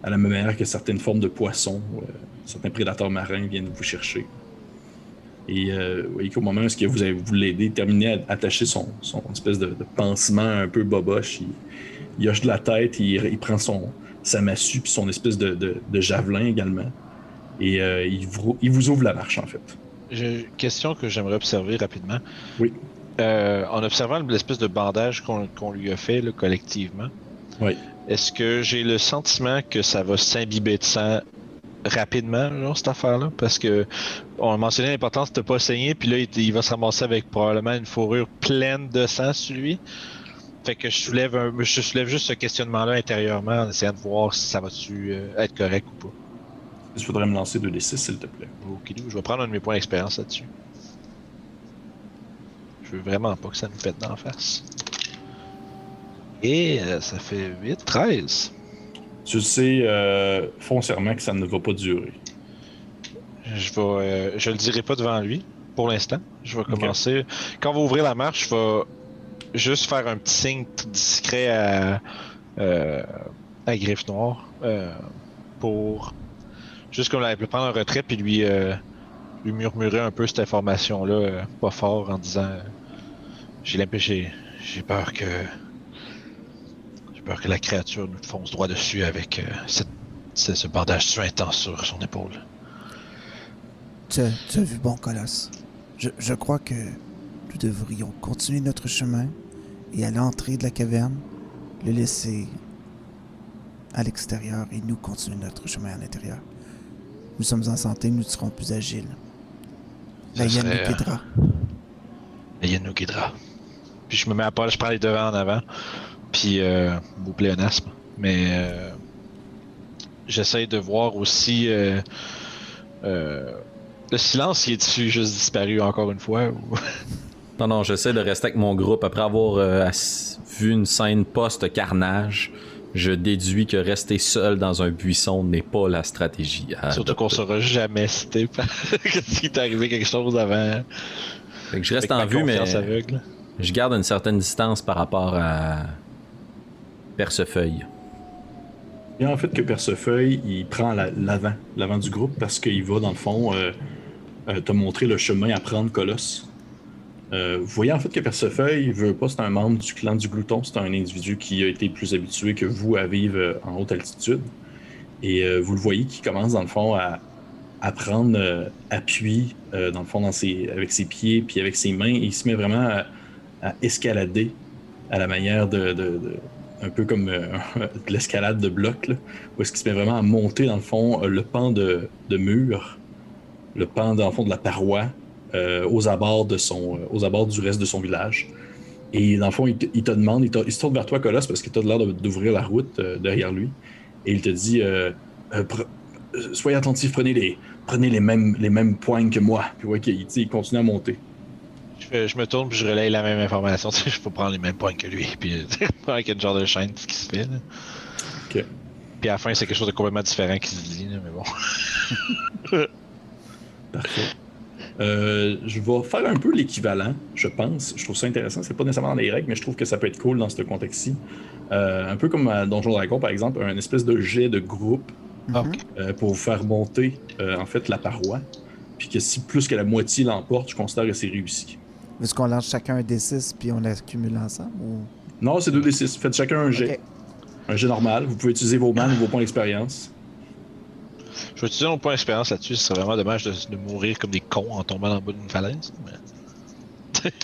À la même manière que certaines formes de poissons, euh, certains prédateurs marins viennent vous chercher. Et euh, vous voyez qu'au moment où que vous avez l'aider, terminer à attacher son, espèce de, de pansement un peu boboche, il, hoche de la tête, il, prend son, sa massue puis son espèce de, javelin également. Et euh, il, vous, il vous ouvre la marche en fait. J'ai une question que j'aimerais observer rapidement. Oui. Euh, en observant l'espèce de bandage qu'on lui a fait là, collectivement, Oui. est-ce que j'ai le sentiment que ça va s'imbiber de sang rapidement, genre, cette affaire-là? Parce que on a mentionné l'importance de pas saigner, puis là, il, il va se ramasser avec probablement une fourrure pleine de sang sur lui. Fait que je soulève, un, je soulève juste ce questionnement-là intérieurement en essayant de voir si ça va-tu euh, être correct ou pas. Il faudrait me lancer 2d6 s'il te plaît. Ok, je vais prendre un de mes points d'expérience là-dessus. Je veux vraiment pas que ça nous pète d'en face. Et euh, ça fait 8, 13. Tu sais euh, foncièrement que ça ne va pas durer. Je vais, euh, je le dirai pas devant lui pour l'instant. Je vais commencer. Quand on va ouvrir la marche, je vais juste faire un petit signe discret à, euh, à Griffe Noire pour juste comme la, prendre un retrait puis lui, euh, lui murmurer un peu cette information-là, euh, pas fort, en disant euh, j'ai l'impression, j'ai, peur que j'ai peur que la créature nous fonce droit dessus avec cette, ce, bandage suintant sur son épaule. Tu, as- tu as vu bon, Colosse. Je, je crois que nous devrions continuer notre chemin et à l'entrée de la caverne, le laisser à l'extérieur et nous continuer notre chemin à l'intérieur. Nous sommes en santé, nous serons plus agiles. La serait, nous guidera. La hyène nous guidera. Puis je me mets à part, je prends les devants en avant. Puis, euh, beau pléonasme. Mais euh, j'essaie de voir aussi euh, euh, le silence qui est dessus, juste disparu encore une fois. Ou... *laughs* Non, non, j'essaie de rester avec mon groupe. Après avoir euh, vu une scène post-carnage, je déduis que rester seul dans un buisson n'est pas la stratégie. à Surtout qu'on saura jamais cité *laughs* s'il est arrivé quelque chose avant. Fait que je reste avec en vue, mais aveugle. je garde une certaine distance par rapport à Percefeuille. Et en fait que Percefeuille, il prend la- l'avant, l'avant du groupe parce qu'il va dans le fond euh, euh, te montrer le chemin à prendre Colosse. Euh, vous voyez en fait que Percefeuille il veut pas, c'est un membre du clan du Glouton, c'est un individu qui a été plus habitué que vous à vivre euh, en haute altitude. Et euh, vous le voyez qui commence dans le fond à, à prendre appui dans le fond avec ses pieds puis avec ses mains. Il se met vraiment à, escalader à la manière de, un peu comme *laughs* de l'escalade de bloc, là, où est-ce qu'il se met vraiment à monter dans le fond le pan de, mur, le pan dans le fond de la paroi, aux abords de son, euh, aux abords du reste de son village. Et dans le fond, il te, il te demande, il, te- il se tourne vers toi, Colosse, parce que tu as l'air d'ouvrir la route euh, derrière lui. Et il te dit euh, Euh, euh, Soyez attentifs, prenez les, prenez les mêmes, les mêmes poignes que moi. Puis ouais, qu'il- il continue à monter. Je, me tourne puis je relaye la même information. *laughs* Je peux prendre les mêmes points que lui. *laughs* Puis avec une genre de chaîne, ce qui se fait. Là. Ok. Puis à la fin, c'est quelque chose de complètement différent qui se dit. là, mais bon. *laughs* Parfait. Euh, je vais faire un peu l'équivalent, je pense. Je trouve ça intéressant. C'est pas nécessairement dans les règles, mais je trouve que ça peut être cool dans ce contexte-ci. Euh, un peu comme à Donjon Dragon, par exemple, un espèce de jet de groupe Ok. euh, pour vous faire monter euh, en fait la paroi. Puis que si plus que la moitié l'emporte, je considère que c'est réussi. Est-ce qu'on lance chacun un D6 puis on l'accumule ensemble ou... Non, c'est 2d6. Faites chacun un jet. Un jet normal. Vous pouvez utiliser vos bandes ou vos points d'expérience. Je vais utiliser mon point d'expérience là-dessus. Ce serait vraiment dommage de, de mourir comme des cons en tombant en bas d'une falaise. Mais... *laughs*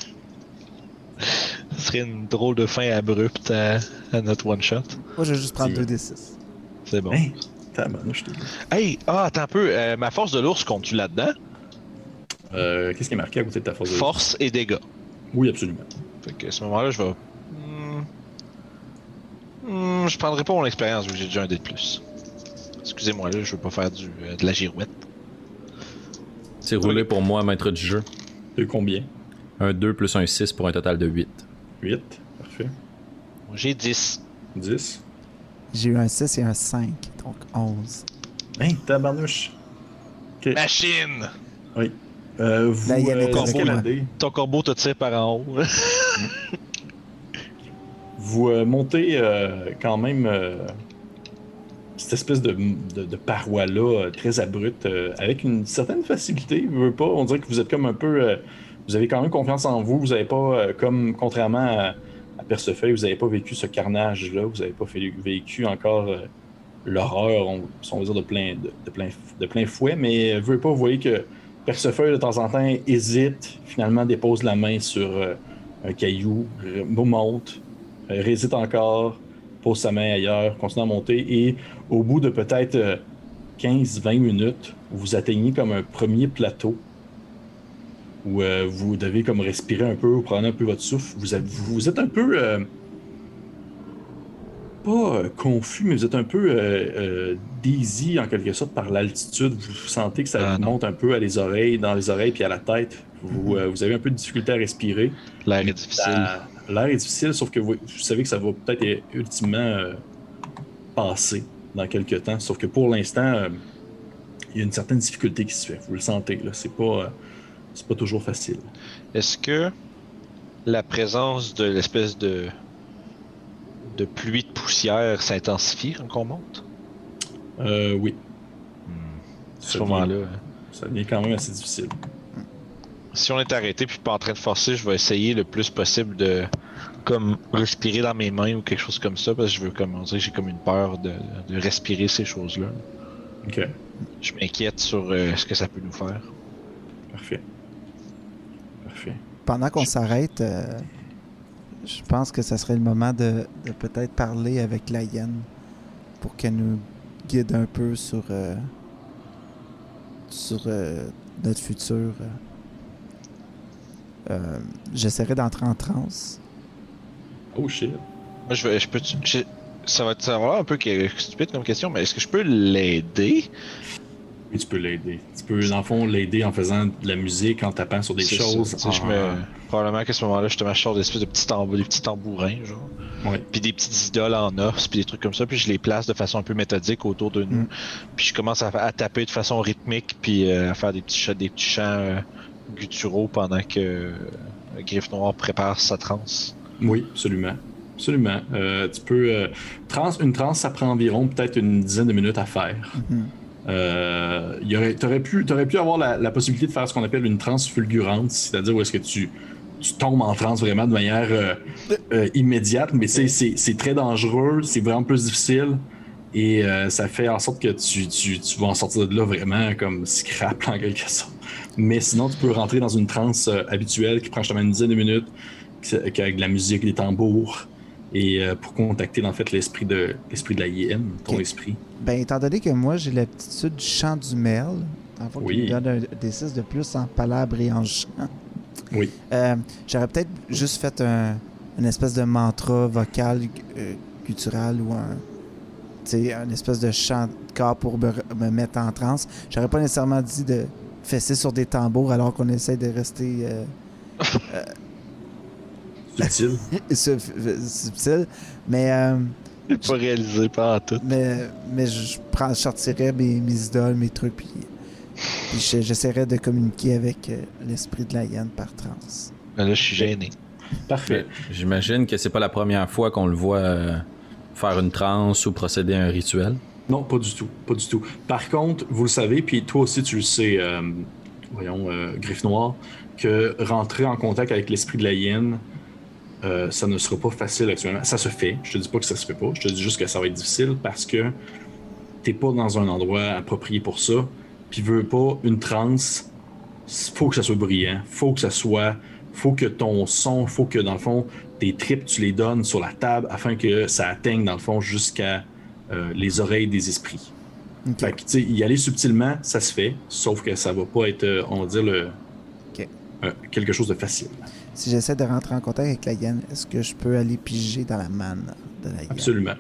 Ce serait une drôle de fin abrupte à, à notre one-shot. Moi, je vais juste prendre C'est- 2 D6. C'est bon. Tabarnouche, t'es- Hey, ah, attends un peu. euh, ma force de l'ours, comptes-tu là-dedans? Euh, Qu'est-ce qui est marqué à côté de ta force de- Force et dégâts. Oui, absolument. Fait que à ce moment-là, je vais. Hmm. Hmm, je prendrai pas mon expérience vu que j'ai déjà un dé de plus. Excusez-moi là, je veux pas faire du, euh, de la girouette. C'est roulé pour moi, maître du jeu. De combien? Un 2 plus un 6 pour un total de 8. 8. Parfait. Moi, J'ai 10. 10. J'ai eu un 6 et un 5, donc 11. Hein, tabarnouche. Ok. Machine! Euh, vous Là, il y avait euh, corbeau, escaladez. Ton corbeau te tire par en haut. *laughs* Vous euh, montez euh, quand même euh, cette espèce de, de, de paroi-là euh, très abrupte euh, avec une certaine facilité. Veux pas, on dirait que vous êtes comme un peu. euh, vous avez quand même confiance en vous. Vous n'avez pas, comme contrairement à, à Percefeuille, vous n'avez pas vécu ce carnage-là. Vous n'avez pas fait- vécu encore l'horreur, on, on va dire, de plein, de, plein, de plein fouet. Mais veux pas, vous voyez que Percefeuille, de temps en temps, hésite, finalement dépose la main sur un caillou, remonte, euh, résiste encore, pose sa main ailleurs, continue à monter et au bout de peut-être euh, 15-20 minutes, vous atteignez comme un premier plateau où euh, vous devez comme respirer un peu, vous prenez un peu votre souffle. Vous, avez- vous êtes un peu euh, pas euh, confus, mais vous êtes un peu euh, euh, dizzy en quelque sorte par l'altitude. Vous sentez que ça Ah, monte un peu à les oreilles, dans les oreilles puis à la tête. Vous, euh, vous avez un peu de difficulté à respirer. L'air est difficile. L'air est difficile, sauf que vous, vous savez que ça va peut-être euh, ultimement euh, passer dans quelques temps. Sauf que pour l'instant, euh, il y a une certaine difficulté qui se fait. Vous le sentez, là. C'est pas, euh, c'est pas toujours facile. Est-ce que la présence de l'espèce de de pluie de poussière s'intensifie quand on monte? Euh, oui, À ce Ça moment-là, ça devient quand même assez difficile. si on est arrêté puis pas en train de forcer, je vais essayer le plus possible de comme respirer dans mes mains ou quelque chose comme ça parce que je veux comme on dirait que j'ai comme une peur de, de respirer ces choses-là. Ok, Je m'inquiète sur euh, ce que ça peut nous faire. parfait. Parfait. Pendant qu'on s'arrête, euh, je pense que ça serait le moment de, de peut-être parler avec la hyène pour qu'elle nous guide un peu sur, euh, sur euh, notre futur. J'essaierai d'entrer en transe. Oh shit. Moi, je vais, je peux, je- ça va, ça va avoir un peu stupide comme question, mais est-ce que je peux l'aider? Oui, tu peux l'aider. Tu peux, dans le fond, l'aider en faisant de la musique, en tapant sur des choses. ça. Je me, probablement qu'à ce moment-là, justement, je sors des espèces de petits, tambours, des petits tambourins, genre. Ouais. Puis des petites idoles en os, puis des trucs comme ça, puis je les place de façon un peu méthodique autour de nous. Mm. Puis je commence à, à taper de façon rythmique, puis euh, à faire des petits chants, des petits chants euh, gutturaux pendant que euh, Griffe Noir prépare sa transe. Oui, absolument. Absolument. Euh, tu peux. euh, trans, une transe, ça prend environ peut-être une dizaine de minutes à faire. Mhm. Euh, il y aurait, t'aurais pu, avoir la, la possibilité de faire ce qu'on appelle une transe fulgurante, c'est-à-dire où est-ce que tu, tu tombes en transe vraiment de manière immédiate, mais c'est, très dangereux, c'est vraiment plus difficile, et ça fait en sorte que tu, tu, tu vas en sortir de là vraiment comme scrap en quelque sorte. Mais sinon, tu peux rentrer dans une transe habituelle qui prend justement une dizaine de minutes, avec de la musique, des tambours, et euh, pour contacter en fait l'esprit de, l'esprit de la hyène, ton esprit. Ben, étant donné que moi, j'ai l'aptitude du chant du merle, en fait, Oui. donne un, des 6 de plus en palabre et en chant. Oui. Euh, J'aurais peut-être juste fait un, une espèce de mantra vocal euh, ou un, une espèce de chant de corps pour me, me mettre en transe. J'aurais pas nécessairement dit de fesser sur des tambours alors qu'on essaie de rester euh, *laughs* Subtil. *laughs* sub- subtil. Mais, euh, Pas réalisé, pas en tout. mais, mais je, prends, je sortirais mes, mes idoles, mes trucs, puis, puis je- j'essaierais de communiquer avec euh, l'esprit de la hyène par transe. Là, je suis gêné. Parfait. J'imagine que c'est pas la première fois qu'on le voit euh, faire une transe ou procéder à un rituel. Non, pas du tout. Pas du tout. Par contre, vous le savez, puis toi aussi tu le sais, euh, voyons, euh, Griffe Noir, que rentrer en contact avec l'esprit de la hyène, euh, ça ne sera pas facile actuellement. Ça se fait. Je te dis pas que ça se fait pas. Je te dis juste que ça va être difficile parce que t'es pas dans un endroit approprié pour ça. Puis veux pas une transe, faut que ça soit brillant, faut que ça soit, faut que ton son, faut que dans le fond tes tripes tu les donnes sur la table afin que ça atteigne dans le fond jusqu'à euh, les oreilles des esprits. Ok. Fait que, tu sais, y aller subtilement, ça se fait, sauf que ça va pas être, euh, on va dire, le, euh, quelque chose de facile. Si j'essaie de rentrer en contact avec la hyène, est-ce que je peux aller piger dans la manne de la hyène? Absolument.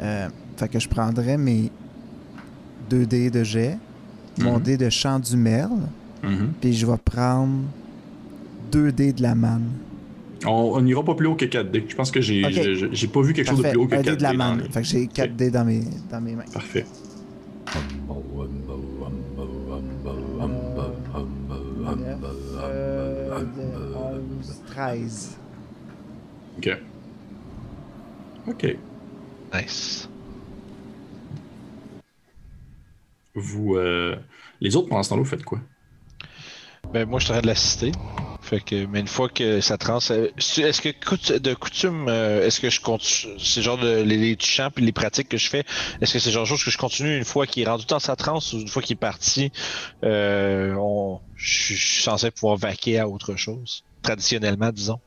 Euh, fait que je prendrais mes 2 dés de jet, mon Mhm. dé de chant du merle, Mhm. puis je vais prendre 2 dés de la manne. On n'ira pas plus haut que 4 dés. Je pense que j'ai Ok. j'ai- j'ai pas vu quelque chose de plus haut que un 4 dé de la dés manne. les- Fait que j'ai 4 dés dans mes, dans mes mains. Parfait. Euh, 13. OK. OK. Nice. Vous, euh, les autres, pendant ce temps-là, vous faites quoi? Ben, moi, je suis en train de l'assister. Fait que, mais une fois que ça trans, euh, est-ce que de coutume, euh, est-ce que je continue, c'est genre de, les, les chants puis les pratiques que je fais, est-ce que c'est genre de choses que je continue une fois qu'il est rendu dans sa transe ou une fois qu'il est parti, euh, on, je suis- je suis censé pouvoir vaquer à autre chose, traditionnellement, disons?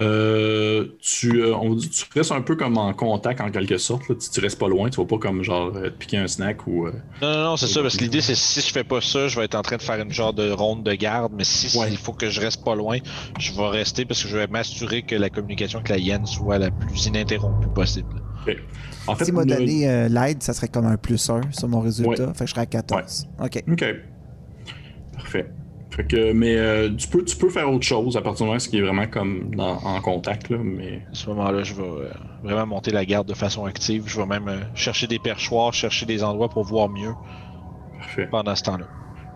Euh, tu, euh, on dit, tu restes un peu comme en contact en quelque sorte. Là. Tu, tu restes pas loin. Tu vas pas comme genre euh, te piquer un snack ou. euh, Non, non, non, c'est ça, parce que l'idée, c'est si je fais pas ça, je vais être en train de faire une genre de ronde de garde, mais si Ouais. il faut que je reste pas loin, je vais rester parce que je vais m'assurer que la communication avec la hyène soit la plus ininterrompue possible. En fait, ne- donné euh, l'aide, ça serait comme un plus 1 sur mon résultat. Fait que je serais à 14. OK. OK. Parfait. Fait que, mais euh, tu, peux, tu peux faire autre chose à partir du moment où il est vraiment comme en contact. Là, mais... À ce moment-là, je vais euh, vraiment monter la garde de façon active. Je vais même euh, chercher des perchoirs, chercher des endroits pour voir mieux. Parfait. Pendant ce temps-là.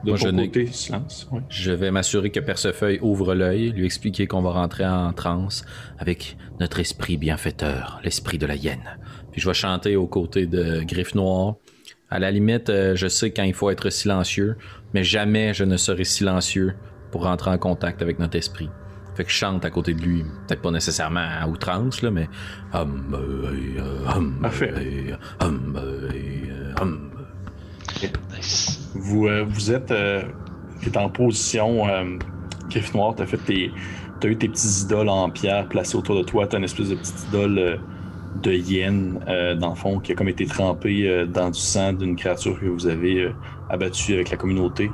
De Moi, je, côté, silence. je vais m'assurer que Percefeuille ouvre l'œil, lui expliquer qu'on va rentrer en transe avec notre esprit bienfaiteur, l'esprit de la hyène. Puis je vais chanter aux côtés de Griffe Noire. À la limite, je sais quand il faut être silencieux mais jamais je ne serai silencieux pour rentrer en contact avec notre esprit. Fait que je chante à côté de lui, peut-être pas nécessairement à outrance, là, mais. Vous, euh, vous êtes euh, en position. Euh, Griff Noir, t'as fait tes. T'as eu tes petits idoles en pierre placés autour de toi. T'as une espèce de petite idole euh, de hyène, dans le fond, qui a comme été trempée dans du sang d'une créature que vous avez abattu avec la communauté.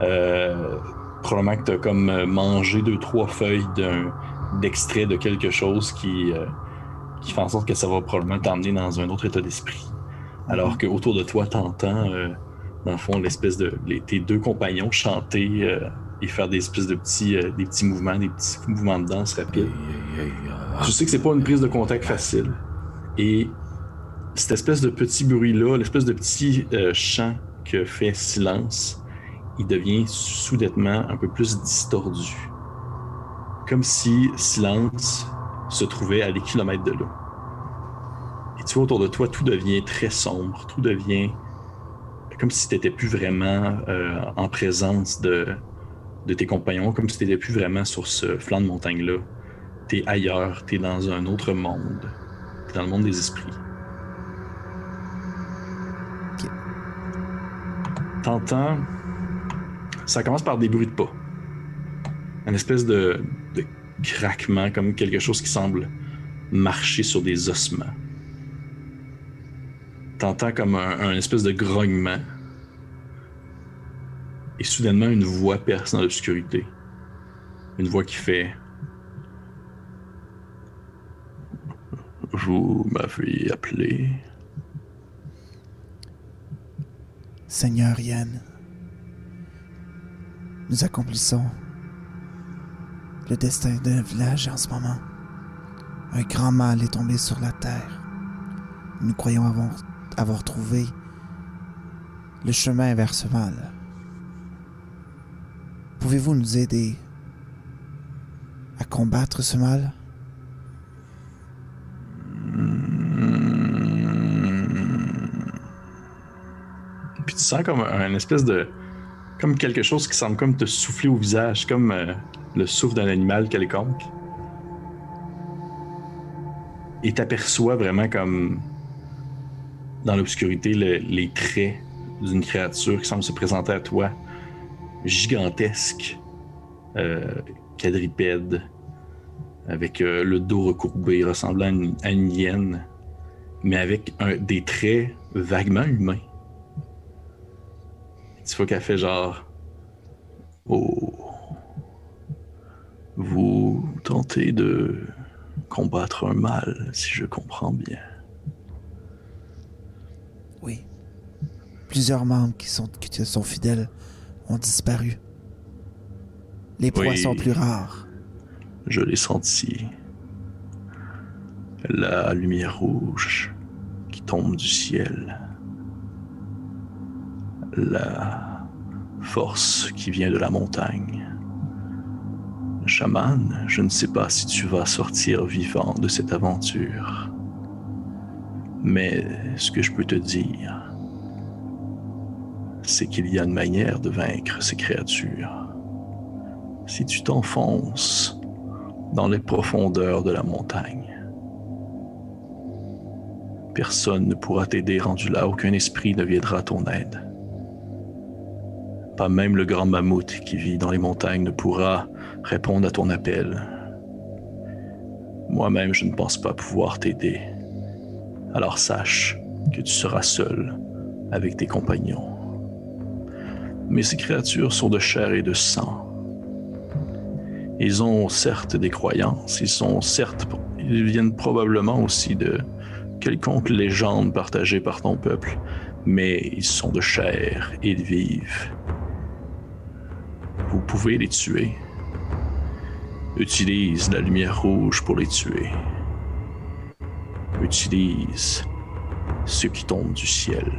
Euh, probablement que tu as comme euh, mangé deux, trois feuilles d'extrait de quelque chose qui, euh, qui fait en sorte que ça va probablement t'emmener dans un autre état d'esprit. Alors mhm. que autour de toi, t'entends, dans le fond, l'espèce de. tes deux compagnons chanter et faire des espèces de petits, des petits mouvements, des petits mouvements de danse rapides. Je sais que c'est pas une prise de contact facile. Et cette espèce de petit bruit-là, l'espèce de petit chant que fait silence, il devient soudainement un peu plus distordu. Comme si silence se trouvait à des kilomètres de là. Et tu vois autour de toi, tout devient très sombre, tout devient comme si tu n'étais plus vraiment euh, en présence de, de tes compagnons, comme si tu n'étais plus vraiment sur ce flanc de montagne-là. Tu es ailleurs, tu es dans un autre monde, tu es dans le monde des esprits. T'entends. Ça commence par des bruits de pas. Un espèce de, craquement, comme quelque chose qui semble marcher sur des ossements. T'entends comme un, espèce de grognement. Et soudainement, une voix perce dans l'obscurité. Une voix qui fait Vous m'avez appelé. Seigneur Yann, nous accomplissons le destin d'un village en ce moment. Un grand mal est tombé sur la terre. Nous croyons avoir, avoir trouvé le chemin vers ce mal. Pouvez-vous nous aider à combattre ce mal? Tu sens comme un espèce de. comme quelque chose qui semble comme te souffler au visage, comme euh, le souffle d'un animal quelconque. Et t'aperçois vraiment comme. dans l'obscurité, les traits d'une créature qui semble se présenter à toi, gigantesque, euh, quadripède, avec euh, le dos recourbé, ressemblant à une, hyène, mais avec des traits vaguement humains. Tu vois qu'elle fait genre. Oh. Vous tentez de combattre un mal, si je comprends bien. Oui. Plusieurs membres qui sont, qui sont fidèles ont disparu. Les proies sont plus rares. Je l'ai senti. La lumière rouge qui tombe du ciel la force qui vient de la montagne. Chaman, je ne sais pas si tu vas sortir vivant de cette aventure. Mais ce que je peux te dire, c'est qu'il y a une manière de vaincre ces créatures. Si tu t'enfonces dans les profondeurs de la montagne, personne ne pourra t'aider rendu là, aucun esprit ne viendra à ton aide. Pas même le grand mammouth qui vit dans les montagnes ne pourra répondre à ton appel. Moi-même, je ne pense pas pouvoir t'aider. Alors sache que tu seras seul avec tes compagnons. Mais ces créatures sont de chair et de sang. Ils ont certes des croyances, ils sont certes, ils viennent probablement aussi de quelconque légende partagée par ton peuple, mais ils sont de chair et ils vivent vous pouvez les tuer. Utilise la lumière rouge pour les tuer. Utilise ce qui tombe du ciel.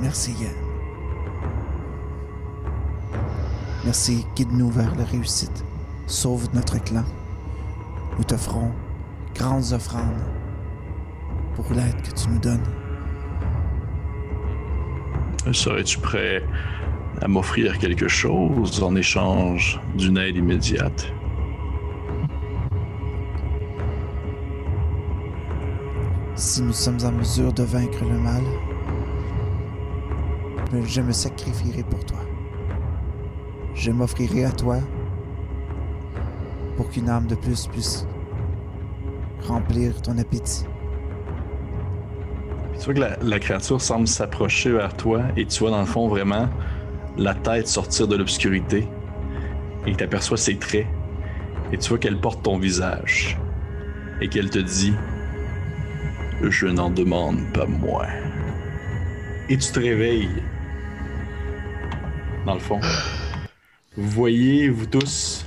Merci, Yann. Merci, guide-nous vers la réussite. Sauve notre clan. Nous t'offrons grandes offrandes pour l'aide que tu nous donnes. Serais-tu prêt à m'offrir quelque chose en échange d'une aide immédiate? Si nous sommes en mesure de vaincre le mal, je me sacrifierai pour toi. Je m'offrirai à toi pour qu'une âme de plus puisse remplir ton appétit. Tu vois que la, créature semble s'approcher vers toi et tu vois dans le fond vraiment la tête sortir de l'obscurité et tu aperçois ses traits et tu vois qu'elle porte ton visage et qu'elle te dit Je n'en demande pas moins. Et tu te réveilles. Dans le fond. Vous voyez, vous tous,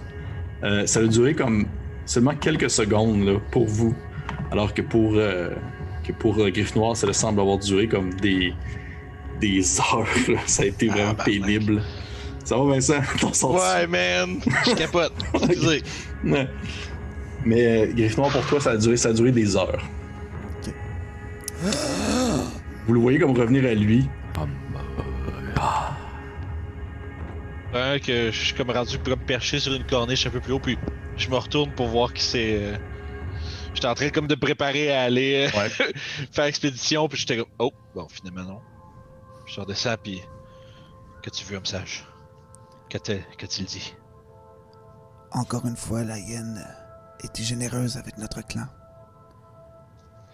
euh, ça a duré comme seulement quelques secondes pour vous, alors que pour, euh, que pour euh, Griffe Noire, ça semble avoir duré comme des, des *laughs* heures. là. Ça a été vraiment Ah, pénible. Ça va, Vincent? *laughs* T'en sors Ouais, man! Je capote. *laughs* Excusez. Ouais. Mais euh, Griffe Noire, pour toi, ça a duré, ça a duré des heures. Ok. Vous le voyez comme revenir à lui. Ouais, que je suis comme rendu pour me percher sur une corniche un peu plus haut, puis je me retourne pour voir qui c'est. Euh, J'étais en train comme de préparer à aller euh, Ouais. *laughs* faire expédition, puis j'étais comme oh bon finalement non. Je redescends puis que tu veux, homme sage. Qu'a-t-il dit Encore une fois, la hyène était généreuse avec notre clan.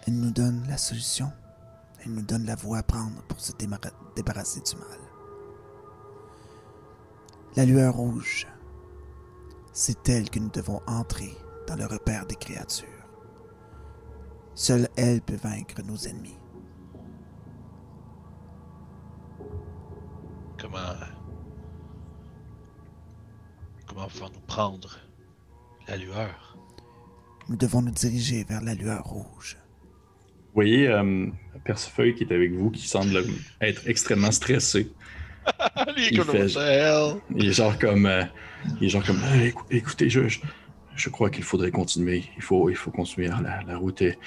Elle nous donne la solution. Elle nous donne la voie à prendre pour se débarrasser du mal. La lueur rouge, c'est elle que nous devons entrer dans le repère des créatures. Seule elle peut vaincre nos ennemis. Comment comment va nous prendre la lueur? Nous devons nous diriger vers la lueur rouge. Vous voyez euh, Persefeuille qui est avec vous, qui semble être extrêmement stressé. *laughs* Il comme fait-? Il est genre comme. euh, il est genre comme. Écou- écoutez, je, je, je crois qu'il faudrait continuer. Il faut, il faut continuer. La, la route est.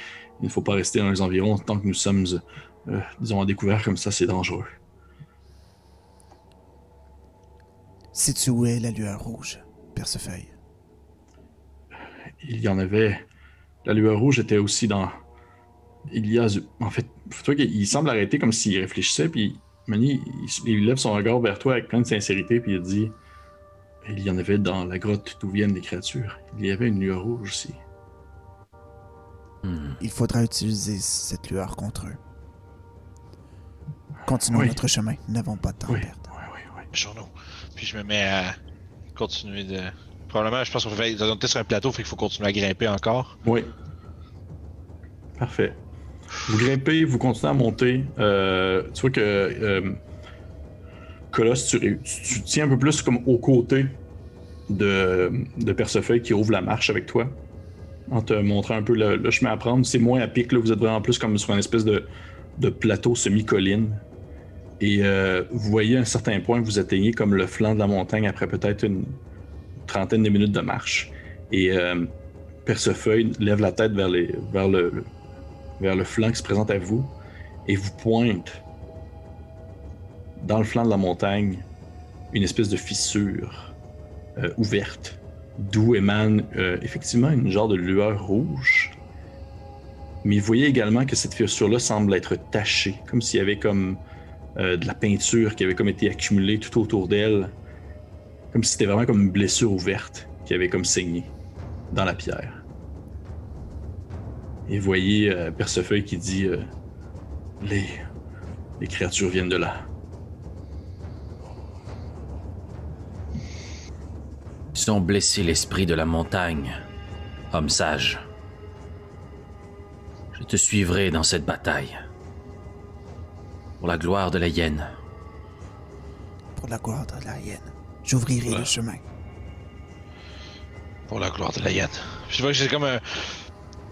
Il ne faut pas rester dans les environs tant que nous sommes, euh, disons, à découvert comme ça, c'est dangereux. Sais-tu où est la lueur rouge, Percefeuille? Il y en avait. La lueur rouge était aussi dans. Il y a. En fait, toi, il semble arrêter comme s'il réfléchissait, puis Mani, il, il lève son regard vers toi avec plein de sincérité, puis il dit Il y en avait dans la grotte d'où viennent les créatures. Il y avait une lueur rouge aussi. Hmm. Il faudra utiliser cette lueur contre eux. Continuons Oui. notre chemin. Nous n'avons pas de temps Oui, à perdre. oui, oui, oui. Journaux. Puis je me mets à continuer de. Probablement, je pense qu'on fait. On était sur un plateau, fait qu'il faut continuer à grimper encore. Oui. Parfait. Vous grimpez, vous continuez à monter. Euh, tu vois que euh, Colosse, tu, ré- tu- tu tiens un peu plus comme aux côtés de, de Persefeuille qui ouvre la marche avec toi. En te montrant un peu le, chemin à prendre. C'est moins à pic, là. Vous êtes vraiment plus comme sur une espèce de, plateau semi-colline. Et euh, vous voyez à un certain point, vous atteignez comme le flanc de la montagne après peut-être une trentaine de minutes de marche. Et euh, Persefeuille lève la tête vers, vers, le, le- vers le flanc qui se présente à vous et vous pointe dans le flanc de la montagne une espèce de fissure euh, ouverte d'où émane euh, effectivement une genre de lueur rouge. Mais vous voyez également que cette fissure-là semble être tachée, comme s'il y avait comme euh, de la peinture qui avait comme été accumulée tout autour d'elle, comme si c'était vraiment comme une blessure ouverte qui avait comme saigné dans la pierre. Et vous voyez euh, Persefeuille qui dit euh, les, les créatures viennent de là. Ils ont blessé l'esprit de la montagne, homme sage. Je te suivrai dans cette bataille. Pour la gloire de la hyène. pour la gloire de la hyène. J'ouvrirai le chemin. Pour la gloire de la hyène. Je vois que j'ai comme un.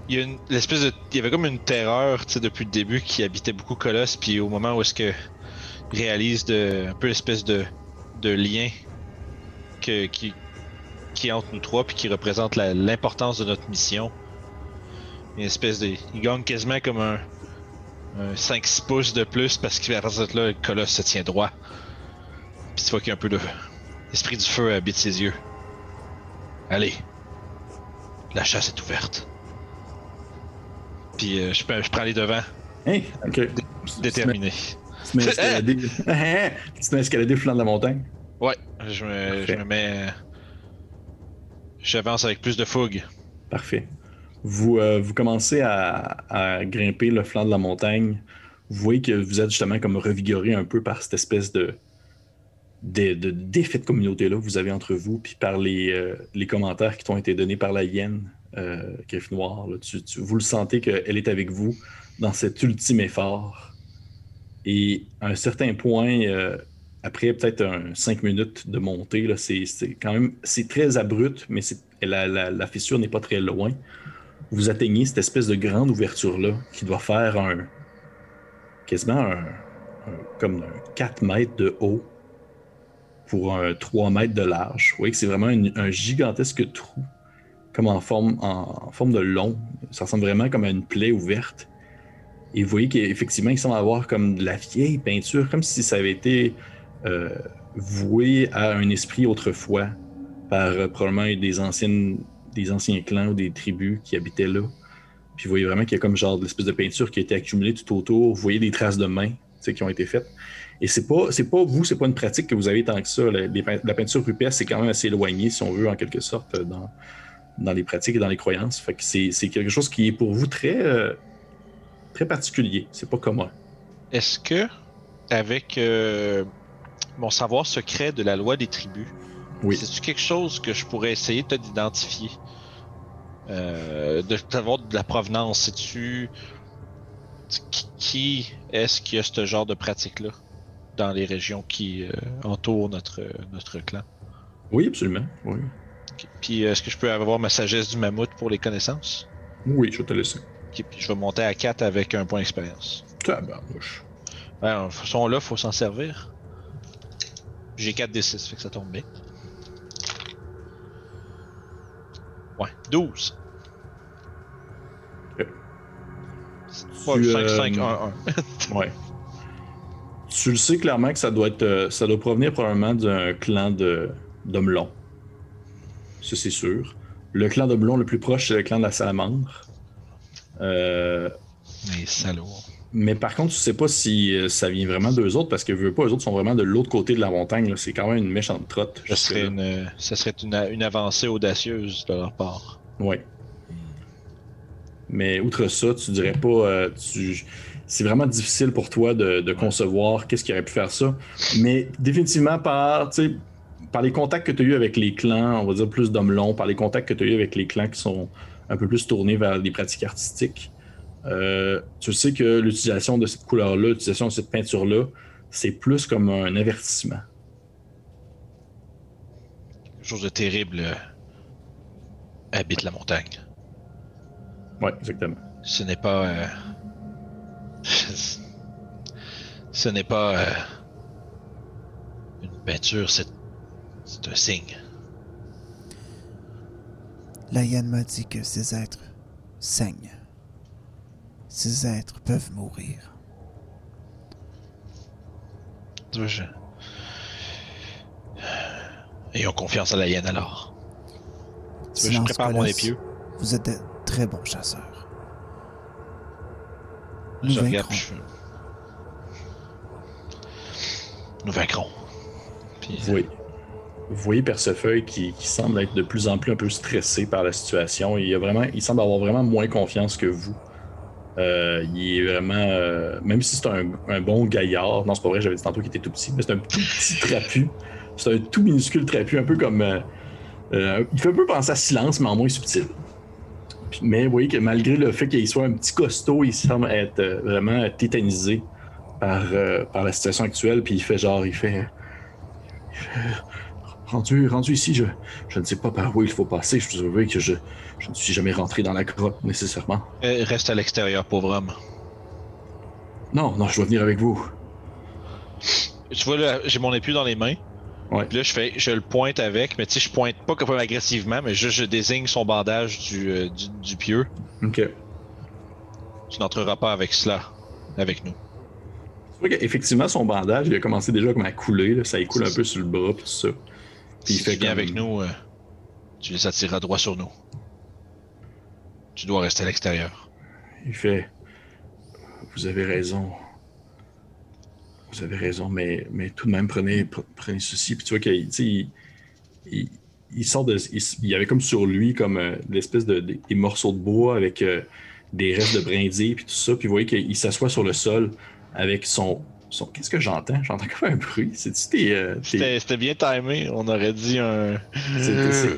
Il y a une l'espèce de. Il y avait comme une terreur, tu sais, depuis le début qui habitait beaucoup Colosse, puis au moment où est-ce que réalise de, un peu l'espèce de, de lien que, qui, qui est entre nous trois, puis qui représente l'importance de notre mission. Une espèce de. Il gagne quasiment comme un. un 5-6 pouces de plus parce qu'à partir de là, le colosse se tient droit. Puis tu vois qu'il y a un peu de. L'esprit du feu habite ses yeux. Allez. La chasse est ouverte. Puis euh, je, prends- je prends les devants, Hein? Ok. déterminé. Tu te mets à escalader. *laughs* tu te mets le flanc de la montagne? Ouais, je me, je me mets. J'avance avec plus de fougue. Parfait. Vous, euh, vous commencez à, grimper le flanc de la montagne. Vous voyez que vous êtes justement comme revigoré un peu par cette espèce de, de, de défait de communauté-là que vous avez entre vous, puis par les, euh, les commentaires qui t'ont été donnés par la hyène, euh, Griff Noir. vous le sentez qu'elle est avec vous dans cet ultime effort. Et à un certain point, euh, après peut-être un 5 minutes de montée, c'est, quand même c'est très abrupt, mais la, fissure n'est pas très loin. Vous atteignez cette espèce de grande ouverture-là qui doit faire un quasiment un, comme un 4 mètres de haut pour un 3 mètres de large. Vous voyez que c'est vraiment un gigantesque trou, comme en forme, en, en forme de long. Ça ressemble vraiment comme à une plaie ouverte. Et vous voyez qu'effectivement, il semble avoir comme de la vieille peinture, comme si ça avait été euh, voué à un esprit autrefois par euh, probablement des anciennes des anciens clans ou des tribus qui habitaient là. Puis vous voyez vraiment qu'il y a comme genre de l'espèce de peinture qui a été accumulée tout autour. Vous voyez des traces de mains qui ont été faites. Et c'est pas, c'est pas vous, c'est pas une pratique que vous avez tant que ça. La, peinture rupestre, c'est quand même assez éloigné, si on veut, en quelque sorte, euh, dans, dans les pratiques et dans les croyances. Fait que c'est, c'est quelque chose qui est pour vous très, euh, très particulier. C'est pas commun. Est-ce que, avec mon savoir secret de la loi des tribus, Oui. c'est-tu quelque chose que je pourrais essayer de d'identifier euh, De savoir de la provenance, sais-tu qui, qui est-ce qui a ce genre de pratique-là dans les régions qui euh, entourent notre, notre clan? Oui, absolument. Oui. Puis est-ce que je peux avoir ma sagesse du mammouth pour les connaissances? Oui je vais te laisser. Puis je vais monter à 4 avec un point d'expérience. Tabarnouche. Toute façon, là, faut s'en servir. J'ai 4 d 6, fait que ça tombe bien. Ouais, 12. Ok. Ouais, Tu, 5, euh, 5, 1, 1. Ouais. Tu le sais clairement que ça doit être, euh, ça doit provenir probablement d'un clan de d'hommes longs. Ça c'est sûr. Le clan longs le plus proche c'est le clan de la salamandre. Euh, Les salauds. Mais par contre, tu sais pas si euh, ça vient vraiment d'eux autres parce que veux pas, eux autres sont vraiment de l'autre côté de la montagne. C'est quand même une méchante trotte. Ça serait, une, ça serait une, une avancée audacieuse de leur part. Ouais. Mais outre ça, tu dirais pas. euh, tu- C'est vraiment difficile pour toi de, de concevoir qu'est-ce qui aurait pu faire ça. Mais définitivement, par, les contacts que tu as eu avec les clans, on va dire plus d'hommes longs, par les contacts que tu as eu avec les clans qui sont un peu plus tournés vers des pratiques artistiques, euh, tu sais que l'utilisation de cette couleur-là, l'utilisation de cette peinture-là, c'est plus comme un avertissement. Quelque chose de terrible euh, habite la montagne. Ouais, exactement. Ce n'est pas. euh, *laughs* Ce n'est pas. euh, Une peinture, c'est. C'est un signe. La hyène m'a dit que ces êtres saignent. Ces êtres peuvent mourir. Tu vois, je- Ayons confiance à la hyène alors. Tu veux, je prépare mon épieu. Vous êtes de très bons chasseurs. Nous Je regarde. vaincrons. je- Nous vaincrons. Puis, Vous voyez, vous voyez Percefeuille qui, qui semble être de plus en plus un peu stressé par la situation. Il, a vraiment, il semble avoir vraiment moins confiance que vous. Euh, il est vraiment. euh, même si c'est un, bon gaillard. Non, c'est pas vrai, j'avais dit tantôt qu'il était tout petit, mais c'est un tout petit trapu. C'est un tout minuscule trapu, un peu comme. euh, il fait un peu penser à silence, mais en moins subtil. Mais vous voyez que malgré le fait qu'il soit un petit costaud, il semble être vraiment tétanisé par, par la situation actuelle. Puis il fait genre, il fait. Rendu, rendu ici, je, je ne sais pas par où il faut passer. Je vous avoue que je, je ne suis jamais rentré dans la grotte nécessairement. Euh, Reste à l'extérieur, pauvre homme. Non, non, je dois venir avec vous. Tu vois, là, j'ai mon épu dans les mains. Ouais. Puis là, je fais, je le pointe avec, mais tu sais, je pointe pas comme agressivement, mais juste je désigne son bandage du, euh, du, du pieu. Ok. Tu n'entreras pas avec cela, avec nous. Qu'effectivement, son bandage, il a commencé déjà comme à couler. là. Ça y coule un peu sur le bras, tout ça. Puis il fait tu viens comme- avec nous, euh, tu les attireras droit sur nous. Tu dois rester à l'extérieur. Il fait Vous avez raison. Vous avez raison, mais, mais tout de même, prenez, pre- prenez ceci. Puis tu vois qu'il il, il, il sort de. Il, il y avait comme sur lui comme euh, l'espèce de, des- des morceaux de bois avec euh, des restes de brindilles, puis tout ça. Puis vous voyez qu'il s'assoit sur le sol avec son. Qu'est-ce que j'entends? J'entends comme un bruit. C'est-tu tes. euh, tes- C'était bien timé, on aurait dit un. c'est- c'est-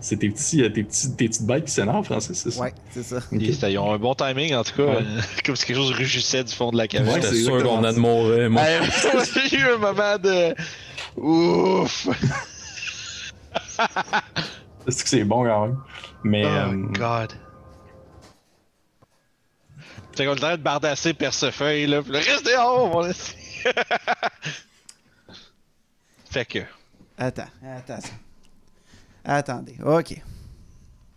c'est tes, petits, euh, tes, petits, tes petites bêtes qui s'énervent, Francis, c'est ça? Ouais, c'est ça. Ils ont un bon timing en tout cas, Ouais. euh, *laughs* comme si quelque chose rugissait du fond de la Ouais, caverne. c'est J'étais sûr qu'on a ça. de mourir, moi. Hey, *laughs* moi, J'ai eu un moment de. Ouf! *laughs* C'est que c'est bon quand même? Mais. Oh euh, god. Fait qu'on est en train de bardasser Percefeuille, là. Puis le reste dehors, on essaie. *laughs* Fait que. Attends, attends. Attendez, ok.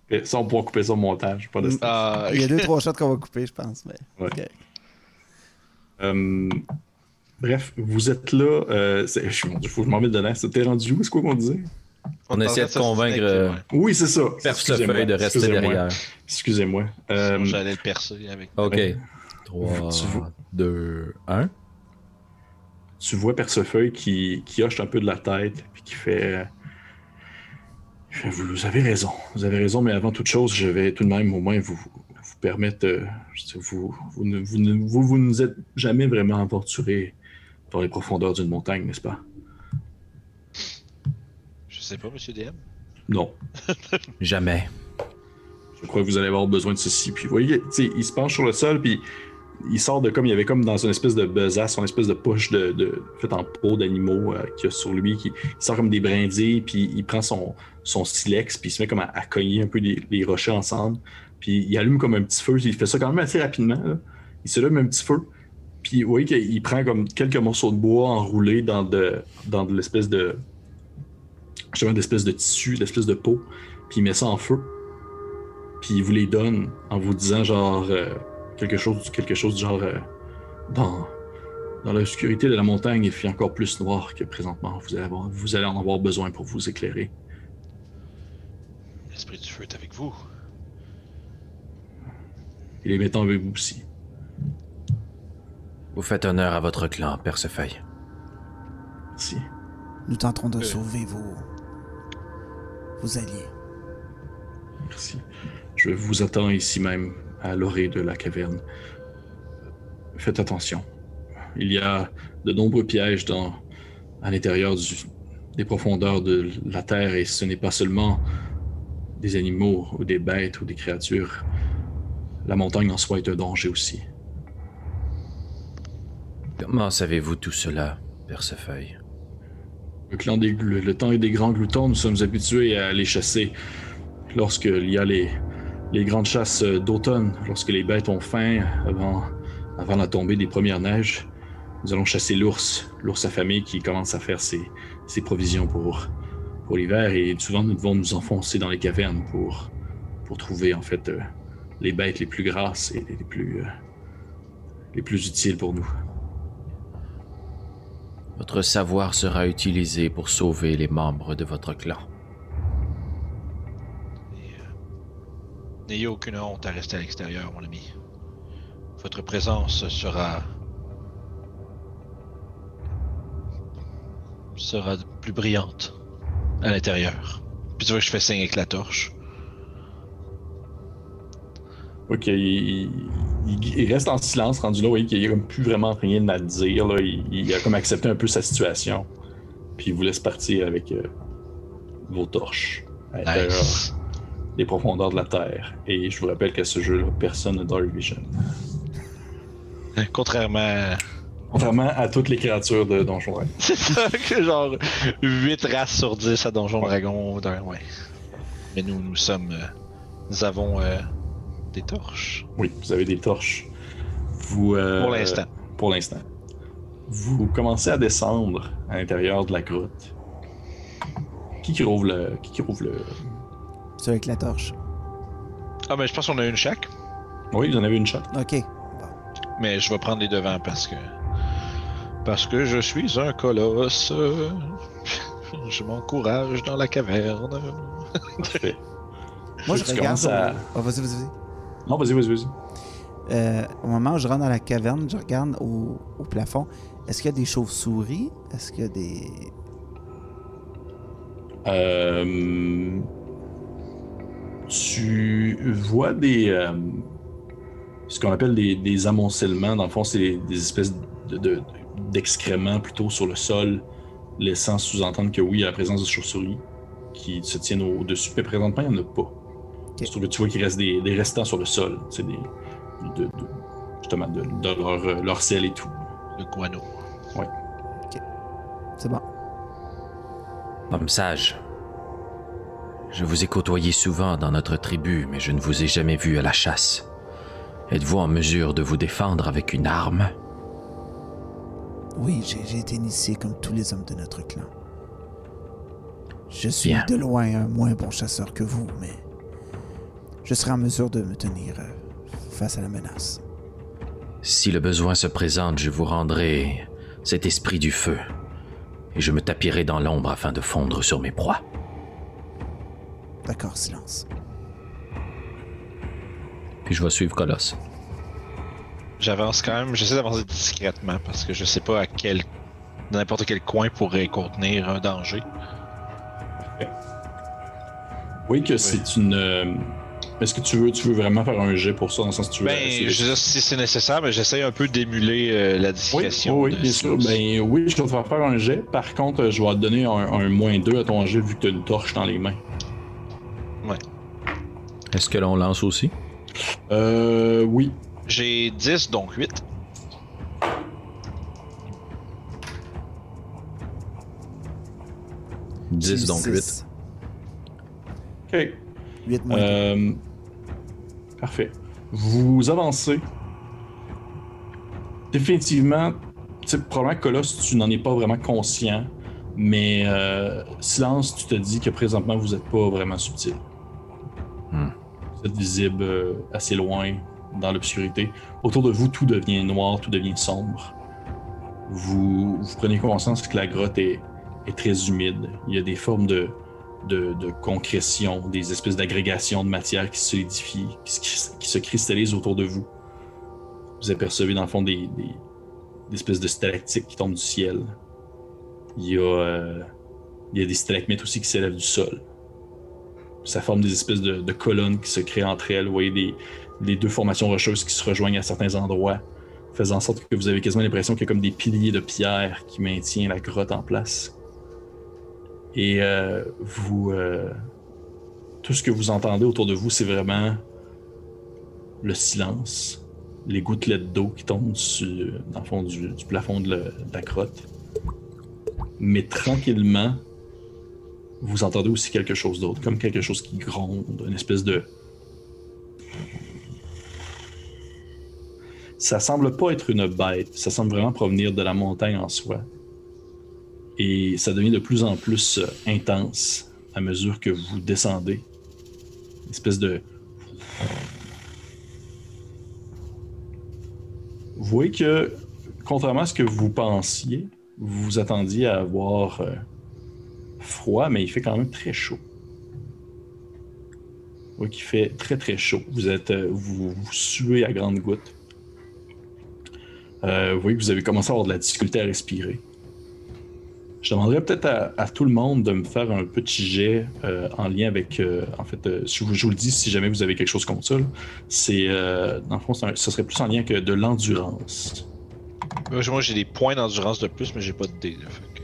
Et Ça, on pourra couper ça au montage, pas de stress. euh, Il y a deux, trois shots qu'on va couper, je pense. Mais... Ouais. ok. Euh, bref, vous êtes là. Euh, c'est- je, mon Dieu, faut que je m'en mette dedans. C'était rendu où? C'est quoi qu'on disait? On essayait de convaincre euh, Oui, c'est ça. Percefeuille de rester derrière. Excusez-moi. Euh, J'allais le percer avec. Ok. Ouais. 3, Tu vois. 2, 1. tu vois Percefeuille qui, qui hoche un peu de la tête puis qui fait, euh, vous, avez raison, vous avez raison, mais avant toute chose, je vais tout de même au moins vous, vous permettre. euh, vous, vous, ne, vous, ne- vous, vous nous êtes jamais vraiment aventuré dans les profondeurs d'une montagne, n'est-ce pas? Je sais pas, monsieur DM. Non. *laughs* Jamais. Je crois que vous allez avoir besoin de ceci. Puis vous voyez, il se penche sur le sol, puis il sort de comme il y avait comme dans une espèce de besace, une espèce de poche de, de faite en peau d'animaux euh, qu'il y a sur lui, qui il sort comme des brindilles, puis il prend son, son silex, puis il se met comme à, à cogner un peu les, les rochers ensemble, puis il allume comme un petit feu. Il fait ça quand même assez rapidement. là. Il s'allume un petit feu, puis vous voyez qu'il prend comme quelques morceaux de bois enroulés dans de, dans de l'espèce de justement d'espèce de tissu, d'espèce de peau, puis il met ça en feu puis il vous les donne en vous disant genre euh, quelque chose quelque chose du genre euh, dans dans l'obscurité de la montagne il fait encore plus noir que présentement vous allez avoir, vous allez en avoir besoin pour vous éclairer L'esprit du feu est avec vous. et les mettons avec vous aussi Vous faites honneur à votre clan, Percefeuille. merci Nous tenterons de Euh. sauver vos... vos alliés. merci je vous attends ici même à l'orée de la caverne faites attention il y a de nombreux pièges dans à l'intérieur du- des profondeurs de la terre et ce n'est pas seulement des animaux ou des bêtes ou des créatures. La montagne en soi est un danger aussi. Comment savez-vous tout cela, Percefeuille Le clan des le, des grands gloutons, nous sommes habitués à les chasser lorsqu'il y a les, les grandes chasses euh, d'automne, lorsque les bêtes ont faim avant, avant la tombée des premières neiges. Nous allons chasser l'ours, l'ours affamé qui commence à faire ses, ses provisions pour, pour l'hiver et souvent nous devons nous enfoncer dans les cavernes pour, pour trouver en fait euh, les bêtes les plus grasses et les plus, euh, les plus utiles pour nous. Votre savoir sera utilisé pour sauver les membres de votre clan. Euh, N'ayez aucune honte à rester à l'extérieur, mon ami. Votre présence sera. sera plus brillante à l'intérieur. Puis tu vois que je fais signe avec la torche. Ok, il, il- il reste en silence rendu là, voyez qu'il n'y a plus vraiment rien à dire. Là. Il, il a comme accepté un peu sa situation. Puis il vous laisse partir avec euh, vos torches à l'intérieur Nice. des profondeurs de la Terre. Et je vous rappelle qu'à ce jeu-là, personne n'a Dark Vision. *laughs* Contrairement Contrairement à toutes les créatures de Donjon Dragon. *laughs* C'est ça, que genre 8 races sur 10 à Donjon Dragon. Ouais. Mais nous, nous sommes. euh, nous avons euh, des torches? Oui, vous avez des torches. Vous, euh, Pour l'instant. Pour l'instant. Vous commencez à descendre à l'intérieur de la grotte. Qui qui rouvre le. Qui qui rouvre le. C'est avec la torche. Ah, mais je pense qu'on a une chaque. Oui, vous en avez une shot. Ok. Mais je vais prendre les devants parce que. Parce que je suis un colosse. *laughs* Je m'encourage dans la caverne. Parfait. Moi, je regarde. à- vas-y, vas-y. vas-y. Non, vas-y, vas-y, vas-y. Euh, au moment où je rentre dans la caverne, je regarde au, au plafond. Est-ce qu'il y a des chauves-souris? Est-ce qu'il y a des. Euh, tu vois des. euh, ce qu'on appelle des, des amoncellements. Dans le fond, c'est des, des espèces de- de- d'excréments plutôt sur le sol, laissant sous-entendre que oui, il y a la présence de chauves-souris qui se tiennent au-dessus. Mais présentement, il n'y en a pas. Je trouve que tu vois qu'il reste des, des restants sur le sol. C'est des. De, de- justement, de, de leur, euh, leur sel et tout. Le guano. C'est bon. Homme sage, je vous ai côtoyé souvent dans notre tribu, mais je ne vous ai jamais vu à la chasse. Êtes-vous en mesure de vous défendre avec une arme? Oui, j'ai j'ai été initié comme tous les hommes de notre clan. Je suis Bien. de loin un moins bon chasseur que vous, mais je serai en mesure de me tenir euh, face à la menace. Si le besoin se présente, je vous rendrai cet esprit du feu, et je me tapierai dans l'ombre afin de fondre sur mes proies. D'accord, silence. Puis je vais suivre Colosse. J'avance quand même, j'essaie d'avancer discrètement parce que je sais pas à quel. N'importe quel coin pourrait contenir un danger. Oui, que c'est une. Est-ce que tu veux, tu veux vraiment faire un jet pour ça, dans le sens que tu veux. Ben, je veux dire, si c'est nécessaire, mais j'essaie un peu d'émuler euh, la Oui, discrétion. oui, de bien sûr. Ben oui, je vais te faire faire un jet. Par contre, je vais te donner un, un moins 2 à ton jet vu que tu as une torche dans les mains. Est-ce que l'on lance aussi? Euh, oui. J'ai 10, donc 8. Dix, J'ai donc six. 8. Ok. 8 moins Euh, parfait. Vous avancez. Définitivement, probablement Colosse, tu n'en es pas vraiment conscient, mais euh, Silence, tu te dis que présentement, vous n'êtes pas vraiment subtil. Hmm. Vous êtes visible euh, assez loin dans l'obscurité. Autour de vous, tout devient noir, tout devient sombre. Vous, vous prenez conscience que la grotte est, est très humide. Il y a des formes de, de, concrétion, des espèces d'agrégations de matière qui se solidifient, qui, se- cristallisent autour de vous. Vous apercevez dans le fond des, espèces de stalactites qui tombent du ciel. Il y a, euh, il y a des stalagmites aussi qui s'élèvent du sol. Ça forme des espèces de, de colonnes qui se créent entre elles. Vous voyez des, les deux formations rocheuses qui se rejoignent à certains endroits, faisant en sorte que vous avez quasiment l'impression qu'il y a comme des piliers de pierre qui maintiennent la grotte en place. Et euh, vous, euh, tout ce que vous entendez autour de vous, c'est vraiment le silence, les gouttelettes d'eau qui tombent dans le fond du, plafond de, la grotte. Mais tranquillement, vous entendez aussi quelque chose d'autre, comme quelque chose qui gronde, une espèce de. Ça semble pas être une bête, ça semble vraiment provenir de la montagne en soi. Et ça devient de plus en plus euh, intense à mesure que vous descendez. Une espèce de. Vous voyez que, contrairement à ce que vous pensiez, vous vous attendiez à avoir euh, froid, mais il fait quand même très chaud. Vous voyez qu'il fait très très chaud. Vous êtes, euh, vous, suez à grandes gouttes. Vous voyez que vous avez commencé à avoir de la difficulté à respirer. Je demanderais peut-être à, à tout le monde de me faire un petit jet euh, en lien avec. euh, en fait, euh, je, vous, je vous le dis si jamais vous avez quelque chose contre ça. là. C'est. euh, dans le fond, c'est un- ce serait plus en lien que de l'endurance. Moi, moi, j'ai des points d'endurance de plus, mais j'ai pas de dés. là, fait que-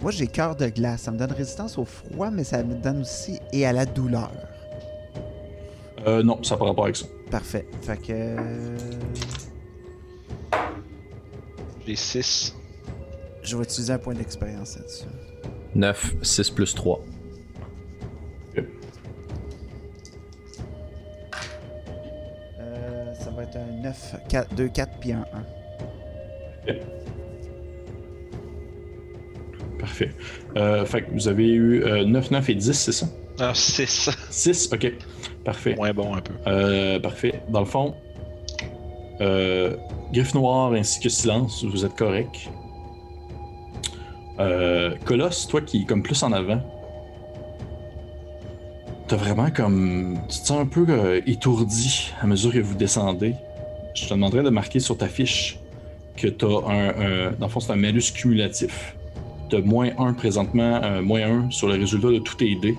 Moi, j'ai cœur de glace. Ça me donne résistance au froid, mais ça me donne aussi et à la douleur. Euh, non, ça n'a pas rapport avec ça. Parfait. Fait que. J'ai 6. Je vais utiliser un point d'expérience là-dessus. 9, 6 plus 3. Euh, ça va être un 9, 4, 2, 4 puis un 1. Parfait. Euh, fait que vous avez eu euh, 9, 9 et 10, c'est ça? Ah, 6. 6, ok. Parfait. Moins bon un peu. Euh, parfait. Dans le fond, euh, Griffe Noire ainsi que Silence, vous êtes correct. Euh, Colosse, toi qui est comme plus en avant, t'as vraiment comme. Tu te un peu euh, étourdi à mesure que vous descendez. Je te demanderais de marquer sur ta fiche que t'as un. un dans le fond, c'est un malus cumulatif. T'as moins 1 présentement, euh, moins 1 sur le résultat de tous tes dés.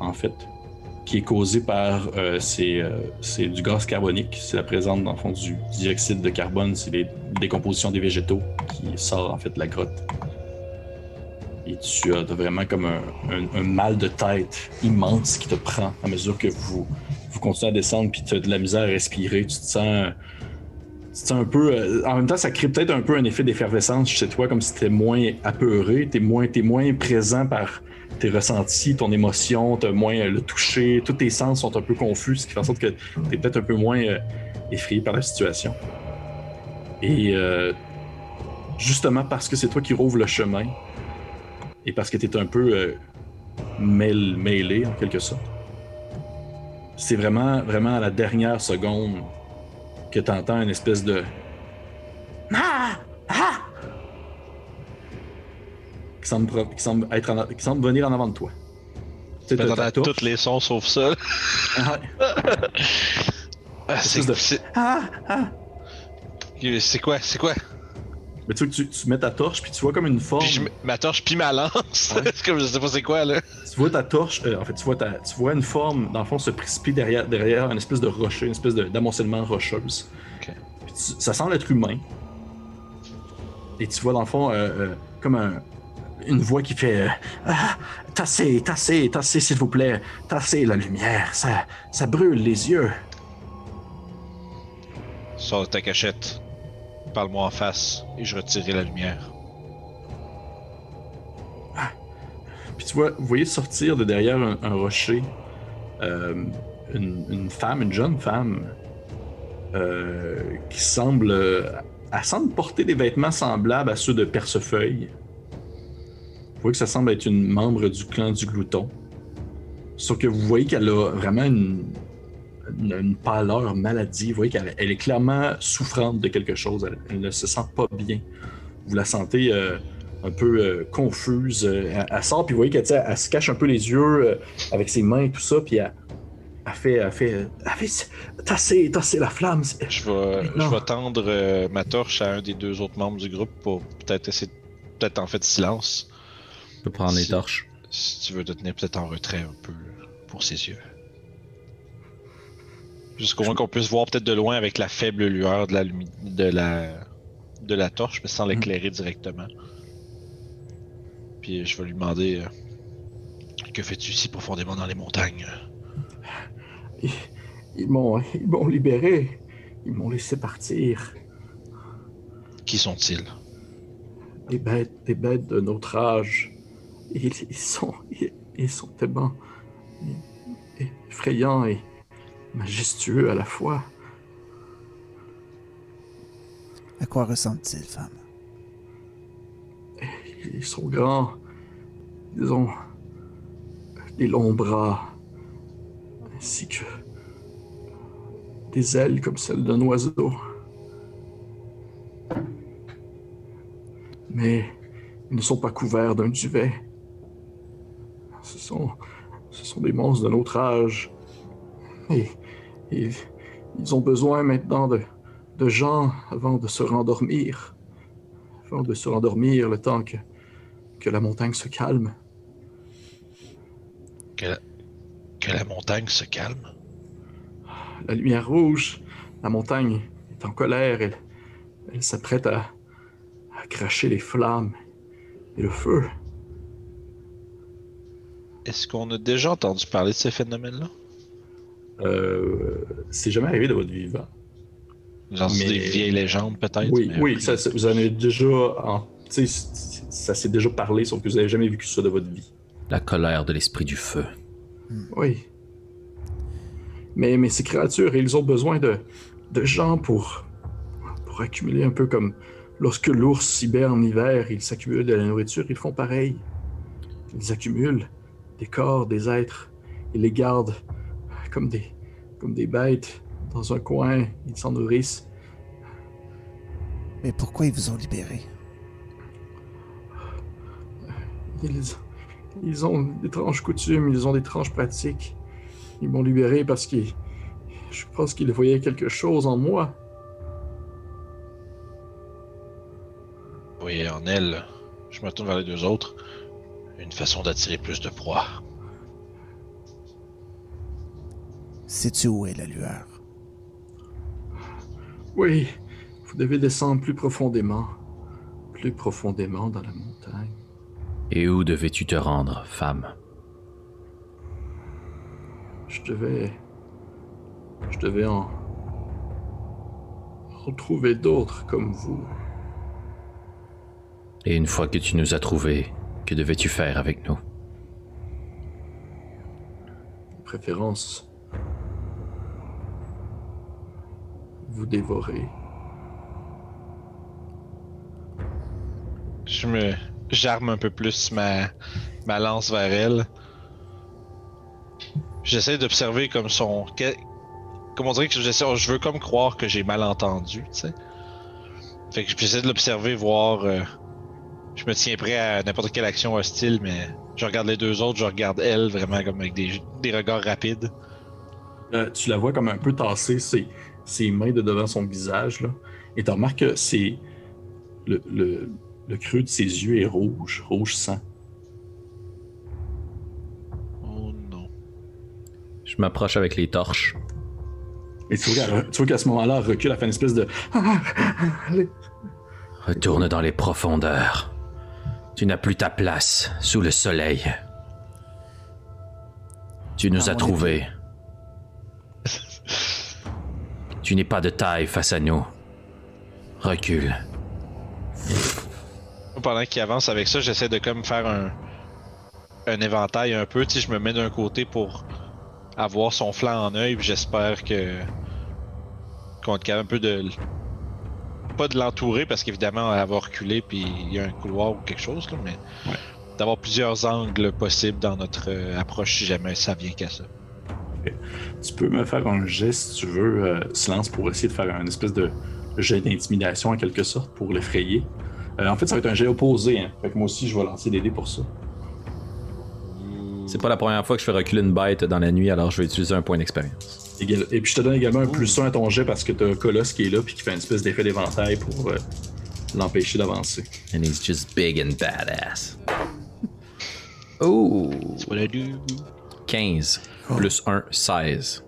En fait qui est causé par euh, c'est, euh, c'est du gaz carbonique. C'est la présence dans le fond du dioxyde de carbone, c'est les décompositions des végétaux qui sort en fait de la grotte. Et tu as vraiment comme un, mal de tête immense qui te prend à mesure que vous, vous continuez à descendre puis tu as de la misère à respirer. Tu te sens, sens un peu. euh, en même temps, ça crée peut-être un peu un effet d'effervescence chez toi, comme si tu moins apeuré, tu es moins, t'es moins présent par tes ressentis, ton émotion, t'as moins euh, le toucher, tous tes sens sont un peu confus, ce qui fait en sorte que t'es peut-être un peu moins euh, effrayé par la situation. Et euh, justement parce que c'est toi qui rouvre le chemin, et parce que t'es un peu euh, mêl- mêlé en quelque sorte, c'est vraiment, vraiment à la dernière seconde que t'entends une espèce de ah! Ah! Qui semble, pro- qui semble être en qui semble venir en avant de toi. Tu tous les sons sauf ça. Ah, Ah, c'est de- ah, ah. c'est quoi? C'est quoi? Mais tu, tu, tu mets ta torche, puis tu vois comme une forme. Puis je mets ma torche puis ma lance. Ouais. *laughs* comme je sais pas c'est quoi là. Tu vois ta torche, euh, en fait, tu vois, ta, tu vois une forme, dans le fond, se précipiter derrière, derrière une espèce de rocher, une espèce d'amoncellement rocheuse. Ok. Puis tu- ça semble être humain. Et tu vois, dans le fond, euh, euh, comme un- une voix qui fait euh, Ah, Tassez, tassez, tassez, s'il vous plaît. Tassez la lumière, ça, ça brûle les yeux. Sors de ta cachette. Parle-moi en face et je retirerai la lumière. Puis tu vois, vous voyez sortir de derrière un, un rocher euh, une, une femme, une jeune femme, euh, qui semble. elle semble porter des vêtements semblables à ceux de Percefeuille. Vous voyez que ça semble être une membre du clan du Glouton. Sauf que vous voyez qu'elle a vraiment une, une, une pâleur maladie. Vous voyez qu'elle elle est clairement souffrante de quelque chose. Elle, ne se sent pas bien. Vous la sentez euh, un peu euh, confuse. Euh, Elle, sort, puis vous voyez qu'elle se cache un peu les yeux avec ses mains et tout ça, puis elle, fait, elle fait, fait tasser, tasser la flamme. Je vais, je vais tendre ma torche à un des deux autres membres du groupe pour peut-être essayer de- peut-être en fait silence. Je peux prendre les Si- torches. Si tu veux te tenir peut-être en retrait un peu pour ses yeux. Jusqu'au moins qu'on puisse voir peut-être de loin avec la faible lueur de la, lumi- de la, de la torche, mais sans l'éclairer directement. Puis je vais lui demander euh, Que fais-tu si profondément dans les montagnes? Ils, ils m'ont, ils m'ont libéré. Ils m'ont laissé partir. Qui sont-ils? Des bêtes, des bêtes de notre âge. Ils, ils sont, ils, ils sont tellement effrayants et majestueux à la fois. À quoi ressemble-t-il, femme? Ils sont grands. Ils ont des longs bras, ainsi que des ailes comme celles d'un oiseau. Mais ils ne sont pas couverts d'un duvet. Ce sont, ce sont des monstres de notre âge. Et ils, ils ont besoin maintenant de, de gens avant de se rendormir. Avant de se rendormir le temps que, que la montagne se calme. que la, que la montagne se calme? La lumière rouge, la montagne est en colère. Elle, elle s'apprête à, à cracher les flammes et le feu. Est-ce qu'on a déjà entendu parler de ces phénomènes-là Euh, c'est jamais arrivé de votre vivant. Genre des vieilles légendes, peut-être. Oui, oui, ça, vous en avez déjà. En... Ça s'est déjà parlé, sauf que vous n'avez jamais vécu ça de votre vie. La colère de l'esprit du feu. Oui. Mais, mais ces créatures, ils ont besoin de, de gens pour, pour accumuler un peu comme lorsque l'ours hiberne l'hiver, il s'accumule de la nourriture, ils font pareil. Ils accumulent des corps, des êtres, ils les gardent comme des, comme des bêtes dans un coin, ils s'en nourrissent. Mais pourquoi ils vous ont libéré ils, ils ont d'étranges coutumes, ils ont d'étranges pratiques. Ils m'ont libéré parce que je pense qu'ils voyaient quelque chose en moi. Oui, en elle, je me tourne vers les deux autres. Une façon d'attirer plus de proie. Sais-tu où est la lueur? Oui, vous devez descendre plus profondément. Plus profondément dans la montagne. Et où devais-tu te rendre, femme? Je devais. Je devais en. retrouver d'autres comme vous. Et une fois que tu nous as trouvés, que devais-tu faire avec nous? Préférence. Vous dévorer. Je me. J'arme un peu plus ma, ma lance vers elle. J'essaie d'observer comme son. Comme on dirait que j'essaie. Je veux comme croire que j'ai mal entendu, tu sais. Fait que j'essaie de l'observer, voir. euh, Je me tiens prêt à n'importe quelle action hostile, mais je regarde les deux autres, je regarde elle vraiment comme avec des, des regards rapides. Euh, tu la vois comme un peu tasser ses, ses mains de devant son visage, là. Et tu remarques que c'est. Le, le, le creux de ses yeux est rouge, rouge sang. Oh non. Je m'approche avec les torches. Et tu vois, qu'à- tu vois qu'à ce moment-là, recule, elle fait une espèce de. Retourne dans les profondeurs. Tu n'as plus ta place sous le soleil. Tu nous Ah, as trouvés. Tu n'es pas de taille face à nous. Recule. Pendant qu'il avance avec ça, j'essaie de comme faire un, un éventail un peu. Tu sais, je me mets d'un côté pour avoir son flanc en œil, j'espère que qu'on est capable un peu de pas de l'entourer parce qu'évidemment elle va reculer puis il y a un couloir ou quelque chose là, mais Ouais. d'avoir plusieurs angles possibles dans notre euh, approche si jamais ça vient qu'à ça. Tu peux me faire un geste, si tu veux, euh, silence, pour essayer de faire un espèce de jet d'intimidation en quelque sorte pour l'effrayer. Euh, en fait, ça va être un jet opposé. Hein. Fait que moi aussi, je vais lancer des dés pour ça. C'est pas la première fois que je fais reculer une bête dans la nuit, alors je vais utiliser un point d'expérience. Et puis je te donne également un plus 1 à ton jet parce que t'as un colosse qui est là puis qui fait une espèce d'effet d'éventail pour euh, l'empêcher d'avancer. And he's just big and badass. *laughs* Oh! C'est what I do. 15 plus 1, 16.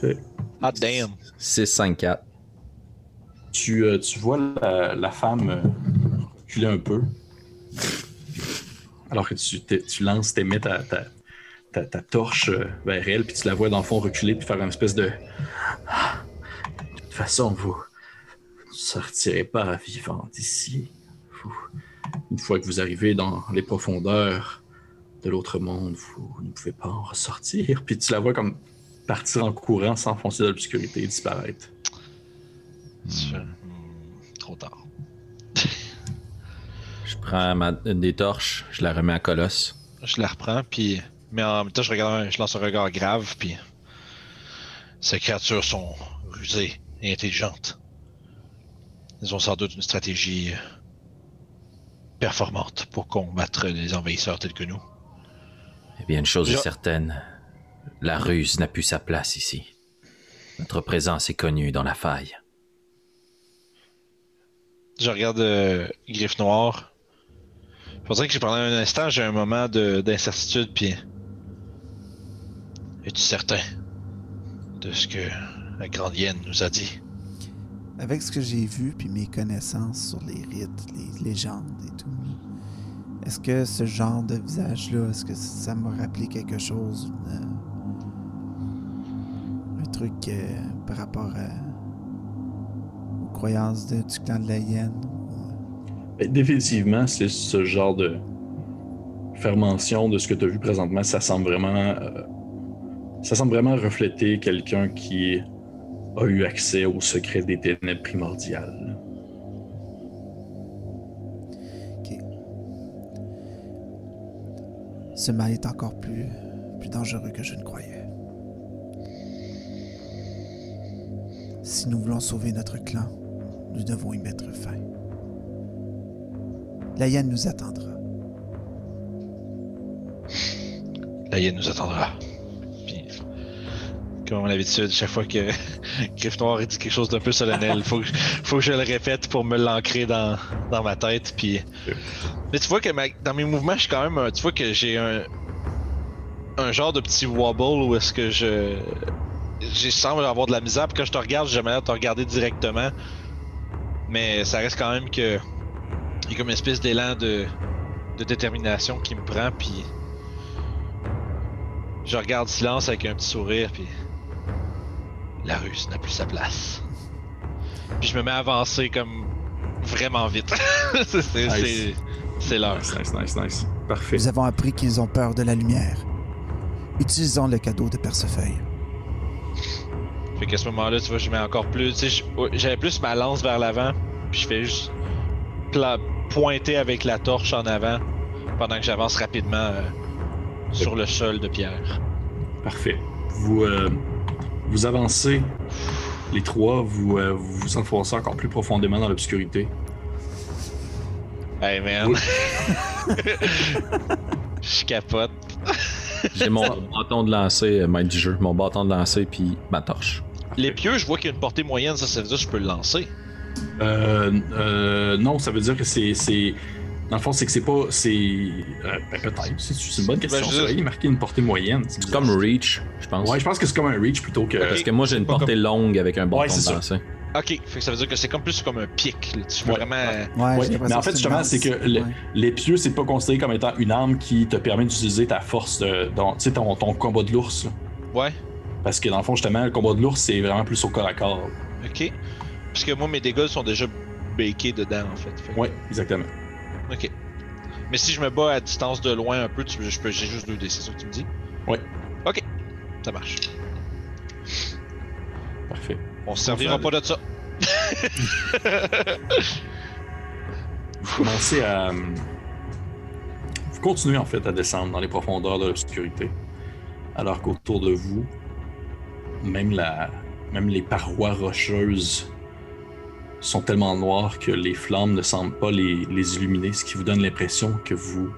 Fait- Hot damn. 6, 5, 4. tu, euh, tu vois la, la femme euh, reculer un peu. Alors que tu, t'es- tu lances, t'émets ta, ta, ta, ta torche euh, vers elle, puis tu la vois dans le fond reculer, puis faire une espèce de. De toute façon, vous ne sortirez pas vivant d'ici. Vous- Une fois que vous arrivez dans les profondeurs de l'autre monde, vous ne pouvez pas en ressortir. Puis tu la vois comme partir en courant, s'enfoncer dans l'obscurité et disparaître. Hmm, Trop tard. Je prends ma, une des torches, je la remets à Colosse. Je la reprends, puis. Mais en même temps, je, regarde, je lance un regard grave, puis. Ces créatures sont rusées et intelligentes. Ils ont sans doute une stratégie euh, performante pour combattre les envahisseurs tels que nous. Eh bien, une chose est certaine, la ruse n'a plus sa place ici. Notre présence est connue dans la faille. Je regarde euh, Griffe Noire. Je pensais que pendant un instant, j'ai un moment de- d'incertitude, puis. Es-tu certain de ce que la grande hyène nous a dit? Avec ce que j'ai vu puis mes connaissances sur les rites, les légendes et tout, est-ce que ce genre de visage-là, est-ce que ça m'a rappelé quelque chose? une, euh, un truc euh, par rapport à croyances du clan de la hyène? Ben, définitivement, c'est ce genre de faire mention de ce que tu as vu présentement. Ça semble vraiment. Euh, ça semble vraiment refléter quelqu'un qui a eu accès au secret des ténèbres primordiales. Ok. Ce mal est encore plus, plus dangereux que je ne croyais. Si nous voulons sauver notre clan, nous devons y mettre fin. La hyène nous attendra. La hyène nous attendra. Puis, comme à mon habitude, chaque fois que *laughs* Griff Noir dit quelque chose d'un peu solennel, faut que, faut que je le répète pour me l'ancrer dans, dans ma tête. Puis, mais tu vois que dans mes mouvements, je suis quand même, tu vois que j'ai un un genre de petit wobble où est-ce que je j'ai semble avoir de la misère. Puis quand je te regarde, j'ai jamais de te regarder directement. Mais ça reste quand même que il y a comme une espèce d'élan de de détermination qui me prend. Puis je regarde silence avec un petit sourire, puis la Russe n'a plus sa place. Puis je me mets à avancer comme vraiment vite. *laughs* c'est c'est- Nice. c'est- c'est l'heure. Nice, nice, nice, nice. Parfait. Nous avons appris qu'ils ont peur de la lumière. Utilisons le cadeau de Percefeuille. Fait qu'à ce moment-là, tu vois, je mets encore plus. Tu sais, j'avais plus ma lance vers l'avant, puis je fais juste pointer avec la torche en avant pendant que j'avance rapidement euh, sur le sol de pierre. Parfait. Vous, euh, vous avancez, les trois, vous euh, vous, vous enfoncez encore plus profondément dans l'obscurité. Hey man. Oui. *laughs* Je capote. J'ai mon bâton de lancer, euh, maître du jeu. Mon bâton de lancer, puis ma torche. Les pieux, je vois qu'il y a une portée moyenne, ça, ça veut dire que je peux le lancer. Euh, euh, non, ça veut dire que c'est. Dans le fond, c'est que c'est pas. C'est. euh, ben, peut-être. C'est c'est une bonne question. Ben, je- ça. Il est marqué une portée moyenne. C'est comme Reach, je pense. Ouais, je pense que c'est comme un reach plutôt que. Parce que moi, j'ai une portée longue avec un bâton Ouais, de lancer. Ok, fait que ça veut dire que c'est comme plus comme un pic. Là. Tu Ouais. vraiment. Ouais, mais en fait, justement, c'est que le- Ouais. L'épieu, c'est pas considéré comme étant une arme qui te permet d'utiliser ta force, euh, dans, tu sais, ton, ton combat de l'ours. là. Ouais, Parce que dans le fond, justement, le combat de l'ours, c'est vraiment plus au corps à corps. ok. Parce que moi, mes dégâts sont déjà bakés dedans, en fait. Fait Ouais, exactement. Ok. Mais si je me bats à distance de loin un peu, tu, je peux, j'ai juste 2D, c'est ça que tu me dis? Ouais. Ok, ça marche. Parfait. On se servira pas de ça. *laughs* Vous commencez à. euh, Vous continuez en fait à descendre dans les profondeurs de l'obscurité. Alors qu'autour de vous, même, la... même les parois rocheuses sont tellement noires que les flammes ne semblent pas les, les illuminer, ce qui vous donne l'impression que vous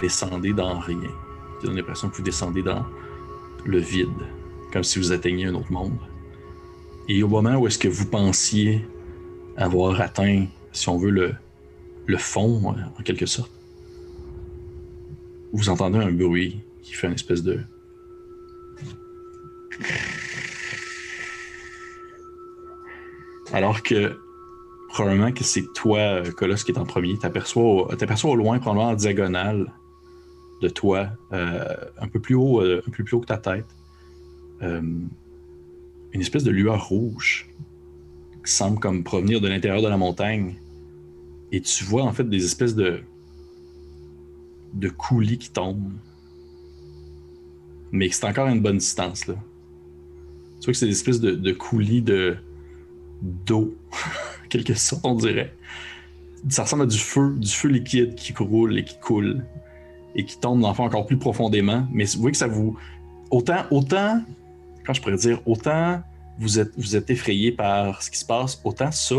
descendez dans rien. Ça donne l'impression que vous descendez dans le vide, comme si vous atteigniez un autre monde. Et au moment où est-ce que vous pensiez avoir atteint, si on veut, le, le fond, en quelque sorte, vous entendez un bruit qui fait une espèce de... Alors que probablement que c'est toi, euh, Colosse, qui est en premier. T'aperçois au, au loin, probablement en diagonale de toi, euh, un peu plus haut, euh, un peu plus haut que ta tête, une espèce de lueur rouge qui semble comme provenir de l'intérieur de la montagne. Et tu vois en fait des espèces de de coulis qui tombent. Mais c'est encore à une bonne distance là. Tu vois que c'est des espèces de, de coulis de d'eau, *laughs* quelque sorte on dirait. Ça ressemble à du feu, du feu liquide qui roule et qui coule et qui tombe dans le fond encore plus profondément. Mais vous voyez que ça vous autant autant quand je pourrais dire autant vous êtes vous êtes effrayé par ce qui se passe, autant ça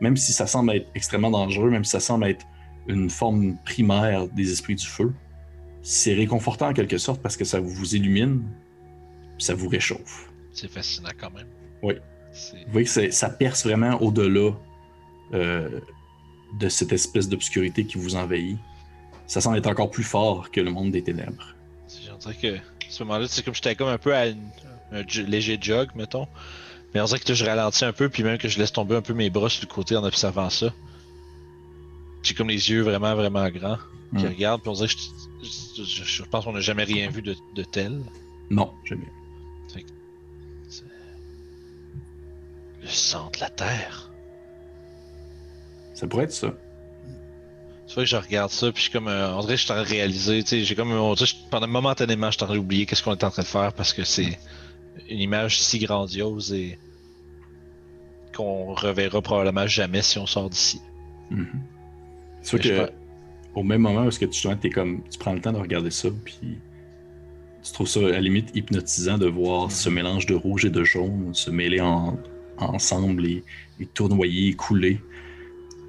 même si ça semble être extrêmement dangereux, même si ça semble être une forme primaire des esprits du feu, c'est réconfortant en quelque sorte parce que ça vous illumine, ça vous réchauffe. C'est fascinant quand même. Oui. Vous voyez que ça perce vraiment au-delà euh, de cette espèce d'obscurité qui vous envahit. Ça semble être encore plus fort que le monde des ténèbres. c'est- On dirait que à ce moment-là, c'est comme j'étais comme un peu à une- un léger jog, mettons. Mais on dirait que là, je ralentis un peu, puis même que je laisse tomber un peu mes bras sur le côté en observant ça. J'ai comme les yeux vraiment, vraiment grands qui Hmm. regardent, puis on dirait que je- je pense qu'on n'a jamais rien vu de, de tel. Non, jamais. Le sang de la terre. Ça pourrait être ça. C'est vrai que je regarde ça, puis je suis comme. euh, on dirait que je suis en train de réaliser. Tu sais, j'ai comme. On dirait que pendant momentanément, je suis en train d'oublier qu'est-ce qu'on est en train de faire parce que c'est une image si grandiose et. qu'on reverra probablement jamais si on sort d'ici. Mhm. C'est sûr que au même moment où est-ce que tu, t'es comme, tu prends le temps de regarder ça, puis tu trouves ça à la limite hypnotisant de voir ce mélange de rouge et de jaune se mêler en- ensemble et, et tournoyer et couler.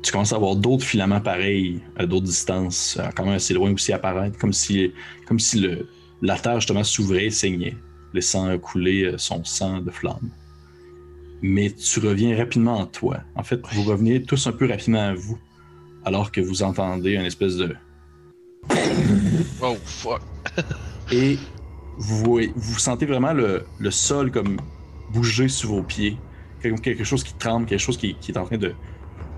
Tu commences à avoir d'autres filaments pareils à d'autres distances, euh, quand même assez loin aussi apparaître, comme si, comme si le, la terre justement s'ouvrait et saignait, laissant couler euh, son sang de flamme. Mais tu reviens rapidement en toi. En fait, vous revenez tous un peu rapidement à vous alors que vous entendez une espèce de. *coughs* Oh fuck! *laughs* Et vous, voyez- vous sentez vraiment le, le sol comme bouger sous vos pieds. Quelque chose qui tremble, quelque chose qui, qui est en train de,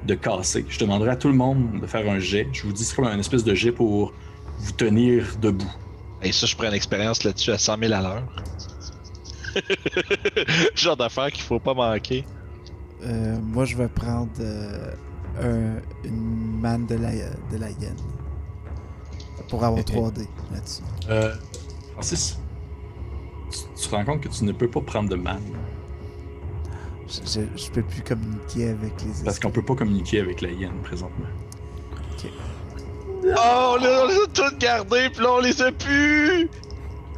de casser. Je demanderai à tout le monde de faire un jet. Je vous dis, c'est comme un espèce de jet pour vous tenir debout. Et ça, je prends une expérience là-dessus à 100 000 à l'heure. *laughs* Genre d'affaire qu'il faut pas manquer. Euh, moi, je vais prendre euh, un- une manne de la, de la hyène. Pour avoir 3D là-dessus. Euh, Francis, tu, tu te rends compte que tu ne peux pas prendre de man Je, peux plus communiquer avec les parce esprits. qu'on peut pas communiquer avec la hyène présentement. Oh, on les, on les a toutes gardées, pis là, on les a plus!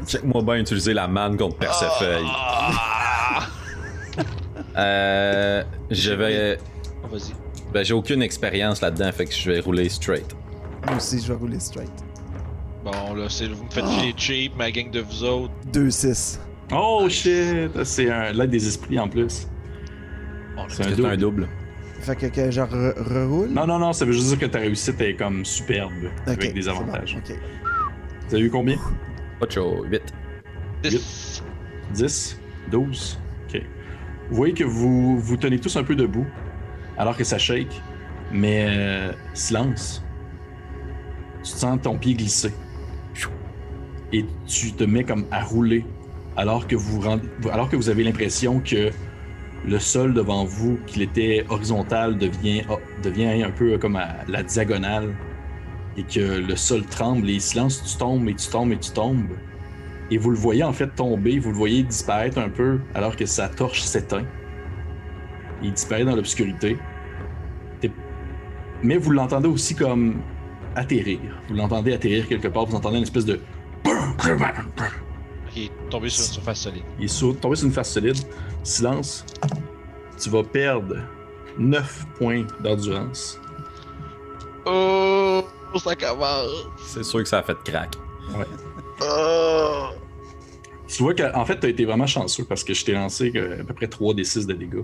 Check-moi bien utiliser la manne contre Persefeuille. Ah! Euh, je vais. Oh, Vas-y. Ben, j'ai aucune expérience là-dedans, fait que je vais rouler straight. Moi aussi, je vais rouler straight. Bon, là, c'est, vous me faites filer cheap, ma gang de vous autres. 2-6. Oh shit! C'est un l'aide des esprits en plus. On C'est un double. un double. Fait que, que je re- reroule? Non, non, non, ça veut juste dire que ta réussite est comme superbe avec des bon, avantages. ok. Vous avez eu combien? 8. 8. 10. 10, 12. Ok. Vous voyez que vous vous tenez tous un peu debout alors que ça shake, mais euh, silence. Tu sens ton pied glisser. Et tu te mets comme à rouler alors que vous, rend- alors que vous avez l'impression que le sol devant vous, qu'il était horizontal, devient, oh, devient un peu comme à la diagonale et que le sol tremble et silence, tu tombes et tu tombes et tu tombes. Et vous le voyez en fait tomber, vous le voyez disparaître un peu alors que sa torche s'éteint. Il disparaît dans l'obscurité. Mais vous l'entendez aussi comme atterrir. Vous l'entendez atterrir quelque part, vous entendez une espèce de... Il est tombé sur une surface solide. Il est tombé sur une face solide. Silence. Tu vas perdre 9 points d'endurance. Oh, ça commence. C'est sûr que ça a fait crack. Oh. Tu vois qu'en fait, tu as été vraiment chanceux parce que je t'ai lancé à peu près 3 des 6 de dégâts.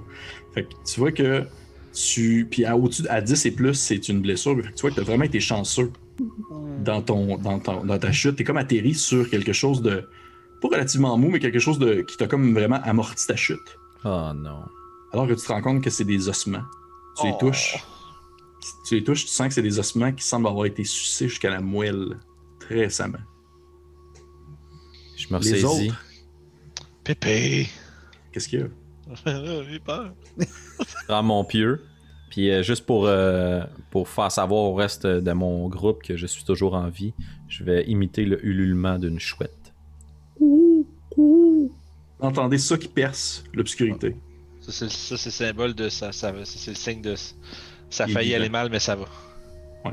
Fait que tu vois que tu. Puis à, au-dessus, à 10 et plus, c'est une blessure. Fait que tu vois que tu as vraiment été chanceux dans, ton, dans, ton- dans ta chute. Tu es comme atterri sur quelque chose de. Pas relativement mou, mais quelque chose de, qui t'a comme vraiment amorti ta chute. Oh non. Alors que tu te rends compte que c'est des ossements. Tu les Oh. touches. Tu les touches, tu sens que c'est des ossements qui semblent avoir été sucés jusqu'à la moelle très récemment. Je me Les ressaisis. autres, Pépé. qu'est-ce qu'il y a? *laughs* J'ai peur. Je prends mon pieu. Puis euh, juste pour, euh, pour faire savoir au reste de mon groupe que je suis toujours en vie, je vais imiter le ululement d'une chouette. Vous entendez ça qui perce l'obscurité. Ça, c'est, ça, c'est le symbole de ça. ça va- ça, c'est le signe de. Ça a Il est failli aller mal, mais ça va. Ouais.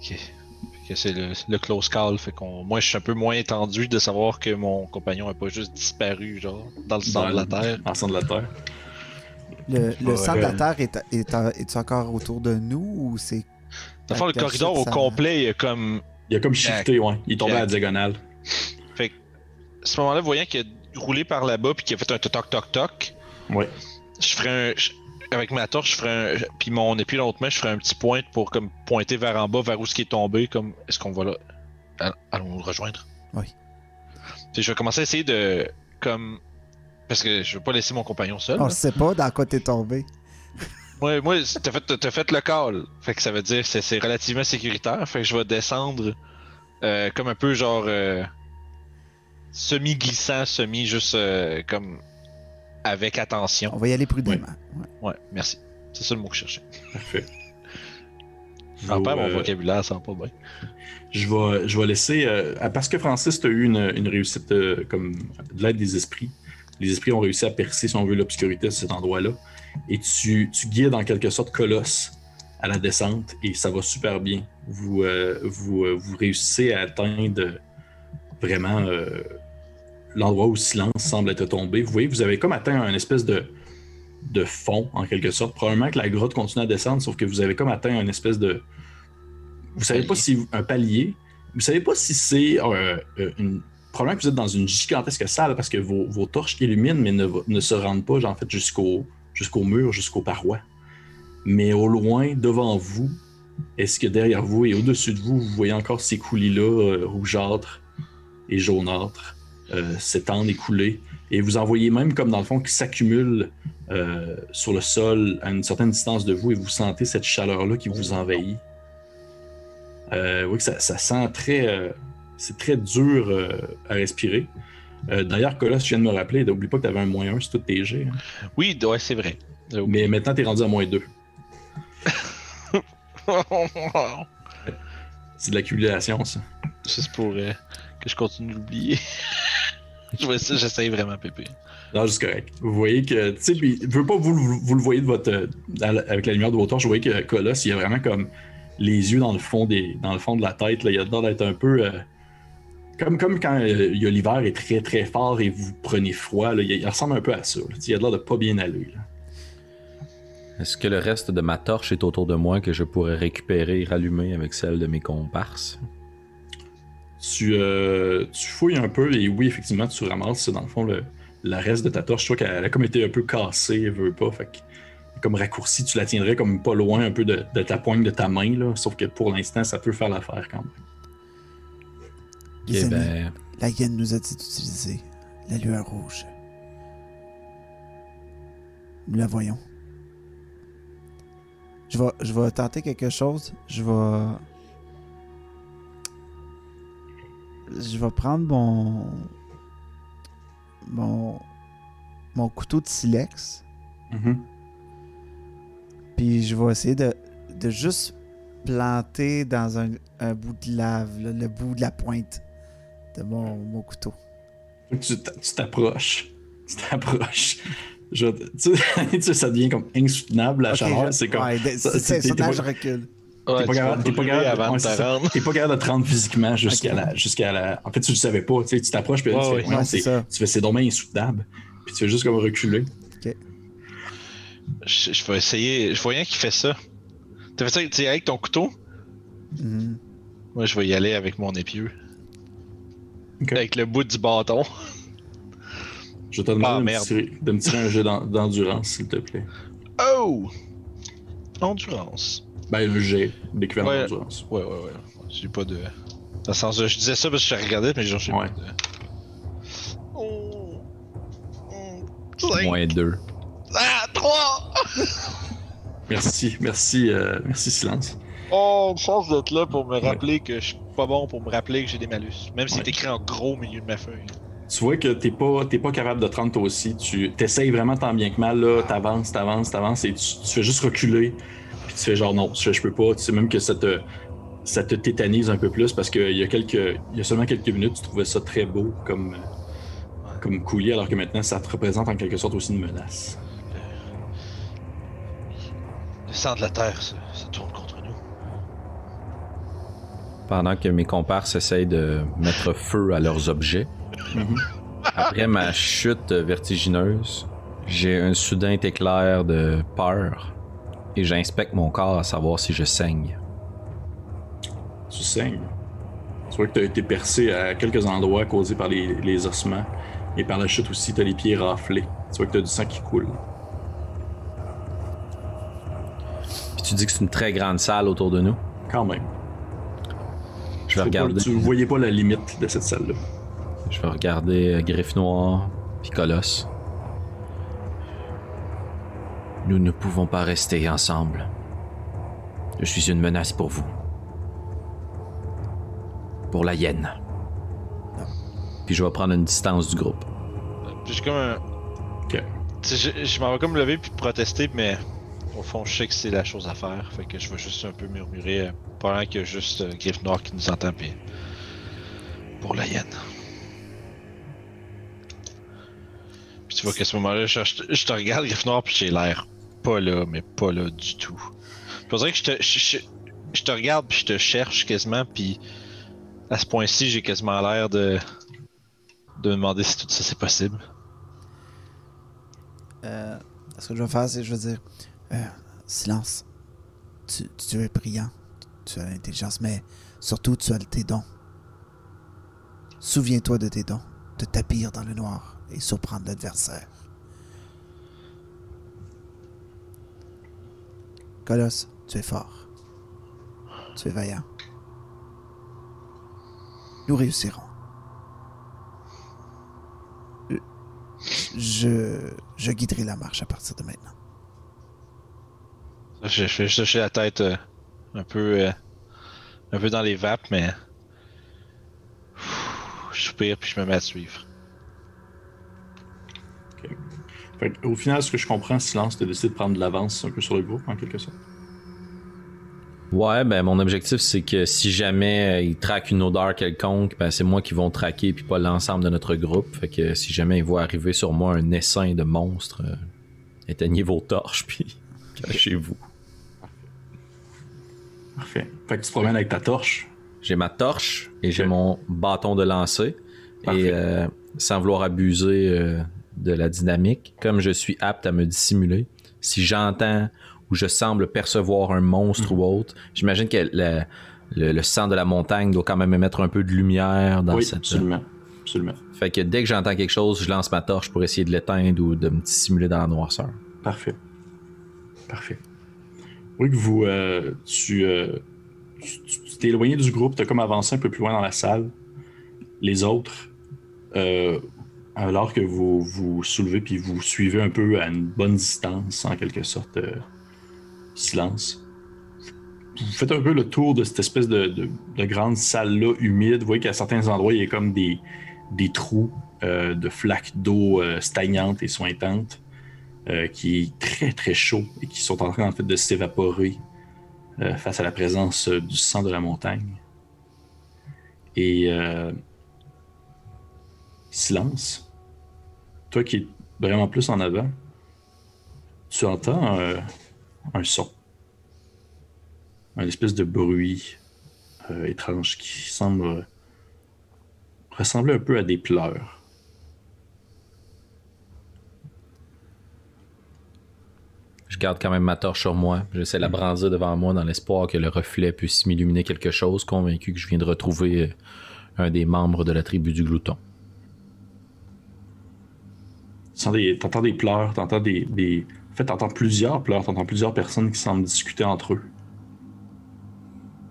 Ok. Que c'est le, le close call. Fait qu'on. Moi, je suis un peu moins étendu de savoir que mon compagnon a pas juste disparu, genre, dans le centre de la Dans le- Terre. En centre de la Terre. Le, le Ouais. centre de la Terre est, est, est encore autour de nous ou c'est. Dans le fond, le Quel corridor au ça- complet, il y a comme. Il a comme shifté, ouais. Il est tombé à la diagonale. Ce moment-là, voyant qu'il a roulé par là-bas puis qu'il a fait un toc toc toc, Ouais. je ferais un. je- avec ma torche, je ferais un. Puis mon épée l'autre main, je ferais un petit point pour comme pointer vers en bas, vers où ce qui est tombé, comme. Est-ce qu'on va là? All- Allons le rejoindre Oui. Puis je vais commencer à essayer de. Comme. Parce que je veux pas laisser mon compagnon seul. On ne sait pas dans quoi t'es tombé. Ouais, moi, t'as fait, t'as fait le call. Fait que ça veut dire que c'est- c'est relativement sécuritaire. Fait que je vais descendre euh, comme un peu genre euh, semi-glissant, semi juste euh, comme avec attention. On va y aller prudemment. Ouais. Ouais, merci. C'est ça le mot que je cherchais. Parfait. J'en perds mon euh, vocabulaire, ça va pas bien. Je vais, je vais laisser. euh, parce que Francis, tu as eu une, une réussite euh, comme de l'aide des esprits. Les esprits ont réussi à percer, si on veut, l'obscurité de cet endroit-là. Et tu, tu guides en quelque sorte Colosse à la descente et ça va super bien. Vous, euh, vous, euh, vous réussissez à atteindre vraiment euh, l'endroit où le silence semble être tombé. Vous voyez, vous avez comme atteint un espèce de, de fond, en quelque sorte. Probablement que la grotte continue à descendre, sauf que vous avez comme atteint un espèce de. Vous savez pas si un palier. Vous savez pas si c'est euh, euh, une. Probablement que vous êtes dans une gigantesque salle parce que vos, torches illuminent, mais ne, se rendent pas, en fait, jusqu'au jusqu'au mur, jusqu'aux parois. Mais au loin, devant vous, est-ce que derrière vous et au-dessus de vous, vous voyez encore ces coulis-là, euh, rougeâtres et jaunâtres, euh, s'étendre et couler. Et vous en voyez même comme dans le fond qui s'accumulent euh, sur le sol à une certaine distance de vous et vous sentez cette chaleur-là qui vous envahit. Euh, oui, ça, ça sent très. euh, c'est très dur euh, à respirer. D'ailleurs, Colas, tu viens de me rappeler, n'oublie pas que tu avais un moins 1 sur toutes tes hein. Oui, ouais, c'est vrai. Mais maintenant, tu es rendu à moins 2. *laughs* C'est de l'accumulation, ça. Juste pour que je continue de j'essaye vraiment, Pépé. Non, juste correct. Vous voyez que, tu sais, puis, je veux pas que vous, le- vous le voyez de votre, euh, avec la lumière de votre torche, je voyez que Colosse, il y a vraiment comme les yeux dans le fond, des, dans le fond de la tête. Là. Il a l'air d'être un peu. euh, comme, comme quand euh, il y a l'hiver est très très fort et vous prenez froid. Là. Il, il ressemble un peu à ça. là. Il a l'air de pas bien aller. Est-ce que le reste de ma torche est autour de moi que je pourrais récupérer et rallumer avec celle de mes comparses? Tu, euh, tu fouilles un peu et oui, effectivement, tu ramasses dans le fond le, le reste de ta torche. Je trouve qu'elle a comme été un peu cassée, elle veut pas. Fait que, comme raccourci, tu la tiendrais comme pas loin un peu de, de ta poigne de ta main. Là, sauf que pour l'instant, ça peut faire l'affaire quand même. Les Ok, amis, ben, la hyène nous a dit d'utiliser la lueur rouge. Nous la voyons. Je vais, je vais tenter quelque chose. Je vais. Je vais prendre mon. Mon. Mon couteau de silex. Puis je vais essayer de, de juste planter dans un, un bout de lave, là, le bout de la pointe de mon, mon couteau. Tu t'a- tu t'approches. *laughs* Tu t'approches. Je- tu *laughs* ça devient comme insoutenable la chaleur. C'est comme. ouais, ça- ça, pas- je recule. Ouais, T'es pas tu capable pas de pas capable de te rendre physiquement jusqu'à la, jusqu'à la. En fait, tu le savais pas. Tu tu t'approches, puis tu c'est ça. tu fais, c'est dommage insoutenable. Puis tu fais juste comme reculer. Je, je vais essayer. Je vois rien qui fait ça. T'as fait ça tu avec ton couteau? Mhm. Moi, je vais y aller avec mon épieu. Ok. Avec le bout du bâton. Je te demande Ah, de, me tirer, de me tirer un jeu d'en- d'endurance, s'il te plaît. Oh! Endurance. Ben, un jet d'équivalent Ouais. d'endurance. Ouais, ouais, ouais. J'ai pas de. Dans le sens de. Je disais ça parce que je regardais, mais genre, j'ai Ouais. pas de. Oh! Oh! Cinq. moins deux. Ah! Trois! Merci, merci, euh, merci, silence. Oh, une chance d'être là pour me rappeler que je suis pas bon pour me rappeler que j'ai des malus. Même si Ouais. c'est écrit en gros au milieu de ma feuille. Tu vois que t'es pas, t'es pas capable de te rendre toi aussi. Tu t'essayes vraiment tant bien que mal, là, t'avances, t'avances, t'avances, et tu, tu fais juste reculer. Puis tu fais genre non, je, je peux pas. Tu sais même que ça te, ça te tétanise un peu plus parce qu'il y a quelques, il y a seulement quelques minutes, tu trouvais ça très beau comme, comme coulis, alors que maintenant ça te représente en quelque sorte aussi une menace. Le sang de la terre, ça, ça tourne contre nous. Pendant que mes comparses essayent de mettre feu à leurs objets, Mhm. après ma chute vertigineuse, j'ai un soudain éclair de peur et j'inspecte mon corps à savoir si je saigne. Tu saignes. Tu vois que tu as été percé à quelques endroits causés par les, les ossements. Et par la chute aussi, tu as les pieds raflés. Tu vois que tu as du sang qui coule. Puis tu dis que c'est une très grande salle autour de nous? Quand même. Je vais Tu vois pas- regarder, Tu voyais pas la limite de cette salle-là. je vais regarder Griffe Noire puis Colosse. Nous ne pouvons pas rester ensemble. Je suis une menace pour vous. Pour la hyène. Puis je vais prendre une distance du groupe. Puis j'ai comme un. Ok. Tu sais, je, je m'en vais comme lever puis protester, mais au fond, je sais que c'est la chose à faire. Fait que je vais juste un peu murmurer pendant qu'il y a juste euh, Griff Noir qui nous entend. Puis pour la hyène. Puis tu vois qu'à ce moment-là, je, je- je te regarde, Griff Noir, puis j'ai l'air pas là, mais pas là du tout. Je dirais que je te, je, te regarde, puis je te cherche quasiment, puis à ce point-ci, j'ai quasiment l'air de, de me demander si tout ça c'est possible. Euh, ce que je vais faire, c'est je vais dire euh, silence. Tu, tu es brillant. Tu as l'intelligence, mais surtout tu as tes dons. Souviens-toi de tes dons. De tapir dans le noir et surprendre l'adversaire. Colosse, tu es fort. Tu es vaillant. Nous réussirons. Je, je guiderai la marche à partir de maintenant. Je, fais juste la tête euh, un peu euh, un peu dans les vapes, mais je soupire puis je me mets à suivre. Fait que, au final, ce que je comprends, Silence, tu décidé de prendre de l'avance un peu sur le groupe, en quelque sorte. Ouais, ben mon objectif c'est que si jamais euh, ils traquent une odeur quelconque, ben c'est moi qui vont traquer puis pas l'ensemble de notre groupe. Fait que si jamais ils voient arriver sur moi un essaim de monstres, euh, éteignez vos torches *laughs* puis cachez-vous. Parfait. Fait que tu te promènes avec ta torche. J'ai ma torche et j'ai mon bâton de lancer Parfait. et euh, sans vouloir abuser euh, de la dynamique, comme je suis apte à me dissimuler, si j'entends ou je semble percevoir un monstre ou autre, j'imagine que le, le, le sang de la montagne doit quand même émettre un peu de lumière dans oui, cette. absolument. Absolument. Fait que dès que j'entends quelque chose, je lance ma torche pour essayer de l'éteindre ou de me dissimuler dans la noirceur. Parfait. Parfait. Oui, que vous. euh, tu euh, t'es éloigné du groupe, tu as comme avancé un peu plus loin dans la salle. Les autres, euh, alors que vous vous soulevez puis vous suivez un peu à une bonne distance, en quelque sorte, euh, silence. Vous faites un peu le tour de cette espèce de, de- de grande salle-là humide. Vous voyez qu'à certains endroits, il y a comme des, trous euh, de flaques d'eau euh, stagnantes et sointantes qui est très très chaud et qui sont en train en fait de s'évaporer face à la présence du sang de la montagne. Et silence. Toi qui es vraiment plus en avant, tu entends euh, un son. Un espèce de bruit euh, étrange qui semble euh, ressembler un peu à des pleurs. Je garde quand même ma torche sur moi. J'essaie de la brandir devant moi dans l'espoir que le reflet puisse m'illuminer quelque chose, convaincu que je viens de retrouver un des membres de la tribu du glouton. Tu sens des- T'entends des pleurs, t'entends des, des... En fait, t'entends plusieurs pleurs, t'entends plusieurs personnes qui semblent discuter entre eux.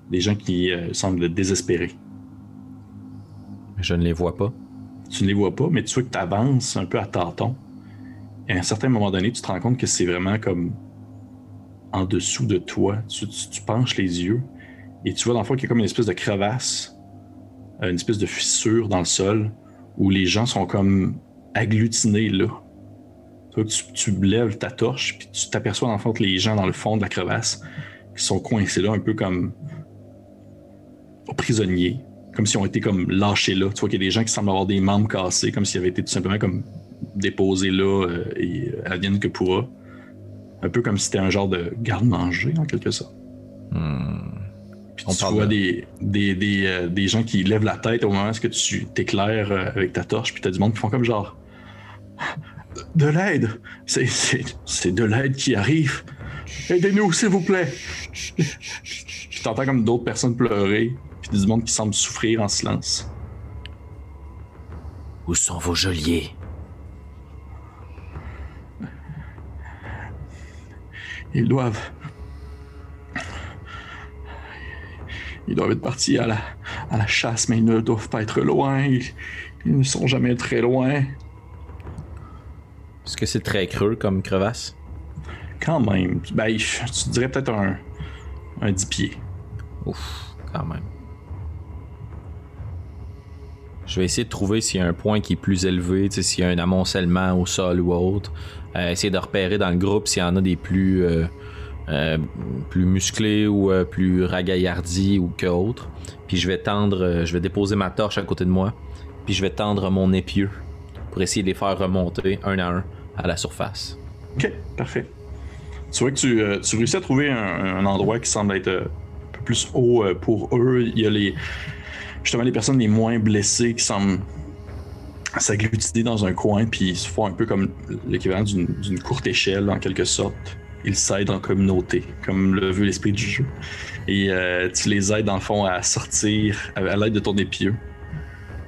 Des gens qui euh, semblent désespérés. Je ne les vois pas. Tu ne les vois pas, mais tu vois que tu avances un peu à tâtons. Et à un certain moment donné, tu te rends compte que c'est vraiment comme en dessous de toi. Tu, tu- tu penches les yeux et tu vois dans le fond qu'il y a comme une espèce de crevasse, euh, une espèce de fissure dans le sol où les gens sont comme agglutinés là. Tu, tu lèves ta torche puis tu t'aperçois dans le fond que les gens dans le fond de la crevasse qui sont coincés là un peu comme prisonniers comme si on été comme lâchés là. Tu vois qu'il y a des gens qui semblent avoir des membres cassés, comme s'ils avaient été tout simplement comme déposés là euh, et euh, advienne que pourra. Un peu comme si c'était un genre de garde-manger en quelque sorte. Hmm. Puis On tu parle vois de- des, des, des, euh, des gens qui lèvent la tête au moment où tu t'éclaires euh, avec ta torche, puis t'as du monde qui font comme genre de l'aide, c'est, de l'aide qui arrive. Aidez-nous, s'il vous plaît. Puis t'entends comme d'autres personnes pleurer, puis du monde qui semble souffrir en silence. Où sont vos geôliers? Ils doivent. Ils doivent être partis à la, à la chasse, mais ils ne doivent pas être loin. Ils, ils ne sont jamais très loin. Est-ce que c'est très creux comme crevasse? Quand même. Ben, je- tu dirais peut-être un, un 10 pieds. Ouf, quand même. Je vais essayer de trouver s'il y a un point qui est plus élevé, s'il y a un amoncellement au sol ou autre. Euh, essayer de repérer dans le groupe s'il y en a des plus, euh, euh, plus musclés ou plus ragaillardis ou que autres. Puis je vais tendre, je vais déposer ma torche à côté de moi. Puis je vais tendre mon épieu pour essayer de les faire remonter un à un à la surface. Ok, parfait. Tu vois que tu, tu réussis à trouver un, endroit qui semble être un peu plus haut pour eux. Il y a les justement les personnes les moins blessées qui semblent s'agglutiner dans un coin, puis ils se font un peu comme l'équivalent d'une courte échelle, en quelque sorte. Ils s'aident en communauté, comme le veut l'esprit du jeu. Et euh, tu les aides, dans le fond, à sortir à, l'aide de ton épieu.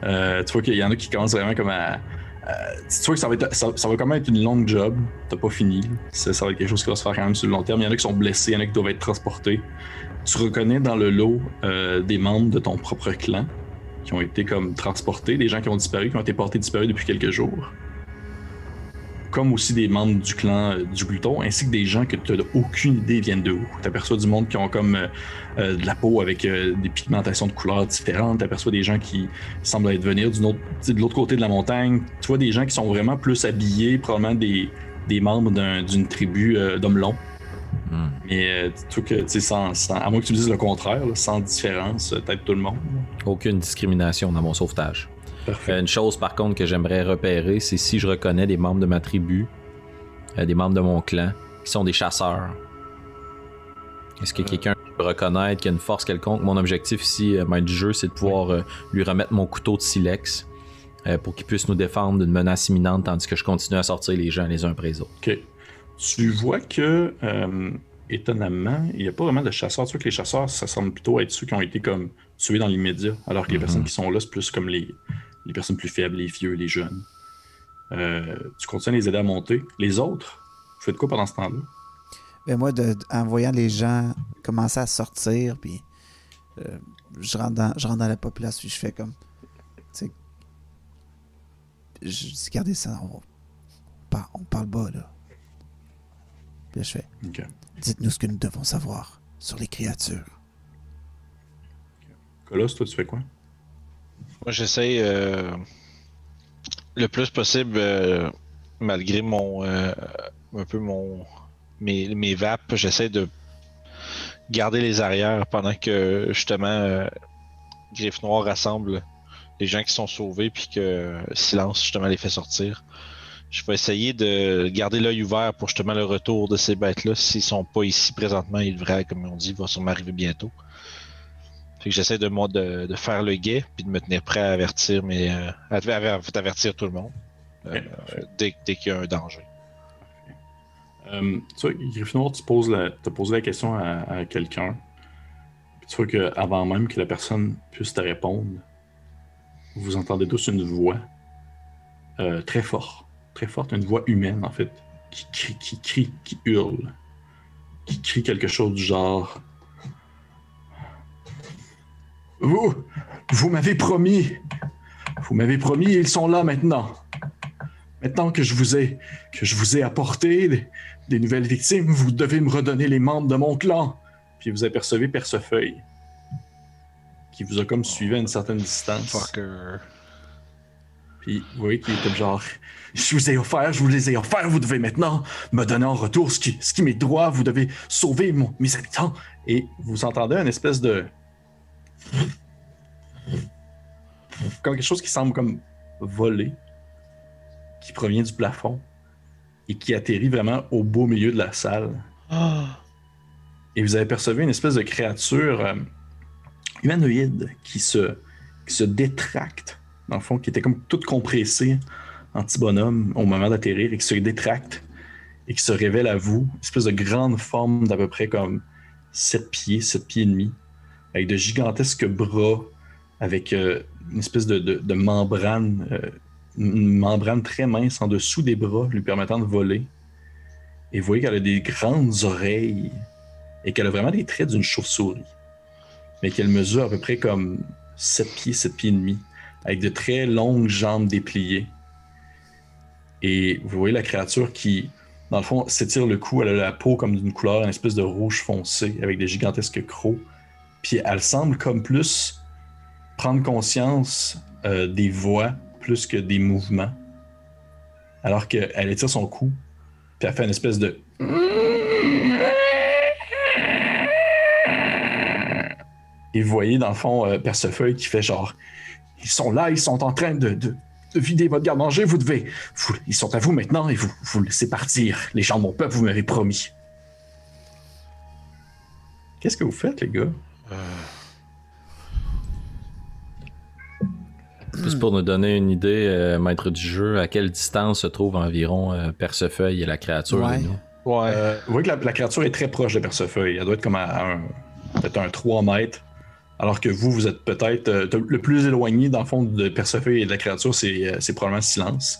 Euh, tu vois qu'il y en a qui commencent vraiment comme à. Tu vois que ça va, être, quand même être une longue job. T'as pas fini. Ça, ça, va être quelque chose qui va se faire quand même sur le long terme. Il y en a qui sont blessés, il y en a qui doivent être transportés. Tu reconnais dans le lot euh, des membres de ton propre clan qui ont été comme transportés, des gens qui ont disparu, qui ont été portés disparus depuis quelques jours. Comme aussi des membres du clan euh, du glouton, ainsi que des gens que tu n'as aucune idée viennent de où. Tu aperçois du monde qui ont comme euh, euh, de la peau avec des pigmentations de couleurs différentes. Tu aperçois des gens qui semblent être venir autre, de l'autre côté de la montagne. Tu vois des gens qui sont vraiment plus habillés, probablement des, des membres d'une tribu d'hommes longs. Hmm. Mais tout que, sans, sans, à moins que tu me dises le contraire, sans différence, peut-être tout le monde. Aucune discrimination dans mon sauvetage. Euh, une chose par contre que j'aimerais repérer, c'est si je reconnais des membres de ma tribu, euh, des membres de mon clan, qui sont des chasseurs. Est-ce que euh. quelqu'un peut reconnaître qu'il y a une force quelconque? Mon objectif ici, maître du jeu, c'est de pouvoir lui remettre mon couteau de silex pour qu'il puisse nous défendre d'une menace imminente tandis que je continue à sortir les gens les uns après les autres. Ok. Tu vois que, étonnamment, il n'y a pas vraiment de chasseurs. Tu vois que les chasseurs, ça semble plutôt être ceux qui ont été comme tués dans l'immédiat, alors que les mhm. personnes qui sont là, c'est plus comme les, les personnes plus faibles, les vieux, les jeunes. Euh, tu continues à les aider à monter. Les autres, vous faites quoi pendant ce temps-là? Ben moi, en voyant les gens commencer à sortir, puis euh, je, rentre dans, je rentre dans la population, puis je fais comme. Tu sais. Je dis, regardez ça, on, on parle bas, là. Puis là, je fais. Dites-nous ce que nous devons savoir sur les créatures. Colosse, toi, tu fais quoi? Moi, j'essaye euh, le plus possible, euh, malgré mon. Euh, un peu mon. Mes, mes vapes, j'essaie de garder les arrières pendant que, justement, Griffe Noir rassemble les gens qui sont sauvés, puis que Silence, justement, les fait sortir. Je vais essayer de garder l'œil ouvert pour justement le retour de ces bêtes-là. S'ils sont pas ici présentement, ils devraient, comme on dit, vont sûrement arriver bientôt j'essaie de, de, de, faire le guet puis de me tenir prêt à avertir, mais euh, avertir tout le monde euh, dès, qu'il y a un danger. Euh, tu vois, Gryffindor, tu poses la, as posé la question à, quelqu'un. Tu vois qu'avant même que la personne puisse te répondre, vous entendez tous une voix très forte, très forte, une voix humaine en fait, qui crie, qui crie, qui hurle, qui crie quelque chose du genre vous, vous m'avez promis. Vous m'avez promis, ils sont là maintenant. Maintenant que je vous ai, que je vous ai apporté des, nouvelles victimes, vous devez me redonner les membres de mon clan. Puis vous apercevez Percefeuille, qui vous a comme suivi à une certaine distance. Fucker. Puis vous voyez qu'il est comme genre, je vous ai offert, je vous les ai offerts, vous devez maintenant me donner en retour ce qui, ce qui m'est droit, vous devez sauver mon, mes habitants. Et vous entendez une espèce de comme quelque chose qui semble comme voler, qui provient du plafond et qui atterrit vraiment au beau milieu de la salle. Et vous avez percevé une espèce de créature euh, humanoïde qui se, qui se détracte, dans le fond, qui était comme toute compressée en petit bonhomme au moment d'atterrir et qui se détracte et qui se révèle à vous, une espèce de grande forme d'à peu près comme 7 pieds, 7 pieds et demi, avec de gigantesques bras, avec euh, une espèce de, membrane, euh, une membrane très mince en dessous des bras, lui permettant de voler. Et vous voyez qu'elle a des grandes oreilles et qu'elle a vraiment des traits d'une chauve-souris, mais qu'elle mesure à peu près comme 7 pieds, 7 pieds et demi, avec de très longues jambes dépliées. Et vous voyez la créature qui, dans le fond, s'étire le cou. Elle a la peau comme d'une couleur, une espèce de rouge foncé, avec des gigantesques crocs. Puis elle semble comme plus prendre conscience euh, des voix plus que des mouvements. Alors qu'elle étire son cou, puis elle fait une espèce de. Et vous voyez, dans le fond, euh, Percefeuille qui fait genre Ils sont là, ils sont en train de, de, de vider votre garde-manger, vous devez. ils sont à vous maintenant et vous, vous laissez partir. Les gens de mon peuple, vous m'avez promis. Qu'est-ce que vous faites, les gars? Juste pour nous donner une idée, euh, maître du jeu, à quelle distance se trouve environ euh, Percefeuille et la créature Ouais. de nous? Ouais. Euh, vous voyez que la, la créature est très proche de Percefeuille. Elle doit être comme à, un, peut-être un 3 mètres. Alors que vous, vous êtes peut-être euh, le plus éloigné, dans le fond, de Percefeuille et de la créature, c'est euh, c'est probablement Silence.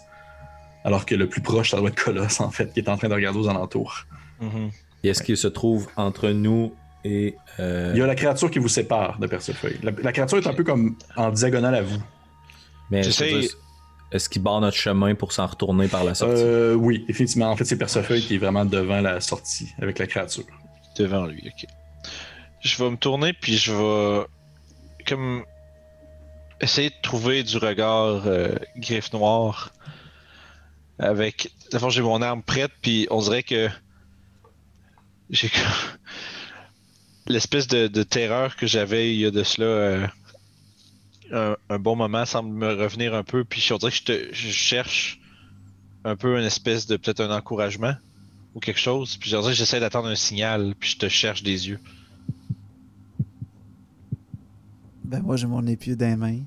Alors que le plus proche, ça doit être Colosse, en fait, qui est en train de regarder aux alentours. Mhm. Et est-ce qu'il se trouve entre nous et. euh, Il y a la créature qui vous sépare de Percefeuille. La, la créature est un peu comme en diagonale à vous. mais Est-ce qu'il barre notre chemin pour s'en retourner par la sortie? Euh, oui, définitivement. En fait, c'est Percefeuille qui est vraiment devant la sortie avec la créature. Devant lui, ok. Je vais me tourner, puis je vais. Comme. Essayer de trouver du regard euh, griffe noire. Avec. D'abord, j'ai mon arme prête, puis on dirait que. J'ai. L'espèce de, terreur que j'avais il y a de cela. euh, un, bon moment semble me revenir un peu, puis on dirait que je, te, je cherche un peu une espèce de. Peut-être un encouragement ou quelque chose. Puis je dirais que j'essaie d'attendre un signal, puis je te cherche des yeux. Ben moi j'ai mon épieu dans les.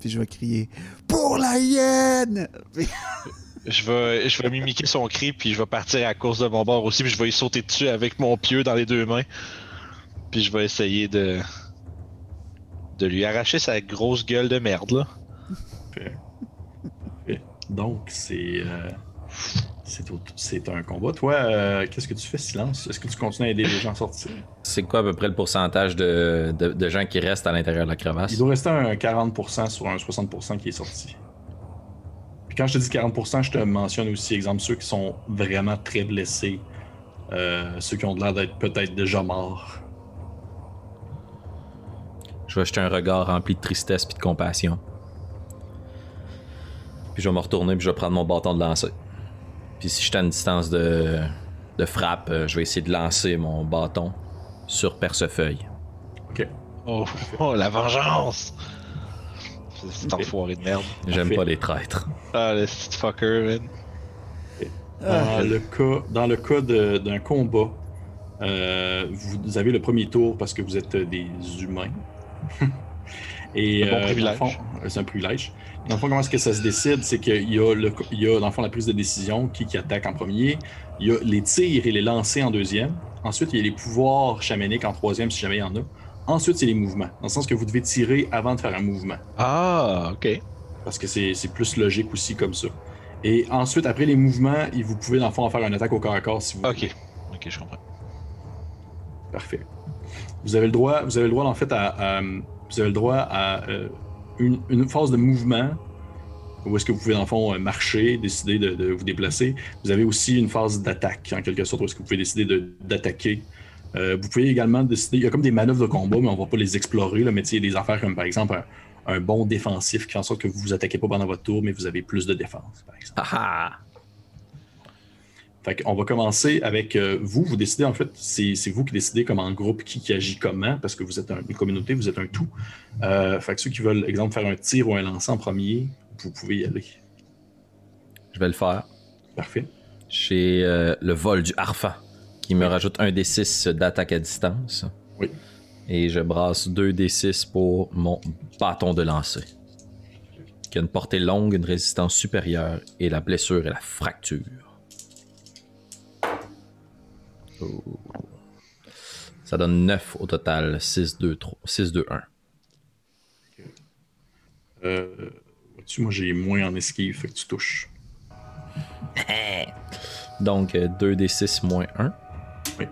Puis je vais crier Pour la hyène! Je vais, je vais mimiquer son cri, puis je vais partir à la course de mon bord aussi, puis je vais y sauter dessus avec mon pieu dans les deux mains. Puis je vais essayer de. de lui arracher sa grosse gueule de merde, là. Donc, c'est. euh, c'est un combat. Toi, euh, qu'est-ce que tu fais, silence? Est-ce que tu continues à aider les gens à sortir? C'est quoi à peu près le pourcentage de, de- de gens qui restent à l'intérieur de la crevasse? Il doit rester un 40% sur un 60% qui est sorti. Puis quand je te dis 40%, je te mentionne aussi, exemple, ceux qui sont vraiment très blessés, euh, ceux qui ont l'air d'être peut-être déjà morts. Je vais jeter un regard rempli de tristesse puis de compassion. Puis je vais me retourner puis je vais prendre mon bâton de lancer. Puis si je suis à une distance de, de frappe, euh, je vais essayer de lancer mon bâton sur Percefeuille. Ok. Oh, *laughs* oh, la vengeance! C'est enfoiré de merde. J'aime pas les traîtres. Ah, le petit fucker, man. Dans le cas, dans le cas d'un combat, euh, vous avez le premier tour parce que vous êtes des humains. *laughs* Et Un bon euh, euh, c'est un privilège. Dans le fond, comment est-ce que ça se décide? C'est qu'il y a, le, il y a, dans le fond, la prise de décision, qui, qui attaque en premier. Il y a les tirs et les lancers en deuxième. Ensuite, il y a les pouvoirs chamaniques en troisième, si jamais il y en a. Ensuite, c'est les mouvements. Dans le sens que vous devez tirer avant de faire un mouvement. Ah, ok. Parce que c'est plus logique aussi comme ça. Et ensuite, après les mouvements, vous pouvez, dans le fond, en faire une attaque au corps à corps si vous Ok. Ok, je comprends. Parfait. Vous avez le droit, vous avez le droit en fait à, à- vous avez le droit à euh, une, une phase de mouvement où est-ce que vous pouvez dans le fond euh, marcher, décider de, de vous déplacer. Vous avez aussi une phase d'attaque en quelque sorte où est-ce que vous pouvez décider de- d'attaquer. Euh, vous pouvez également décider, il y a comme des manœuvres de combat, mais on va pas les explorer. Là, mais il y a des affaires comme par exemple un, un bon défensif qui fait en sorte que vous vous attaquez pas pendant votre tour, mais vous avez plus de défense, par exemple. Ah ah! Fait qu'on va commencer avec euh, vous. Vous décidez, en fait, c'est c'est vous qui décidez comme en groupe qui, qui agit comment, parce que vous êtes un- une communauté, vous êtes un tout. Euh, fait que ceux qui veulent, exemple, faire un tir ou un lancer en premier, vous pouvez y aller. Je vais le faire. Parfait. J'ai euh, le vol du harfa qui me rajoute un D6 d'attaque à distance. Oui. Et je brasse 2 D6 pour mon bâton de lancer. Qui a une portée longue, une résistance supérieure et la blessure et la fracture. Oh. Ça donne 9 au total. 6, 2, 3, 6, 2, 1. Euh, vois-tu, moi, j'ai moins en esquive, fait que tu touches. *laughs* Donc euh, 2d6 moins 1. Oui.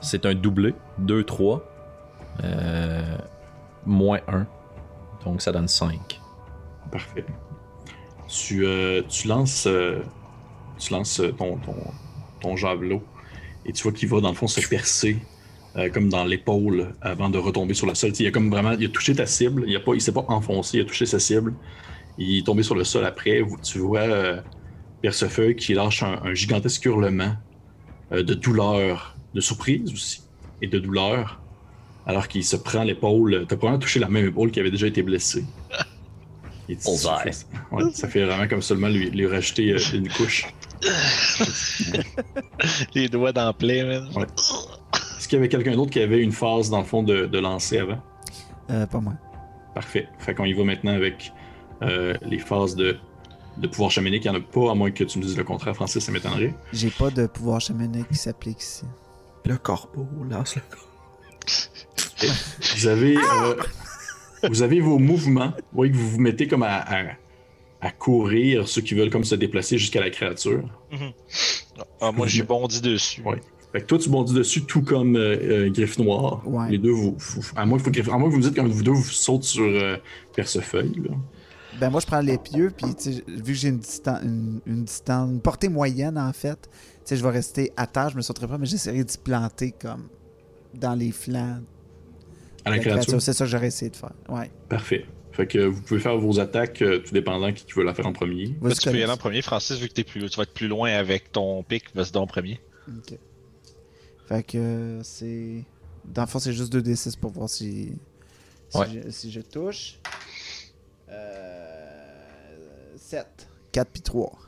C'est un doublé. 2, 3. Euh, moins 1. Donc ça donne 5. Parfait. Tu, euh, tu lances, euh, tu lances ton, ton, ton javelot et tu vois qu'il va, dans le fond, se percer comme dans l'épaule avant de retomber sur le sol. il a comme vraiment, il a touché ta cible, il ne s'est pas enfoncé, il a touché sa cible. Il est tombé sur le sol après. Tu vois Percefeuille qui lâche un, gigantesque hurlement de douleur, de surprise aussi, et de douleur, alors qu'il se prend l'épaule. T'as probablement touché la même épaule qui avait déjà été blessée. Ouais, ça fait vraiment comme seulement lui, lui rajouter une couche. *laughs* Les doigts dans plein, man. Est-ce qu'il y avait quelqu'un d'autre qui avait une phase, dans le fond, de, lancer avant? Euh, pas moi. Parfait. Fait qu'on y va maintenant avec euh, les phases de, de pouvoir chamanique. Il n'y en a pas, à moins que tu me dises le contraire, Francis, ça m'étonnerait. J'ai pas de pouvoir chamanique qui s'applique ici. Le corbeau, lance le corbeau. *laughs* Vous avez, euh, vous avez vos mouvements. Vous voyez que vous vous mettez comme à, à courir, ceux qui veulent comme se déplacer jusqu'à la créature. Mhm. Ah, moi, j'ai bondi dessus. Ouais. Fait que toi, tu bondis dessus tout comme euh, euh Griffe Noir. Les deux, vous, à, moins que vous, vous me dites quand vous deux, vous sautez sur euh, Percefeuille. Ben moi, je prends les pieux, puis vu que j'ai une, distance, une, distance, une portée moyenne, en fait, je vais rester à terre, je me sauterai pas, mais j'essaierai d'y planter comme dans les flancs. À la, créature? C'est ça que j'aurais essayé de faire. Ouais. Parfait. Fait que vous pouvez faire vos attaques euh, tout dépendant qui, veut la faire en premier. tu peux y aller en premier, Francis, vu que es plus, tu vas être plus loin avec ton pic, vas-y en premier. Ok. Fait que c'est. Dans le fond, c'est juste 2d6 pour voir si. Si, je, touche. Euh... 7. 4 puis 3.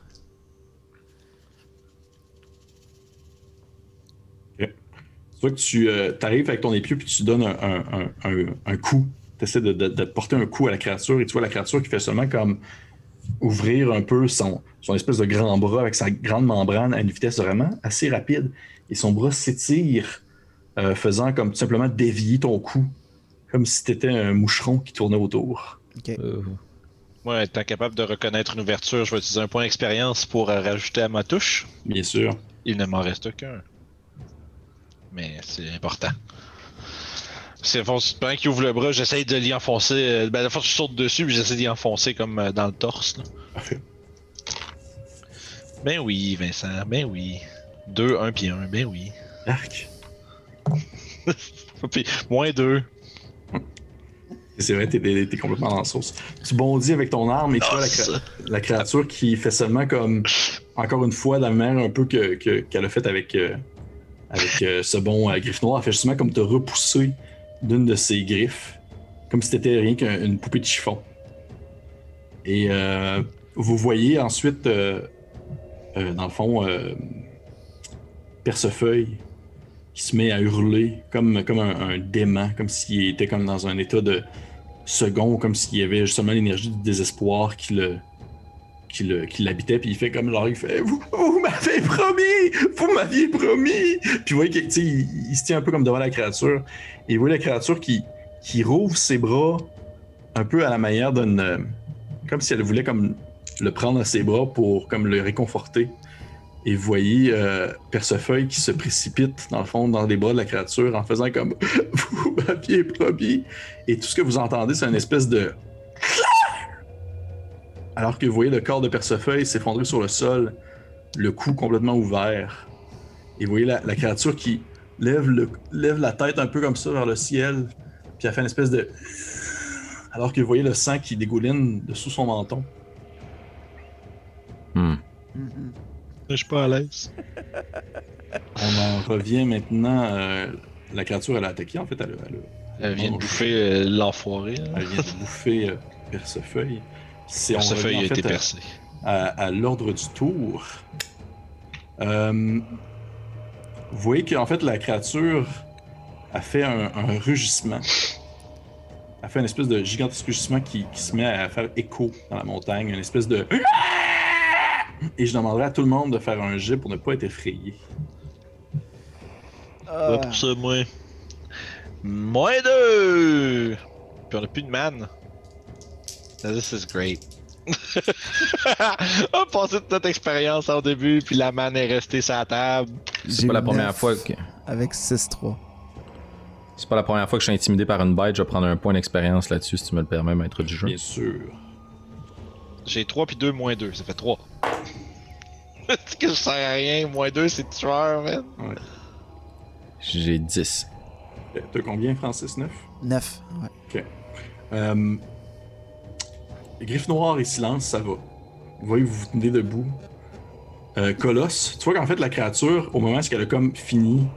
Ok. Soit que tu euh, arrives avec ton épieu puis tu donnes un, un, un coup tu essaies de, porter un coup à la créature et tu vois la créature qui fait seulement comme ouvrir un peu son, son espèce de grand bras avec sa grande membrane à une vitesse vraiment assez rapide. Et son bras s'étire, euh, faisant comme tout simplement dévier ton cou, comme si c'était un moucheron qui tournait autour. Okay. Euh. Ouais, étant capable de reconnaître une ouverture, je vais utiliser un point d'expérience pour rajouter à ma touche. Bien sûr. Il ne m'en reste qu'un. Mais c'est important. C'est pendant qu'il ouvre le bras, j'essaye de l'y enfoncer. Euh, ben, la fois, je saute dessus, puis j'essaie d'y enfoncer comme euh, dans le torse. Parfait. Ben oui, Vincent, ben oui. 2, 1 puis 1, ben oui. Arc. *laughs* puis, moins 2. C'est vrai, t'es, complètement dans la sauce. Tu bondis avec ton arme et tu vois la, créature qui fait seulement comme, encore une fois, la même un peu que, qu'elle a fait avec, euh, avec ce bon griffe noir. Elle fait justement comme te repousser d'une de ses griffes, comme si c'était rien qu'une poupée de chiffon. Et euh, vous voyez ensuite, euh, euh, dans le fond, Percefeuille qui se met à hurler comme, comme un, dément, comme s'il était comme dans un état de second, comme s'il y avait justement l'énergie du désespoir qui le, qui l'habitait, puis il fait comme genre, il fait Vous, m'avez promis Vous m'aviez promis Puis vous voyez qu'il il, se tient un peu comme devant la créature, et vous voyez la créature qui, rouvre ses bras un peu à la manière d'une. comme si elle voulait comme le prendre à ses bras pour comme le réconforter. Et vous voyez euh, Percefeuille qui se précipite dans le fond dans les bras de la créature en faisant comme *laughs* Vous m'aviez promis. Et tout ce que vous entendez, c'est une espèce de *laughs* alors que vous voyez le corps de Percefeuille s'effondrer sur le sol, le cou complètement ouvert. Et vous voyez la, créature qui lève, le, lève la tête un peu comme ça vers le ciel, puis elle fait une espèce de. *laughs* Alors que vous voyez le sang qui dégouline dessous son menton. Hmm. Je suis pas à l'aise. *laughs* On en revient maintenant. Euh, la créature, elle a attaqué, en fait. Elle, elle, vient de bouffer euh, l'enfoiré. Elle vient de *laughs* bouffer euh, Percefeuille. C'est feuille a été percé. À, l'ordre du tour. Euh, vous voyez qu'en fait, la créature a fait un, rugissement. A fait une espèce de gigantesque rugissement qui, se met à faire écho dans la montagne. Une espèce de. Et je demanderai à tout le monde de faire un jet pour ne pas être effrayé. Pas pour ça, moi. Moins deux! Puis on a plus de man. This is great. *laughs* On a passé toute notre expérience au début, puis la manne est restée sur la table. C'est pas la première fois que. Avec 6-3. C'est pas la première fois que je suis intimidé par une bête, je vais prendre un point d'expérience là-dessus si tu me le permets, maître du jeu. Bien sûr. J'ai 3 puis 2 moins 2, ça fait 3. *laughs* que je sers à rien, moins 2 c'est tueur, man. Ouais. J'ai 10. T'as combien, Francis? 9 9. Ouais. Ok. Euh, griffe noire et silence, ça va. Vous voyez, vous vous tenez debout. Euh, Colosse, tu vois qu'en fait, la créature, au moment où elle a comme fini,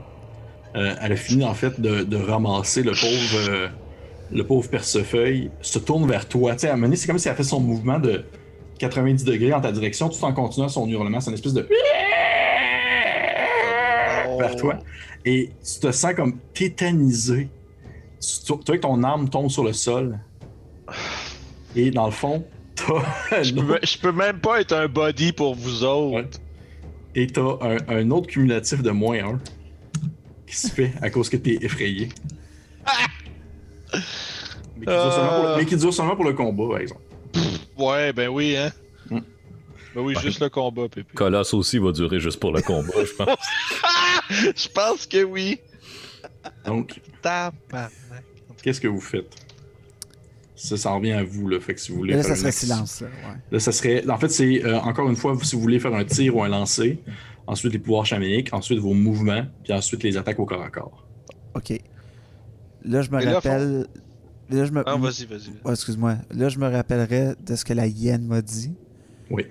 euh, elle a fini en fait de, de ramasser le pauvre, euh, le pauvre percefeuille, se tourne vers toi. Tu sais, à un moment donné, c'est comme si elle fait son mouvement de 90 degrés en ta direction, tout en continuant son hurlement. C'est une espèce de. vers toi. Et tu te sens comme tétanisé. Tu, vois que ton arme tombe sur le sol. Et dans le fond, t'as. Je peux, je peux même pas être un body pour vous autres. Ouais. Et t'as un, un autre cumulatif de moins 1 qui se fait à cause que t'es effrayé. Mais qui, dure seulement pour le, mais qui dure seulement pour le combat, par exemple. Ouais, ben oui, hein. Mm. Ben oui, juste le combat, Pépé. Colosse aussi va durer juste pour le combat, je pense. *laughs* Je pense que oui. Donc, qu'est-ce que vous faites? Ça, ça revient à vous, là. Fait que si vous voulez. Là, faire ça serait action- silence. Là, ouais. Là, ça serait. En fait, c'est euh, encore une fois, si vous voulez faire un tir ou un lancer, ensuite les pouvoirs chamaniques, ensuite vos mouvements, puis ensuite les attaques au corps à corps. Ok. Là, je me là, rappelle. Là, je me. Ah, vas-y, vas-y. Ouais, excuse-moi. Là, je me rappellerai de ce que la hyène m'a dit. Oui.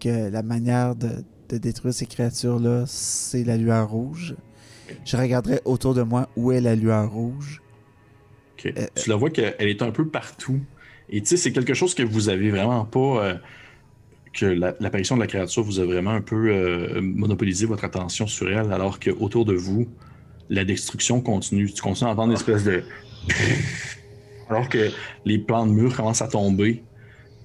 Que la manière de, de détruire ces créatures-là, c'est la lueur rouge. Je regarderai autour de moi où est la lueur rouge. Ok. tu la vois qu'elle est un peu partout. Et tu sais, c'est quelque chose que vous avez vraiment pas. euh, que la- l'apparition de la créature vous a vraiment un peu euh, monopolisé votre attention sur elle, alors que autour de vous, la destruction continue. Tu continues à entendre une espèce de. Alors que les plans de mur commencent à tomber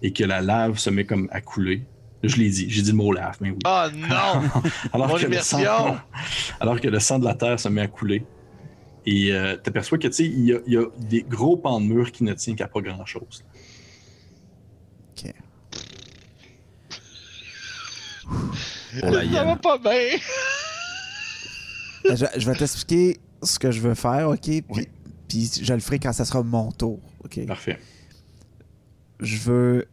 et que la lave se met comme à couler. Je l'ai dit, j'ai dit le mot lave, mais oui. Oh non! *laughs* Alors Mon que, le sang, *laughs* alors que le sang de la terre se met à couler. Et euh, t'aperçois que, tu sais, il y, a- il y a des gros pans de mur qui ne tiennent qu'à pas grand-chose. Ok. Pour la *laughs* Ça va pas bien! Je, je vais t'expliquer ce que je veux faire, ok? Puis, Oui. Puis je le ferai quand ça sera mon tour, ok? Parfait. Je veux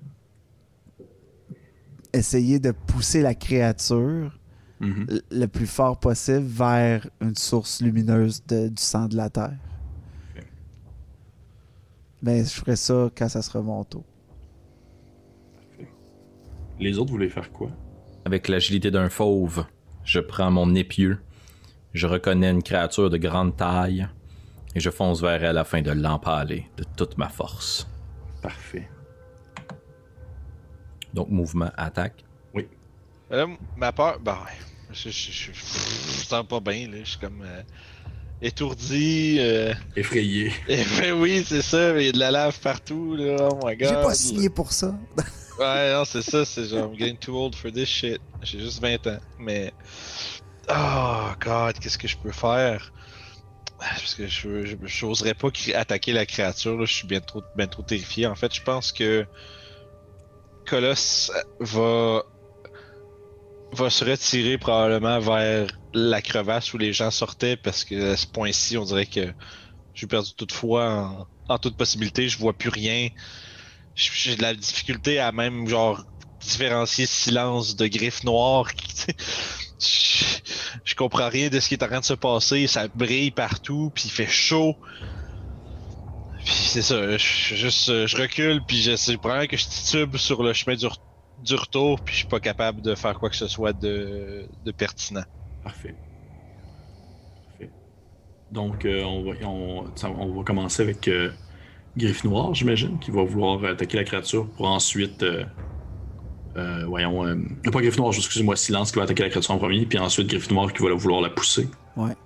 essayer de pousser la créature Mhm. l- le plus fort possible vers une source lumineuse de- du sang de la terre. Mais je ferai ça quand ça sera mon tour. Les autres voulaient faire quoi? Avec l'agilité d'un fauve, je prends mon épieu, je reconnais une créature de grande taille et je fonce vers elle afin de l'empaler de toute ma force. Parfait. Donc mouvement, attaque. Mais Là, ma peur, bah ouais. Je, je, je, je, je sens pas bien, là. Je suis comme euh, étourdi. euh, Effrayé. *laughs* et ben oui, c'est ça, mais il y a de la lave partout, là. Oh my god. J'ai pas signé pour ça. *laughs* Ouais, non, c'est ça, c'est genre, I'm getting too old for this shit. J'ai juste 20 ans, mais. Oh god, qu'est-ce que je peux faire? Parce que je j'oserais pas attaquer la créature, là. je suis bien trop, terrifié. En fait, je pense que Colosse va se retirer probablement vers la crevasse où les gens sortaient parce que à ce point-ci, on dirait que j'ai perdu toute foi en, toute possibilité, je vois plus rien. J'ai de la difficulté à même genre différencier silence de griffe noire. *laughs* je, comprends rien de ce qui est en train de se passer, ça brille partout, puis il fait chaud. Puis c'est ça, je, euh, recule, puis je probablement que je titube sur le chemin du, re- du retour, puis je suis pas capable de faire quoi que ce soit de, pertinent. Parfait. Donc, euh, on, va, commencer avec euh, Griffe j'imagine, qui va vouloir attaquer la créature pour ensuite. euh, euh, voyons. euh, pas Griffe Noire, excusez-moi, Silence qui va attaquer la créature en premier, puis ensuite Griffe Noire qui va vouloir la pousser. Ouais.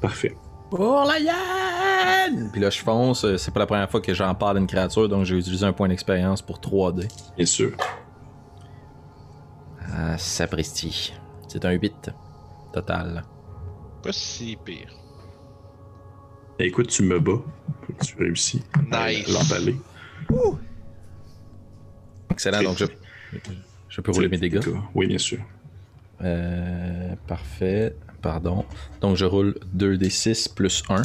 Parfait. Pour la hyène! Puis là, je fonce. euh, C'est pas la première fois que j'en parle à une créature, donc j'ai utilisé un point d'expérience pour 3D. Bien sûr. Ah, sapristi. C'est un 8 total. Pas si pire. Écoute, tu me bats. Tu réussis à Nice. l'emballer. Excellent, donc je, je peux rouler mes dégâts. Oui, bien sûr. Euh, parfait. Pardon. Donc je roule 2d6 plus 1.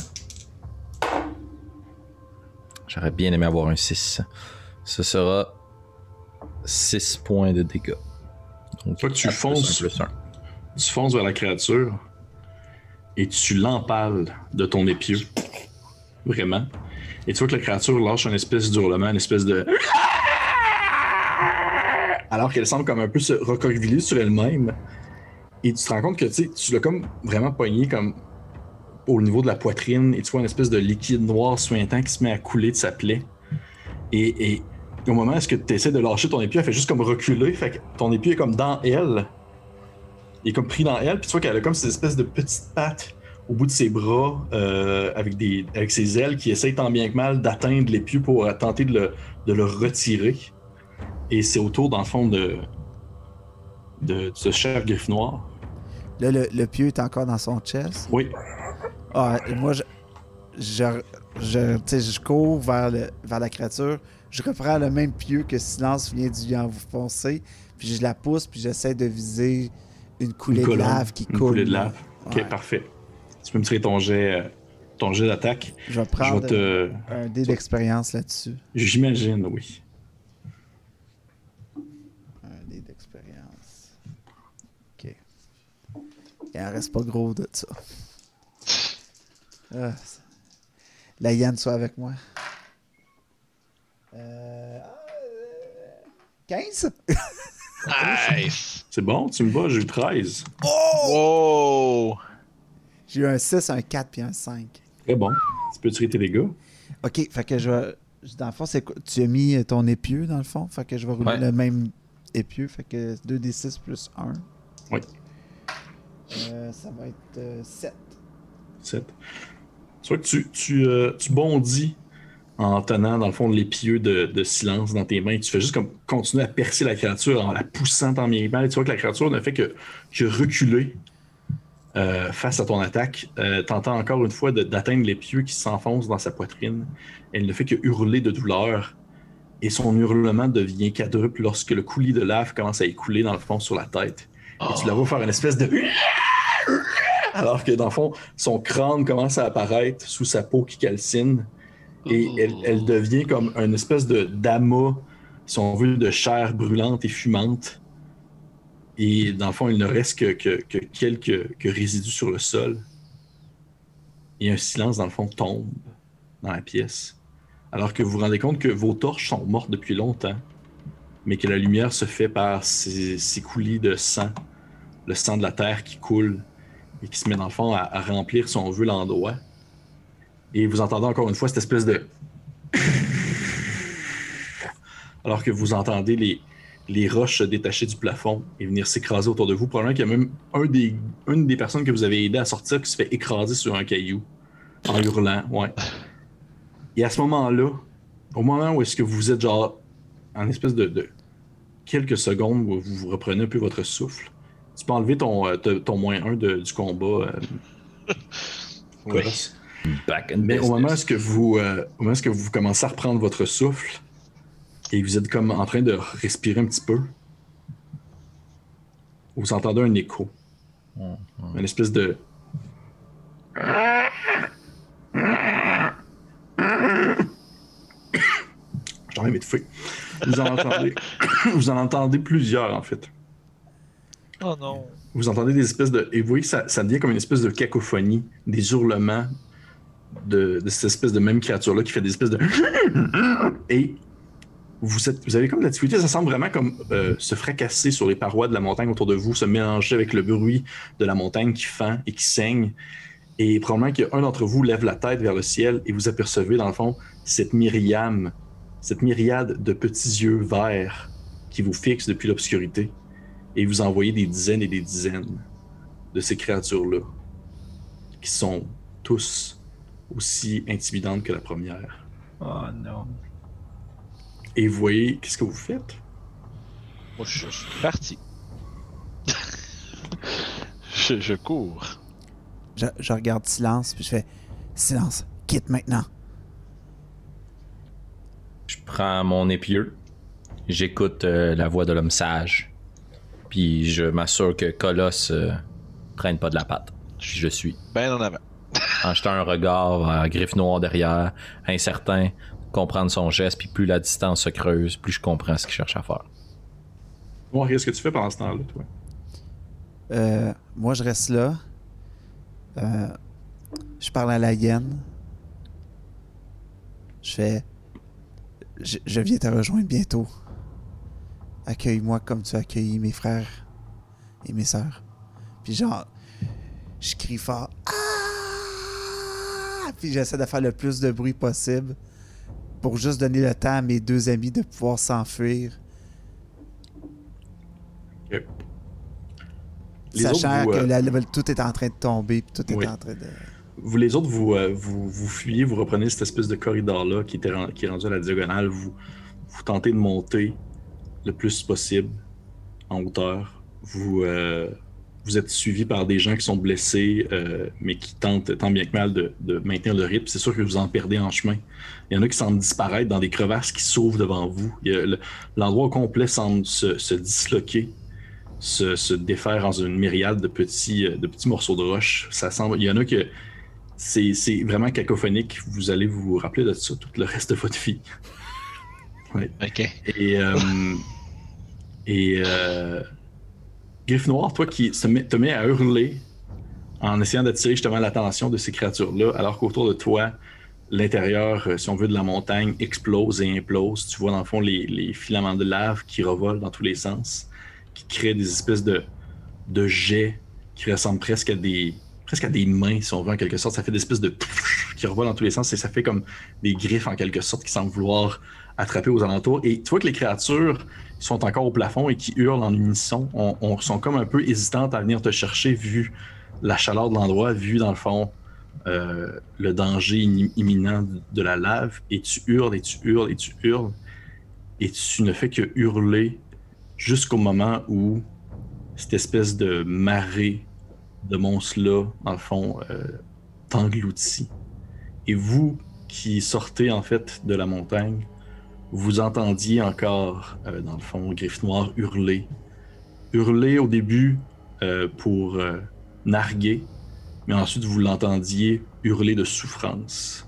J'aurais bien aimé avoir un 6. Ce sera 6 points de dégâts. Donc, Toi, plus plus. Tu fonces vers la créature et tu l'empales de ton épieu. vraiment. Et tu vois que la créature lâche une espèce d'hurlement, une espèce de. Alors qu'elle semble comme un peu se recroqueviller sur elle-même. Et tu te rends compte que tu l'as comme vraiment pogné comme au niveau de la poitrine et tu vois une espèce de liquide noir suintant qui se met à couler de sa plaie. Et, au moment où tu essaies de lâcher ton épieu, elle fait juste comme reculer. Fait que ton épieu est comme dans elle. Il est comme pris dans elle. Puis tu vois qu'elle a comme cette espèce de petite patte au bout de ses bras euh, avec, ses ailes qui essayent tant bien que mal d'atteindre l'épieu pour tenter de le, de le retirer. Et c'est autour, dans le fond, de, de, ce chef griffe noir. Là, le, le pieu est encore dans son chest. Oui. Ah, et moi, je, je, je, je cours vers, le, vers la créature. Je reprends le même pieu que Silence vient de lui enfoncer. Puis je la pousse, puis j'essaie de viser une coulée de lave qui coule. Une coulée de lave. Ok, parfait. Tu peux me tirer ton jet, euh, ton jet d'attaque. Je vais prendre un dé d'expérience là-dessus. J'imagine, oui. Un dé d'expérience. Ok. Il en reste pas gros de ça. Ah, la Yann soit avec moi. Euh, 15? nice! *laughs* C'est bon, tu me bats, j'ai eu 13. Oh! J'ai eu un 6, un 4 puis un 5. Très bon. Tu peux tirer tes dégâts. Ok, fait que je vais. Dans le fond, c'est tu as mis ton épieu dans le fond? Fait que je vais rouler le même épieu. Fait que 2d6 plus 1. Oui. Euh, ça va être 7. Euh, 7. Soit que tu, tu, euh, tu, bondis en tenant, dans le fond, l'épieu de, de, silence dans tes mains. Tu fais juste comme continuer à percer la créature en la poussant en bien mal. Tu vois que la créature ne fait que, reculer euh, face à ton attaque. Euh, Tentant encore une fois d'atteindre l'épieu qui s'enfonce dans sa poitrine. Elle ne fait que hurler de douleur. Et son hurlement devient quadruple lorsque le coulis de lave commence à écouler dans le fond sur la tête. Et tu la vois faire une espèce de *laughs* alors que dans le fond, son crâne commence à apparaître sous sa peau qui calcine et elle, devient comme une espèce de d'amas, si on veut, de chair brûlante et fumante. Et dans le fond, il ne reste que, quelques résidus sur le sol. Et un silence, dans le fond, tombe dans la pièce. Alors que vous vous rendez compte que vos torches sont mortes depuis longtemps, mais que la lumière se fait par ces, ces coulis de sang, le sang de la terre qui coule et qui se met dans le fond à, remplir, si on l'endroit. Et vous entendez encore une fois cette espèce de. *laughs* Alors que vous entendez les, les roches se détacher du plafond et venir s'écraser autour de vous. Probablement qu'il y a même des, une des personnes que vous avez aidé à sortir qui se fait écraser sur un caillou en hurlant. Ouais. Et à ce moment-là, au moment où est-ce que vous êtes genre en espèce de, de quelques secondes où vous reprenez un peu votre souffle, tu peux enlever ton, euh, ton moins 1 du combat. Euh, *laughs* Mais au moment, où vous, euh, au moment où vous commencez à reprendre votre souffle et vous êtes comme en train de respirer un petit peu, vous entendez un écho. Une espèce de. *coughs* J'en ai mis de feu. Vous en entendez, *coughs* vous en entendez plusieurs en fait. Oh. Vous entendez des espèces de. Et vous voyez que ça, devient comme une espèce de cacophonie, des hurlements de, cette espèce de même créature-là qui fait des espèces de. *laughs* Et vous, avez comme la difficulté, ça semble vraiment comme euh, se fracasser sur les parois de la montagne autour de vous, se mélanger avec le bruit de la montagne qui fend et qui saigne. Et probablement qu'un d'entre vous lève la tête vers le ciel et vous apercevez, dans le fond, cette myriame, cette myriade de petits yeux verts qui vous fixent depuis l'obscurité et vous envoyez des dizaines et des dizaines de ces créatures-là, qui sont tous aussi intimidantes que la première. Oh non. Et vous voyez, qu'est-ce que vous faites? Moi, je, suis parti. *laughs* je, cours. Je, regarde silence, puis je fais silence, quitte maintenant. Je prends mon épieu, j'écoute euh, la voix de l'homme sage puis je m'assure que Colosse euh, traîne pas de la patte. Puis je suis. Ben en avant. en jetant un regard à griffe noire derrière, incertain, comprendre son geste, puis plus la distance se creuse, plus je comprends ce qu'il cherche à faire. Bon, qu'est-ce que tu fais pendant ce temps-là, toi? Euh, moi, je reste là. Euh, je parle à la hyène. Je fais. Je, je viens te rejoindre bientôt. Accueille-moi comme tu as accueilli mes frères et mes sœurs. Puis genre, je crie fort. Ah! Puis j'essaie de faire le plus de bruit possible pour juste donner le temps à mes deux amis de pouvoir s'enfuir. Sachant vous, que euh, la- la- tout est en train de tomber, puis tout est Oui. en train de. Vous, les autres, vous, euh, vous, vous fuyez, vous reprenez cette espèce de corridor-là qui, était qui est rendu à la diagonale. Vous, vous tentez de monter le plus possible en hauteur. Vous, euh, vous êtes suivi par des gens qui sont blessés, euh, mais qui tentent tant bien que mal de, maintenir le rythme. C'est sûr que vous en perdez en chemin. Il y en a qui semblent disparaître dans des crevasses qui s'ouvrent devant vous. L'endroit complet semble se, disloquer, se, défaire dans une myriade de petits, euh, de petits morceaux de roche. Ça semble, il y en a que c'est vraiment cacophonique. Vous allez vous rappeler de ça tout le reste de votre vie. Ok. Et, euh, *laughs* et euh, Griffe Noir, toi qui se met- te mets à hurler en essayant d'attirer justement l'attention de ces créatures-là, alors qu'autour de toi, l'intérieur, euh, si on veut, de la montagne explose et implose. Tu vois dans le fond les, les filaments de lave qui revolent dans tous les sens, qui créent des espèces de, de jets qui ressemblent presque à des presque à des mains, si on veut, en quelque sorte. Ça fait des espèces de qui revolent dans tous les sens et ça fait comme des griffes en quelque sorte qui semblent vouloir attraper aux alentours. Et tu vois que les créatures sont encore au plafond et qui hurlent en unisson on, on- sont comme un peu hésitantes à venir te chercher vu la chaleur de l'endroit, vu dans le fond euh, le danger imminent de la lave. Et tu hurles et tu hurles et tu hurles. Et tu ne fais que hurler jusqu'au moment où cette espèce de marée de monstres-là, dans le fond, euh, t'engloutit. Et vous qui sortez en fait de la montagne, vous entendiez encore, euh, dans le fond, Griffe Noir hurler. Hurler au début euh, pour euh, narguer, mais ensuite vous l'entendiez hurler de souffrance.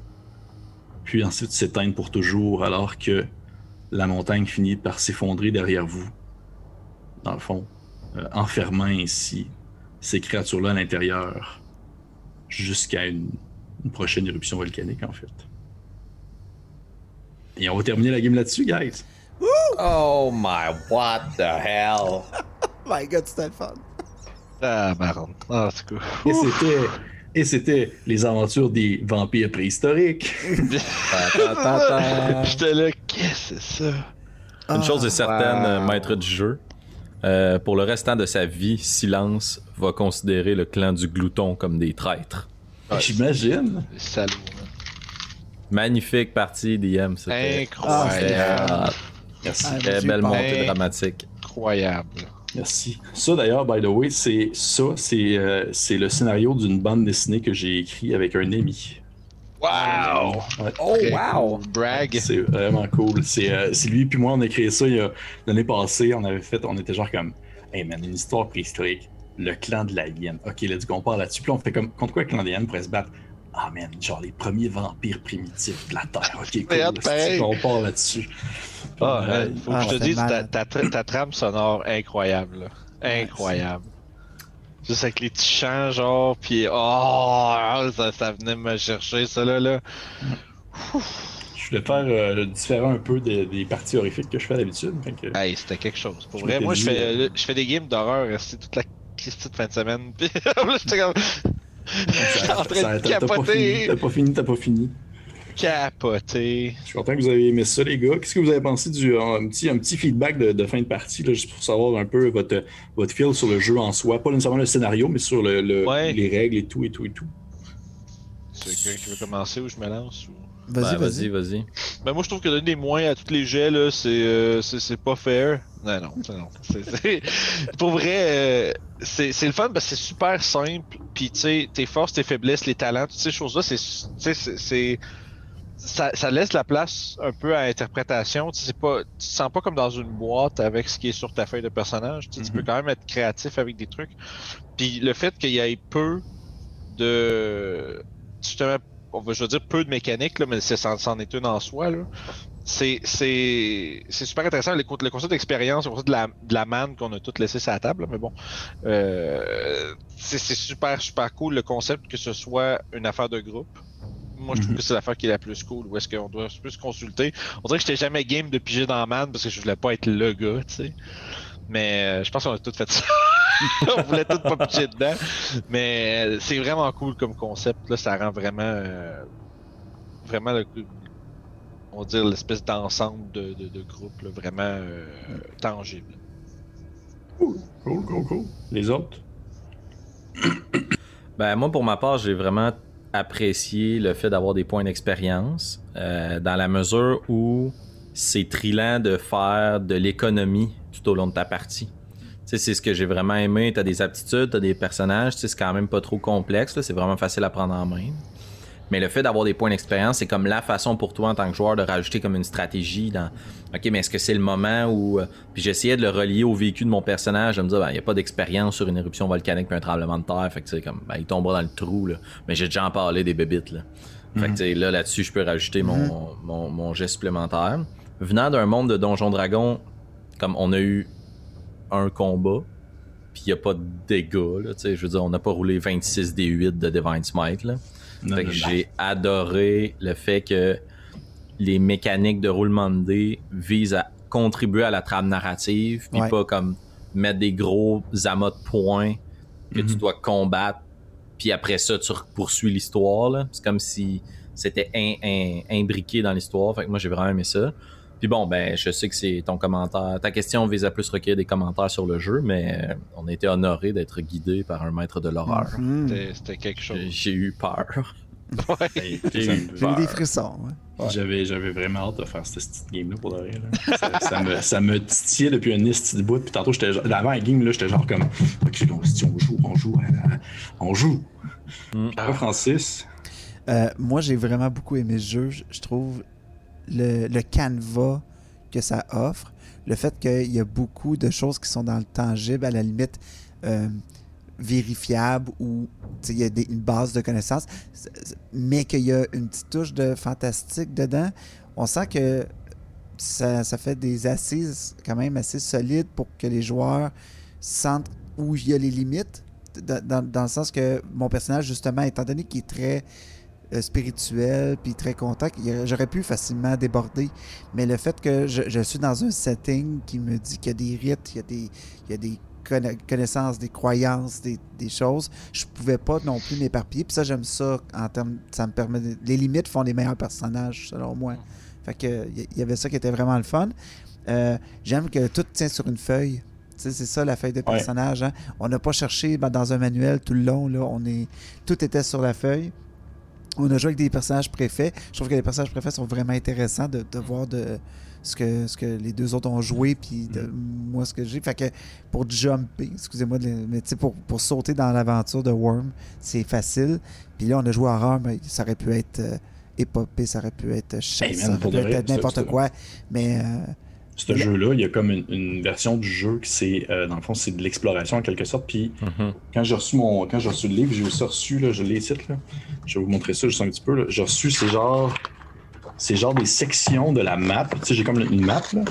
Puis ensuite s'éteindre pour toujours, alors que la montagne finit par s'effondrer derrière vous, dans le fond, enfermant ainsi ces créatures-là à l'intérieur jusqu'à une, une prochaine éruption volcanique, en fait. Et on va terminer la game là-dessus, guys. Oh my, what the hell? *laughs* My god, c'était le fun. Ah, marron. Ah, c'est cool. Et c'était, et c'était les aventures des vampires préhistoriques. Ta, ta, ta, ta. J'étais là, qu'est-ce que c'est ça? Une chose est certaine, wow. euh, maître du jeu. euh, pour le restant de sa vie, Silence va considérer le clan du glouton comme des traîtres. Ouais. J'imagine. Salut. Magnifique partie d'IM. C'était Incroyable. Ah, Merci. Ah, très belle peur. montée dramatique. Incroyable. Merci. Ça d'ailleurs, by the way, c'est ça, c'est euh, c'est le scénario d'une bande dessinée que j'ai écrit avec un ami. Wow! Ouais. Oh wow! cool. Brag. C'est vraiment cool. C'est euh, lui puis moi, on a créé ça l'année passée. On avait fait, on était genre comme, hey man, une histoire préhistorique, le clan de la hyène. Ok, let's go, on part là-dessus. Puis là, on fait comme, contre quoi le clan de la hyène pourrait se battre? Ah man, genre les premiers vampires primitifs de la Terre. Ok, cool. pareil. on part là-dessus. Ah, Euh, ouais, faut ah, que je te dise, ta, malade. ta, tra- ta trame sonore incroyable. là. Incroyable. Juste avec les petits chants, genre, pis oh, ça, ça venait me chercher, ça là. là. Je voulais faire euh, différent un peu des, des parties horrifiques que je fais d'habitude. que- Hey, c'était quelque chose. Pour Je vrai, moi, je dit, fais, euh, je fais des games d'horreur rester toute la de fin de semaine. *laughs* *laughs* Ça- en train ça- de t'as- pas capoter. fini, T'as pas fini, t'as pas fini. capoté. Je suis content que vous avez aimé ça, les gars. Qu'est-ce que vous avez pensé du un petit, un petit feedback de, de fin de partie, là, juste pour savoir un peu votre, votre feel sur le jeu en soi, pas nécessairement le scénario, mais sur le, le- Ouais. les règles et tout et tout et tout. C'est quelqu'un qui veut commencer ou je me lance ou... Vas-y, Ben, vas-y. vas-y, vas-y. Ben moi je trouve que donner des moins à tous les jets là, c'est euh, c'est c'est pas fair. Non non, c'est- non. C'est- c'est- *laughs* Pour vrai, euh, c'est c'est le fun parce que c'est super simple. Puis tu sais, tes forces, tes faiblesses, les talents, toutes ces choses-là, c'est tu sais, c'est c'est- ça, ça laisse la place un peu à interprétation. Tu sais, pas, tu te sens pas comme dans une boîte avec ce qui est sur ta feuille de personnage. Tu sais, tu Mhm. peux quand même être créatif avec des trucs. Puis le fait qu'il y ait peu de justement on va je veux dire peu de mécanique là, mais c'est c'en c'en est une en soi. C'est c'est c'est super intéressant le, co- le concept d'expérience, le concept de la de la manne qu'on a toutes laissé sur la table, là, mais bon. Euh, c'est c'est super super cool le concept que ce soit une affaire de groupe. moi, je trouve que c'est l'affaire qui est la plus cool, où est-ce qu'on doit plus consulter. On dirait que j'étais jamais game de piger dans Man parce que je voulais pas être le gars, tu sais. Mais euh, je pense qu'on a tout fait ça. *laughs* on voulait tout pas piger dedans. Mais euh, c'est vraiment cool comme concept, là. Ça rend vraiment. euh, vraiment le, on va dire l'espèce d'ensemble de, de, de groupe là, vraiment euh, tangible. Cool, cool, cool. Les autres? *coughs* Ben, moi, pour ma part, j'ai vraiment apprécié le fait d'avoir des points d'expérience euh, dans la mesure où c'est trillant de faire de l'économie tout au long de ta partie. Tu sais, c'est ce que j'ai vraiment aimé. T'as des aptitudes, t'as des personnages, tu c'est quand même pas trop complexe, c'est vraiment facile à prendre en main. Mais le fait d'avoir des points d'expérience, c'est comme la façon pour toi en tant que joueur de rajouter comme une stratégie dans OK, mais est-ce que c'est le moment où. euh, Puis j'essayais de le relier au vécu de mon personnage, de me dire, ben, il n'y a pas d'expérience sur une éruption volcanique puis un tremblement de terre. Fait que, tu sais, comme, ben, il tombera dans le trou, là. Mais j'ai déjà en parlé des bébites, là. Fait que, tu sais, là, là-dessus, je peux rajouter mon, mon, mon geste supplémentaire. Venant d'un monde de Donjon Dragon, comme on a eu un combat, puis il n'y a pas de dégâts, là. Tu sais, je veux dire, on n'a pas roulé 26 D8 de Divine Smite, là. Non, Fait que j'ai adoré le fait que les mécaniques de roulement de dés visent à contribuer à la trame narrative, puis Ouais. pas comme mettre des gros amas de points que tu Mhm. dois combattre, puis après ça, tu poursuis l'histoire. C'est comme si c'était imbriqué dans l'histoire. Fait que moi, j'ai vraiment aimé ça. Puis bon, ben, je sais que c'est ton commentaire. Ta question vise à plus recueillir des commentaires sur le jeu, mais euh, on a été honoré d'être guidé par un maître de l'horreur. Mhm. C'était- C'était quelque chose. J'ai- eu peur. *laughs* Ouais. J'ai eu des frissons. ouais. Ouais. J'avais, j'avais vraiment hâte de faire cette petite game-là pour de vrai. Ça, ça me, ça me titillait depuis un esti de bout. Puis tantôt, j'étais avant la game, là, j'étais genre comme, ok, si on joue, on joue, euh, on joue. Mm. Francis. Euh, moi, j'ai vraiment beaucoup aimé ce jeu. Je, je trouve le, le canevas que ça offre, le fait qu'il y a beaucoup de choses qui sont dans le tangible, à la limite euh, vérifiables ou il y a une base de connaissances, mais qu'il y a une petite touche de fantastique dedans. On sent que ça, ça fait des assises quand même assez solides pour que les joueurs sentent où il y a les limites. Dans, dans- dans le sens que mon personnage, justement, étant donné qu'il est très spirituel puis très contact, j'aurais pu facilement déborder. Mais le fait que je, je suis dans un setting qui me dit qu'il y a des rites, il y a des, il y a des conna- connaissances, des croyances, des, des choses, je pouvais pas non plus m'éparpiller. Puis ça, j'aime ça en termes. Ça me permet. de- les limites font les meilleurs personnages, selon moi. Fait que il y avait ça qui était vraiment le fun. Euh, J'aime que tout tient sur une feuille. C'est ça la feuille de personnage. hein. On n'a pas cherché ben, dans un manuel tout le long. Là, on est... Tout était sur la feuille. On a joué avec des personnages préfets. Je trouve que les personnages préfets sont vraiment intéressants de, de voir de ce que, ce que les deux autres ont joué, puis de moi ce que j'ai. Fait que pour jumper, excusez-moi, mais tu sais, pour, pour sauter dans l'aventure de Worm, c'est facile. Puis là, on a joué horreur, mais ça aurait pu être euh, épopée, ça aurait pu être chasse, Hey, ça aurait pu être n'importe quoi. Mais euh, Ce Yeah. jeu-là, il y a comme une, une version du jeu qui c'est, euh, dans le fond, c'est de l'exploration en quelque sorte. Puis Mhm. quand j'ai reçu mon, quand j'ai reçu le livre, j'ai aussi reçu, là, je l'ai ici, là. Je vais vous montrer ça juste un petit peu, là. J'ai reçu, c'est genre, c'est genre des sections de la map. Tu sais, j'ai comme une map, là.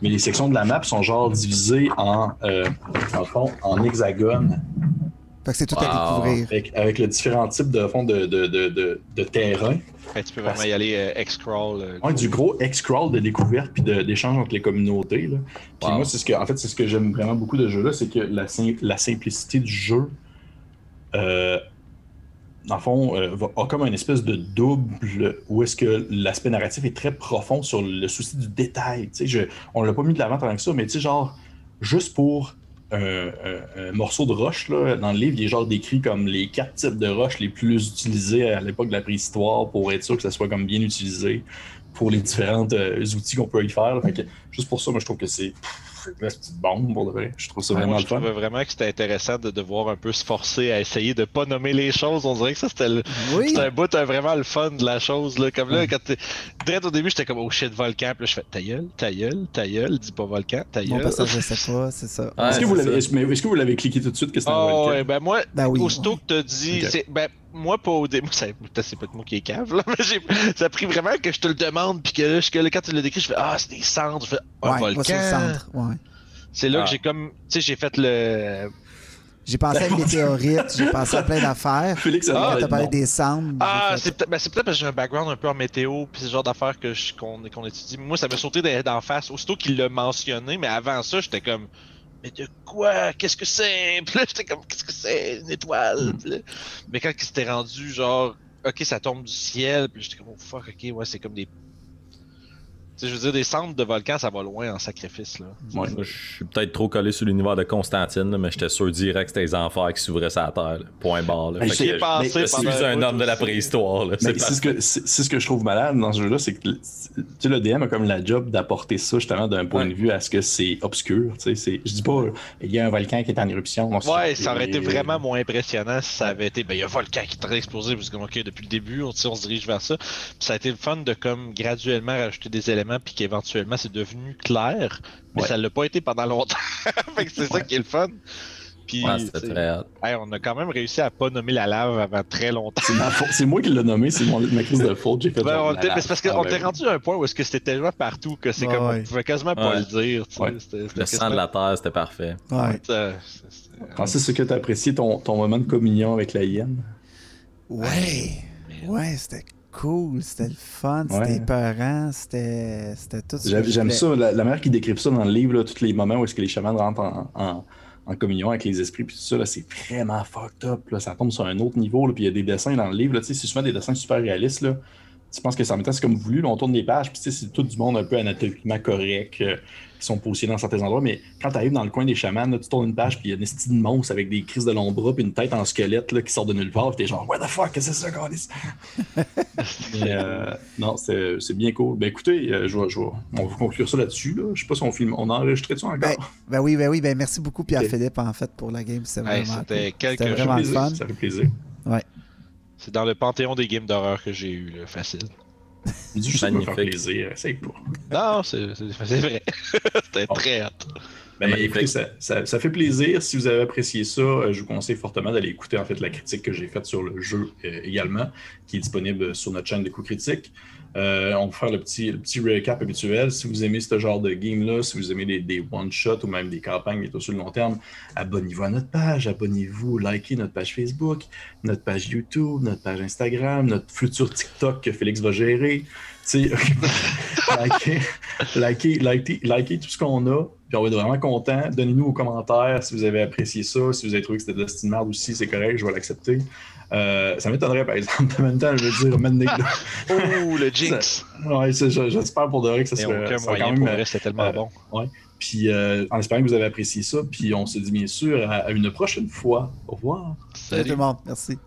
Mais les sections de la map sont genre divisées en, euh, dans le fond, en hexagones. Fait que c'est tout à découvrir. Avec, avec le différents types de fond de, de, de, de, de terrain. Fait tu peux vraiment y aller euh, X-Crawl. euh, Ouais, du gros X-crawl de découverte puis d'échange entre les communautés. Là. Puis Wow. moi, c'est ce que, en fait, c'est ce que j'aime vraiment beaucoup de ce jeu-là, c'est que la, sim- la simplicité du jeu, euh, dans le fond, euh, va- a comme une espèce de double où est-ce que l'aspect narratif est très profond sur le souci du détail. Tu sais, je, on l'a pas mis de l'avant tant que ça, mais tu sais, genre, juste pour un, morceau de roche, là, dans le livre, il est genre décrit comme les quatre types de roches les plus utilisés à l'époque de la préhistoire pour être sûr que ça soit comme bien utilisé pour les différents outils qu'on peut y faire. Fait que, juste pour ça, moi, je trouve que c'est petite bombe pour de vrai. Je trouve ça Ouais, vraiment moi, le je fun. trouvais vraiment que c'était intéressant de devoir un peu se forcer à essayer de pas nommer les choses. On dirait que ça, c'était le... Oui, c'était un bout euh, vraiment le fun de la chose. Là. Comme là, quand t'es... Direct au début, j'étais comme oh shit, volcan. Puis là, je fais ta gueule, ta gueule, ta gueule, dis pas volcan, ta mon gueule. personnage, je sais pas, c'est ça. Ouais, Est-ce que, vous c'est l'avez- est-ce que vous l'avez cliqué tout de suite que c'était un Oh, volcan? ouais, ben moi, Ben oui. aussitôt que t'as dit, c'est, ben, moi, pas au début, *laughs* ça- peut-être c'est pas moi qui est cave, là, *laughs* mais ça a pris vraiment que je te le demande, puis que là, je- que là, quand tu l'as décrit, je fais, ah, c'est des cendres, je fais, un ouais, volcan. Ouais. C'est là Ah. que j'ai comme, tu sais, j'ai fait le, J'ai pensé à une météorite, j'ai pensé à plein d'affaires. *laughs* Félix, Ah, t'as parlé des cendres. Ah, c'est peut-être ben, c'est peut-être parce que j'ai un background un peu en météo, puis c'est le genre d'affaires qu'on étudie. Moi, ça m'a sauté d'en d'en face aussitôt qu'il l'a mentionné, mais avant ça, j'étais comme. Mais de quoi? Qu'est-ce que c'est? *laughs* Puis là, j'étais comme Qu'est-ce que c'est? Une étoile? Là- Mais quand c'était rendu genre, ok, ça tombe du ciel, puis j'étais comme, oh fuck, ok, ouais, c'est comme des. Tu sais, je veux dire, des centres de volcans, ça va loin en sacrifice, là. Ouais. Moi, je suis peut-être trop collé sur l'univers de Constantine, là, mais j'étais sûr direct que c'était les enfers qui s'ouvraient sur la terre. là. Point barre. Là. Ben, Fait j'y ai que pensé je suis un homme de la préhistoire. là. Mais C'est c'est ce, que, c'est c'est ce que je trouve malade dans ce jeu-là, c'est que le- tu sais, le DM a comme la job d'apporter ça justement d'un point Ouais. de vue à ce que c'est obscur. tu sais, c'est- Je dis pas, il y a un volcan qui est en éruption. non, Ouais, ça aurait été vraiment moins impressionnant si ça avait été. Ben, il y a un volcan qui est en train d'exploser, parce que, ok, depuis le début, on, on se dirige vers ça. Puis ça a été le fun de, comme, graduellement rajouter des éléments, puis qu'éventuellement, c'est devenu clair. Mais Ouais. ça l'a pas été pendant longtemps. *laughs* fait que c'est ça qui est le fun. Puis, Ouais, c'était tu sais, très hâte. hey, on a quand même réussi à pas nommer la lave avant très longtemps. C'est ma faute- c'est moi qui l'ai nommé, c'est mon- ma crise de faute. J'ai fait Ben, on la était- mais lave. c'est parce Ah, qu'on était oui. rendu à un point où est-ce que c'était tellement partout que c'est Ouais, comme on pouvait quasiment pas le dire. tu sais. Ouais. C'était- c'était Le sang quasiment- de la terre, c'était parfait. Ouais. Euh, Francis, est-ce que tu as apprécié ton, ton moment de communion avec la hyène? Ouais. Ouais, c'était cool, c'était le fun, c'était épeurant, c'était c'était tout ce J'aime ça, la, la manière qu'ils décrivent ça dans le livre, là, tous les moments où est-ce que les chamans rentrent en, en- en communion avec les esprits, puis tout ça, là, c'est vraiment fucked up. Là, ça tombe sur un autre niveau, là, puis il y a des dessins dans le livre. là, tu sais, C'est souvent des dessins super réalistes. Là. Tu penses que ça en même temps, c'est comme voulu, là, on tourne des pages, puis tu sais, c'est tout du monde un peu anatomiquement correct, euh, qui sont positionnés dans certains endroits, mais quand tu arrives dans le coin des chamans, là, tu tournes une page, puis il y a une estime de monstre avec des crises de longs bras, puis une tête en squelette là, qui sort de nulle part, puis t'es genre, what the fuck, qu'est-ce que c'est ça, Gordis? *laughs* Mais, euh, non, c'est c'est bien cool. Ben écoutez, euh, je je on va conclure ça là-dessus. Là. Je sais pas si on filme. On a enregistré ça encore? Ben, ben oui, ben oui, ben merci beaucoup Pierre-Philippe en fait pour la game, c'était Hey, vraiment c'était cool. quelque vraiment fait le plaisir, fun. ça fait plaisir. C'est dans le panthéon des games d'horreur que j'ai eu, là, facile. Je dis juste ça pour me faire Magnifique. plaisir. Essaye pas. Non, c'est vrai. *laughs* C'était Bon. très hâte. Ben, Magnifique. écoutez, ça, ça- ça fait plaisir. Si vous avez apprécié ça, euh, je vous conseille fortement d'aller écouter en fait la critique que j'ai faite sur le jeu euh, également, qui est disponible sur notre chaîne de coups critiques. Euh, on va faire le petit, le recap habituel. Si vous aimez ce genre de game-là, si vous aimez des, one-shots ou même des campagnes bientôt sur le long terme, abonnez-vous à notre page, abonnez-vous, likez notre page Facebook, notre page YouTube, notre page Instagram, notre futur TikTok que Félix va gérer. *laughs* Likez, likez, likez, likez tout ce qu'on a, puis on va être vraiment content. Donnez-nous vos commentaires si vous avez apprécié ça, si vous avez trouvé que c'était de la aussi, c'est correct, je vais l'accepter. Euh, ça m'étonnerait, par exemple, en même temps, je veux dire, *laughs* là, Oh, le *laughs* Jinx! ouais, c'est- je- j'espère pour de vrai que ça serait, a aucun ça moyen quand même, pour vrai, c'était tellement euh, bon. puis euh, en espérant que vous avez apprécié ça, puis on se dit bien sûr à, à une prochaine fois. Au revoir. Salut tout le monde, merci.